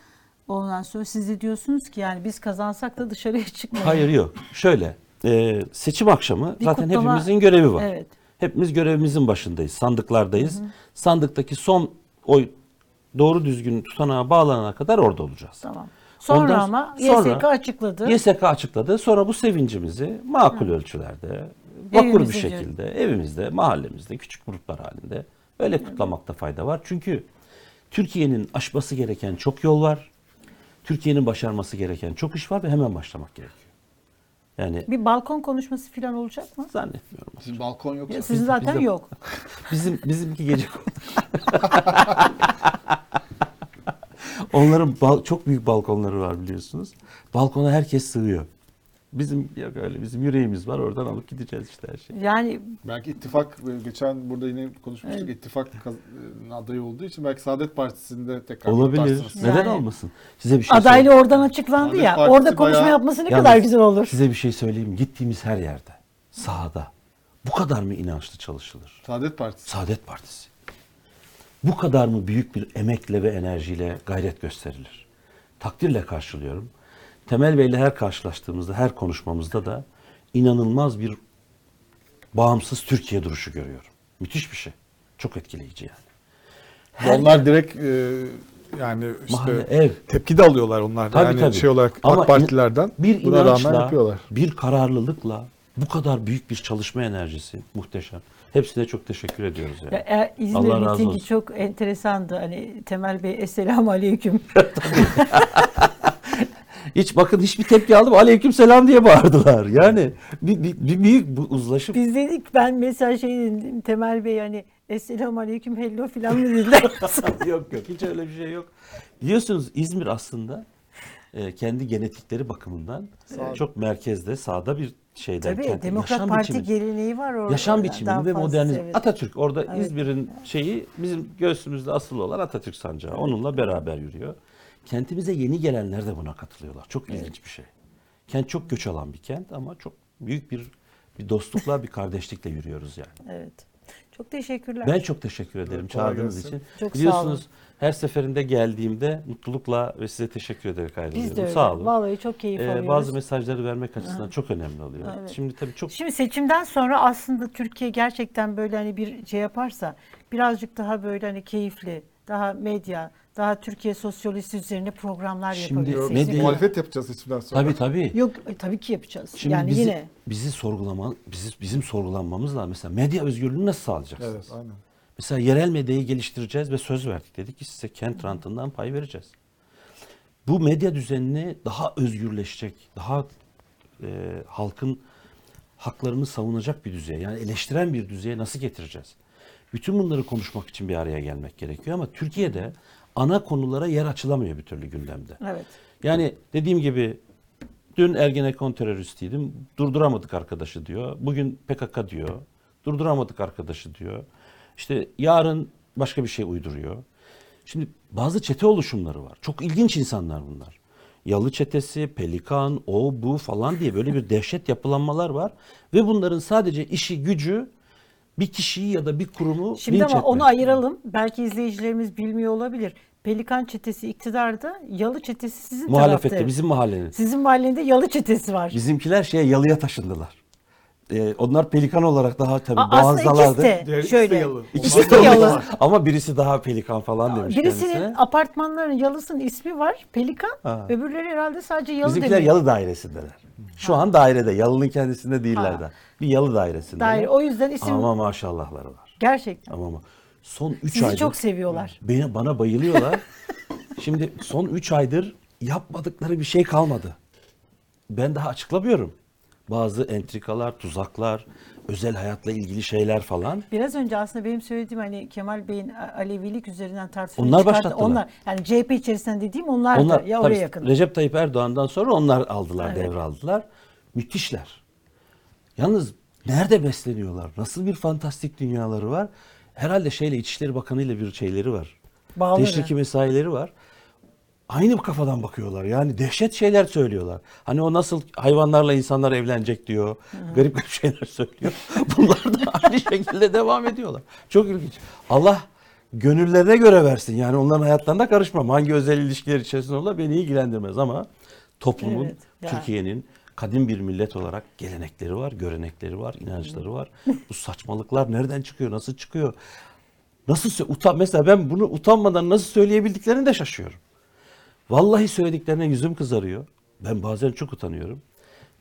Ondan sonra siz de diyorsunuz ki yani biz kazansak da dışarıya çıkmayın. Hayır yok. Şöyle e, seçim akşamı Bir zaten kutlama- hepimizin görevi var. Evet. Hepimiz görevimizin başındayız. Sandıklardayız. Sandıktaki son oy doğru düzgün tutanağa bağlanana kadar orada olacağız. Tamam. Sonra Ondan ama sonra- YSK açıkladı. YSK açıkladı. Sonra bu sevincimizi makul ölçülerde, vakur bir Evimizde şekilde, evimizde, mahallemizde, küçük gruplar halinde böyle kutlamakta fayda var. Çünkü Türkiye'nin aşması gereken çok yol var. Türkiye'nin başarması gereken çok iş var ve hemen başlamak gerekiyor. Yani Bir balkon konuşması falan olacak mı? zannetmiyorum. Sizin balkon yok. Ya Sizin zaten Bizim- yok. Bizim bizimki gece Onların çok büyük balkonları var biliyorsunuz. Balkona herkes sığıyor. Bizim yok öyle bizim yüreğimiz var oradan alıp gideceğiz işte her şeyi. Yani Belki ittifak geçen burada yine konuşmuştuk ittifak kaz- e, adayı olduğu için belki Saadet Partisi'nde tekrar Olabilir. Neden Yani- olmasın? Size bir şey adaylı söyleyeyim. oradan açıklandı Saadet ya. Partisi Orada konuşma bayağı- yapması ne Yalnız kadar güzel olur. Size bir şey söyleyeyim. mi? Gittiğimiz her yerde, sahada Bu kadar mı inançlı çalışılır? Saadet Partisi. Saadet Partisi. Bu kadar mı büyük bir emekle ve enerjiyle gayret gösterilir? Takdirle karşılıyorum. Temel Bey'le her karşılaştığımızda, her konuşmamızda da inanılmaz bir bağımsız Türkiye duruşu görüyorum. Müthiş bir şey. Çok etkileyici yani. Her- Onlar direkt e, yani işte Mahalle, ev. tepki de alıyorlar onlar. Tabii, yani tabii. şey olarak Ama AK Partilerden bir buna rağmen inançla, yapıyorlar. bir kararlılıkla bu kadar büyük bir çalışma enerjisi muhteşem. Hepsine çok teşekkür ediyoruz yani. Ya, e, İzmir Allah razı olsun. çok enteresandı. Hani Temel Bey Esselamu Aleyküm. Hiç bakın hiçbir tepki aldım. Aleyküm selam diye bağırdılar. Yani bir, bir, bir büyük bu uzlaşım. Biz dedik ben mesela şey dedim Temel Bey hani Esselamu Aleyküm hello filan mı dediler. yok yok hiç öyle bir şey yok. Biliyorsunuz İzmir aslında e, kendi genetikleri bakımından e, çok merkezde sağda bir şeyden. Tabii kent- Demokrat yaşam Parti biçimi. geleneği var orada. Yaşam biçimi Daha ve fazla, modernizm. evet. Atatürk orada Evet. İzmir'in şeyi bizim göğsümüzde asılı olan Atatürk sancağı. Onunla beraber yürüyor. Kentimize yeni gelenler de buna katılıyorlar. Çok ilginç bir şey. Kent çok göç alan bir kent ama çok büyük bir bir dostlukla, bir kardeşlikle yürüyoruz yani. Evet. Çok teşekkürler. Ben çok teşekkür ederim çağırdığınız için. Çok sağ Biliyorsunuz olun. Her seferinde geldiğimde mutlulukla ve size teşekkür ederek ayrılıyorum. Biz de öyle. Sağ olun. Vallahi çok keyif Ee, alıyoruz. bazı mesajları vermek açısından çok önemli oluyor. Evet. Şimdi tabii çok Şimdi seçimden sonra aslında Türkiye gerçekten böyle hani bir şey yaparsa birazcık daha böyle hani keyifli, daha medya, daha Türkiye sosyolojisi üzerine programlar Şimdi yapabilir. medya- Seçim- Muhalefet yapacağız seçimden sonra. tabii tabii. Yok e, tabii ki yapacağız. Şimdi yani bizi, yine bizi sorgulama, bizi, bizim sorgulanmamız lazım. Mesela medya özgürlüğünü nasıl sağlayacaksınız? Evet, aynen. Mesela yerel medyayı geliştireceğiz ve söz verdik. Dedik ki size kent rantından pay vereceğiz. Bu medya düzenini daha özgürleşecek, daha e, halkın haklarını savunacak bir düzeye, yani eleştiren bir düzeye nasıl getireceğiz? Bütün bunları konuşmak için bir araya gelmek gerekiyor ama Türkiye'de ana konulara yer açılamıyor bir türlü gündemde. evet. Yani dediğim gibi dün Ergenekon teröristiydim. Durduramadık arkadaşı diyor. Bugün PKK diyor. Durduramadık arkadaşı diyor. İşte yarın başka bir şey uyduruyor. Şimdi bazı çete oluşumları var. Çok ilginç insanlar bunlar. Yalı çetesi, pelikan, o bu falan diye böyle bir dehşet yapılanmalar var. Ve bunların sadece işi gücü bir kişiyi ya da bir kurumu Şimdi linç ama etmek. onu ayıralım. Belki izleyicilerimiz bilmiyor olabilir. Pelikan çetesi iktidarda, Yalı çetesi sizin Muhalefette tarafta. bizim mahallenin. Sizin mahallende Yalı çetesi var. Bizimkiler şeye yalıya taşındılar. Ee, onlar pelikan olarak daha tabii A- Aslında ikisi boğazdalardı. de şöyle. Yalı. İkisi de Yalı. Ama birisi daha pelikan falan demiş Birisinin kendisine. apartmanların Yalısı'nın ismi var Pelikan. Ha. Öbürleri herhalde sadece Yalı Bizimkiler demiyor. yalı dairesindeler. Şu an dairede. Yalının kendisinde değiller Ha. de. Bir yalı dairesindeler. Daire. O yüzden isim Ama maşallahları var. gerçekten. Ama ama son 3 Sizi aydır çok seviyorlar. beni, bana bayılıyorlar. Şimdi son 3 aydır yapmadıkları bir şey kalmadı. Ben daha açıklamıyorum. Bazı entrikalar, tuzaklar, özel hayatla ilgili şeyler falan. Biraz önce aslında benim söylediğim hani Kemal Bey'in Alevilik üzerinden tartışmayı Onlar çıkarttı. başlattılar. Onlar yani CHP içerisinden dediğim onlar, Onlar da ya oraya yakın. Recep Tayyip Erdoğan'dan sonra onlar aldılar, Evet. devraldılar. Müthişler. Yalnız nerede besleniyorlar? Nasıl bir fantastik dünyaları var? Herhalde şeyle İçişleri Bakanı ile bir şeyleri var. Bağlı Teşriki mesaileri var. Aynı kafadan bakıyorlar. Yani dehşet şeyler söylüyorlar. Hani o nasıl hayvanlarla insanlar evlenecek diyor. Garip garip şeyler söylüyor. Bunlar da aynı şekilde devam ediyorlar. Çok ilginç. Allah gönüllerine göre versin. Yani onların hayatlarına karışmam. Hangi özel ilişkiler içerisinde olur beni ilgilendirmez ama toplumun, Evet. Türkiye'nin kadim bir millet olarak gelenekleri var, görenekleri var, inançları var. Bu saçmalıklar nereden çıkıyor, nasıl çıkıyor? Nasıl utan mesela ben bunu utanmadan nasıl söyleyebildiklerini de şaşıyorum. Vallahi söylediklerine yüzüm kızarıyor. Ben bazen çok utanıyorum.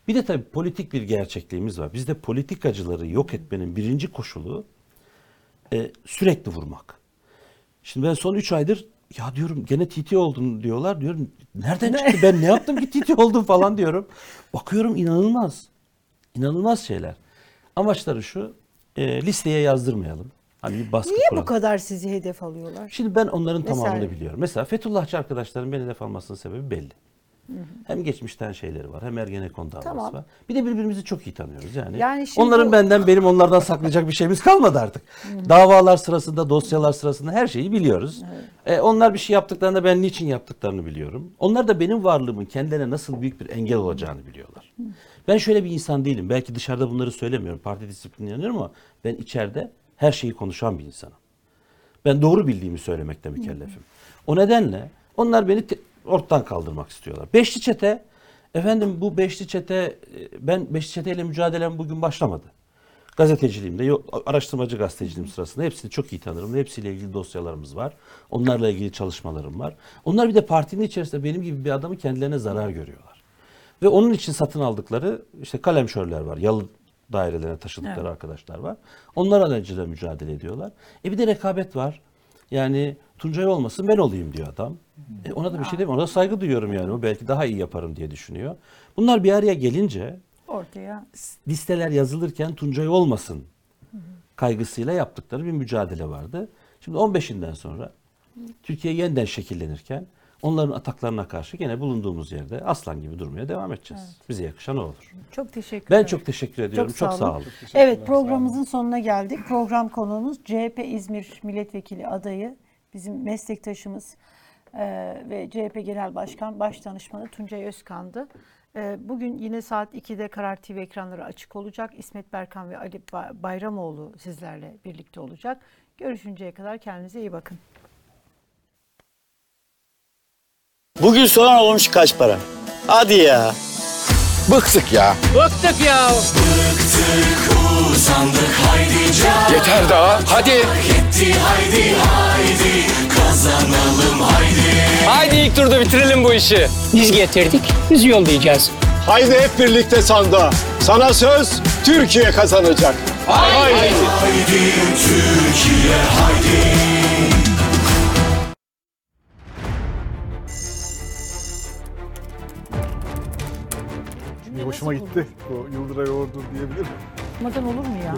Bir de tabii politik bir gerçekliğimiz var. Bizde politikacıları yok etmenin birinci koşulu e, sürekli vurmak. Şimdi ben son 3 aydır ya diyorum gene TT oldun diyorlar. Diyorum nereden çıktı ben ne yaptım ki TT oldum falan diyorum. Bakıyorum inanılmaz. İnanılmaz şeyler. Amaçları şu e, listeye yazdırmayalım. Hani bir baskı Niye bu kuralım. kadar sizi hedef alıyorlar? Şimdi ben onların Mesela- tamamını biliyorum. Mesela Fethullahçı arkadaşların beni hedef almasının sebebi belli. Hem geçmişten şeyleri var hem Ergenekon davası Tamam. var. Bir de birbirimizi çok iyi tanıyoruz yani. Yani şimdi Onların bu- benden benim onlardan saklayacak bir şeyimiz kalmadı artık. Davalar sırasında, dosyalar sırasında her şeyi biliyoruz. E, onlar bir şey yaptıklarında ben niçin yaptıklarını biliyorum. Onlar da benim varlığımın kendilerine nasıl büyük bir engel olacağını biliyorlar. Ben şöyle bir insan değilim. Belki dışarıda bunları söylemiyorum. Parti disiplinine inanıyorum ama ben içeride her şeyi konuşan bir insanım. Ben doğru bildiğimi söylemekle mükellefim. O nedenle onlar beni ortadan kaldırmak istiyorlar. Beşli çete, efendim bu beşli çete, e, ben beşli çeteyle mücadelem bugün başlamadı. Gazeteciliğimde, araştırmacı gazeteciliğim sırasında hepsini çok iyi tanırım. Hepsiyle ilgili dosyalarımız var. Onlarla ilgili çalışmalarım var. Onlar bir de partinin içerisinde benim gibi bir adamı kendilerine zarar görüyorlar. Ve onun için satın aldıkları işte kalemşörler var. Yalı dairelerine taşıdıkları arkadaşlar var. Onlar aracıyla mücadele ediyorlar. E bir de rekabet var. Yani Tuncay olmasın ben olayım diyor adam. E ona da bir şey demiyorum. Ona da saygı duyuyorum yani. O belki daha iyi yaparım diye düşünüyor. Bunlar bir araya gelince Ortaya listeler yazılırken Tuncay olmasın kaygısıyla yaptıkları bir mücadele vardı. Şimdi 15'inden sonra Türkiye yeniden şekillenirken onların ataklarına karşı gene bulunduğumuz yerde aslan gibi durmaya devam edeceğiz. Bize yakışan o olur. çok teşekkür Ben çok teşekkür ediyorum. Çok, sağ sağ olun. olun. Evet programımızın sonuna geldik. Program konuğumuz CHP İzmir Milletvekili adayı bizim meslektaşımız eee, ve CHP Genel Başkan Başdanışmanı Tuncay Özkan'dı. Eee, bugün yine saat 2'de Karar TV ekranları açık olacak. İsmet Berkan ve Ali Ba- Bayramoğlu sizlerle birlikte olacak. Görüşünceye kadar kendinize iyi bakın. Bugün soğan olmuş kaç para? Hadi ya. Bıktık ya. Bıktık ya. Usandık haydi can Yeter daha. Hadi. Yetti haydi haydi Kazanalım haydi Haydi ilk turda bitirelim bu işi. Biz getirdik, biz yollayacağız. Haydi hep birlikte sandığa. Sana söz Türkiye kazanacak. Haydi. Haydi Türkiye haydi Hoşuma gitti. Bu Yıldıray Ordu diyebilir miyim? Madan olur mu ya?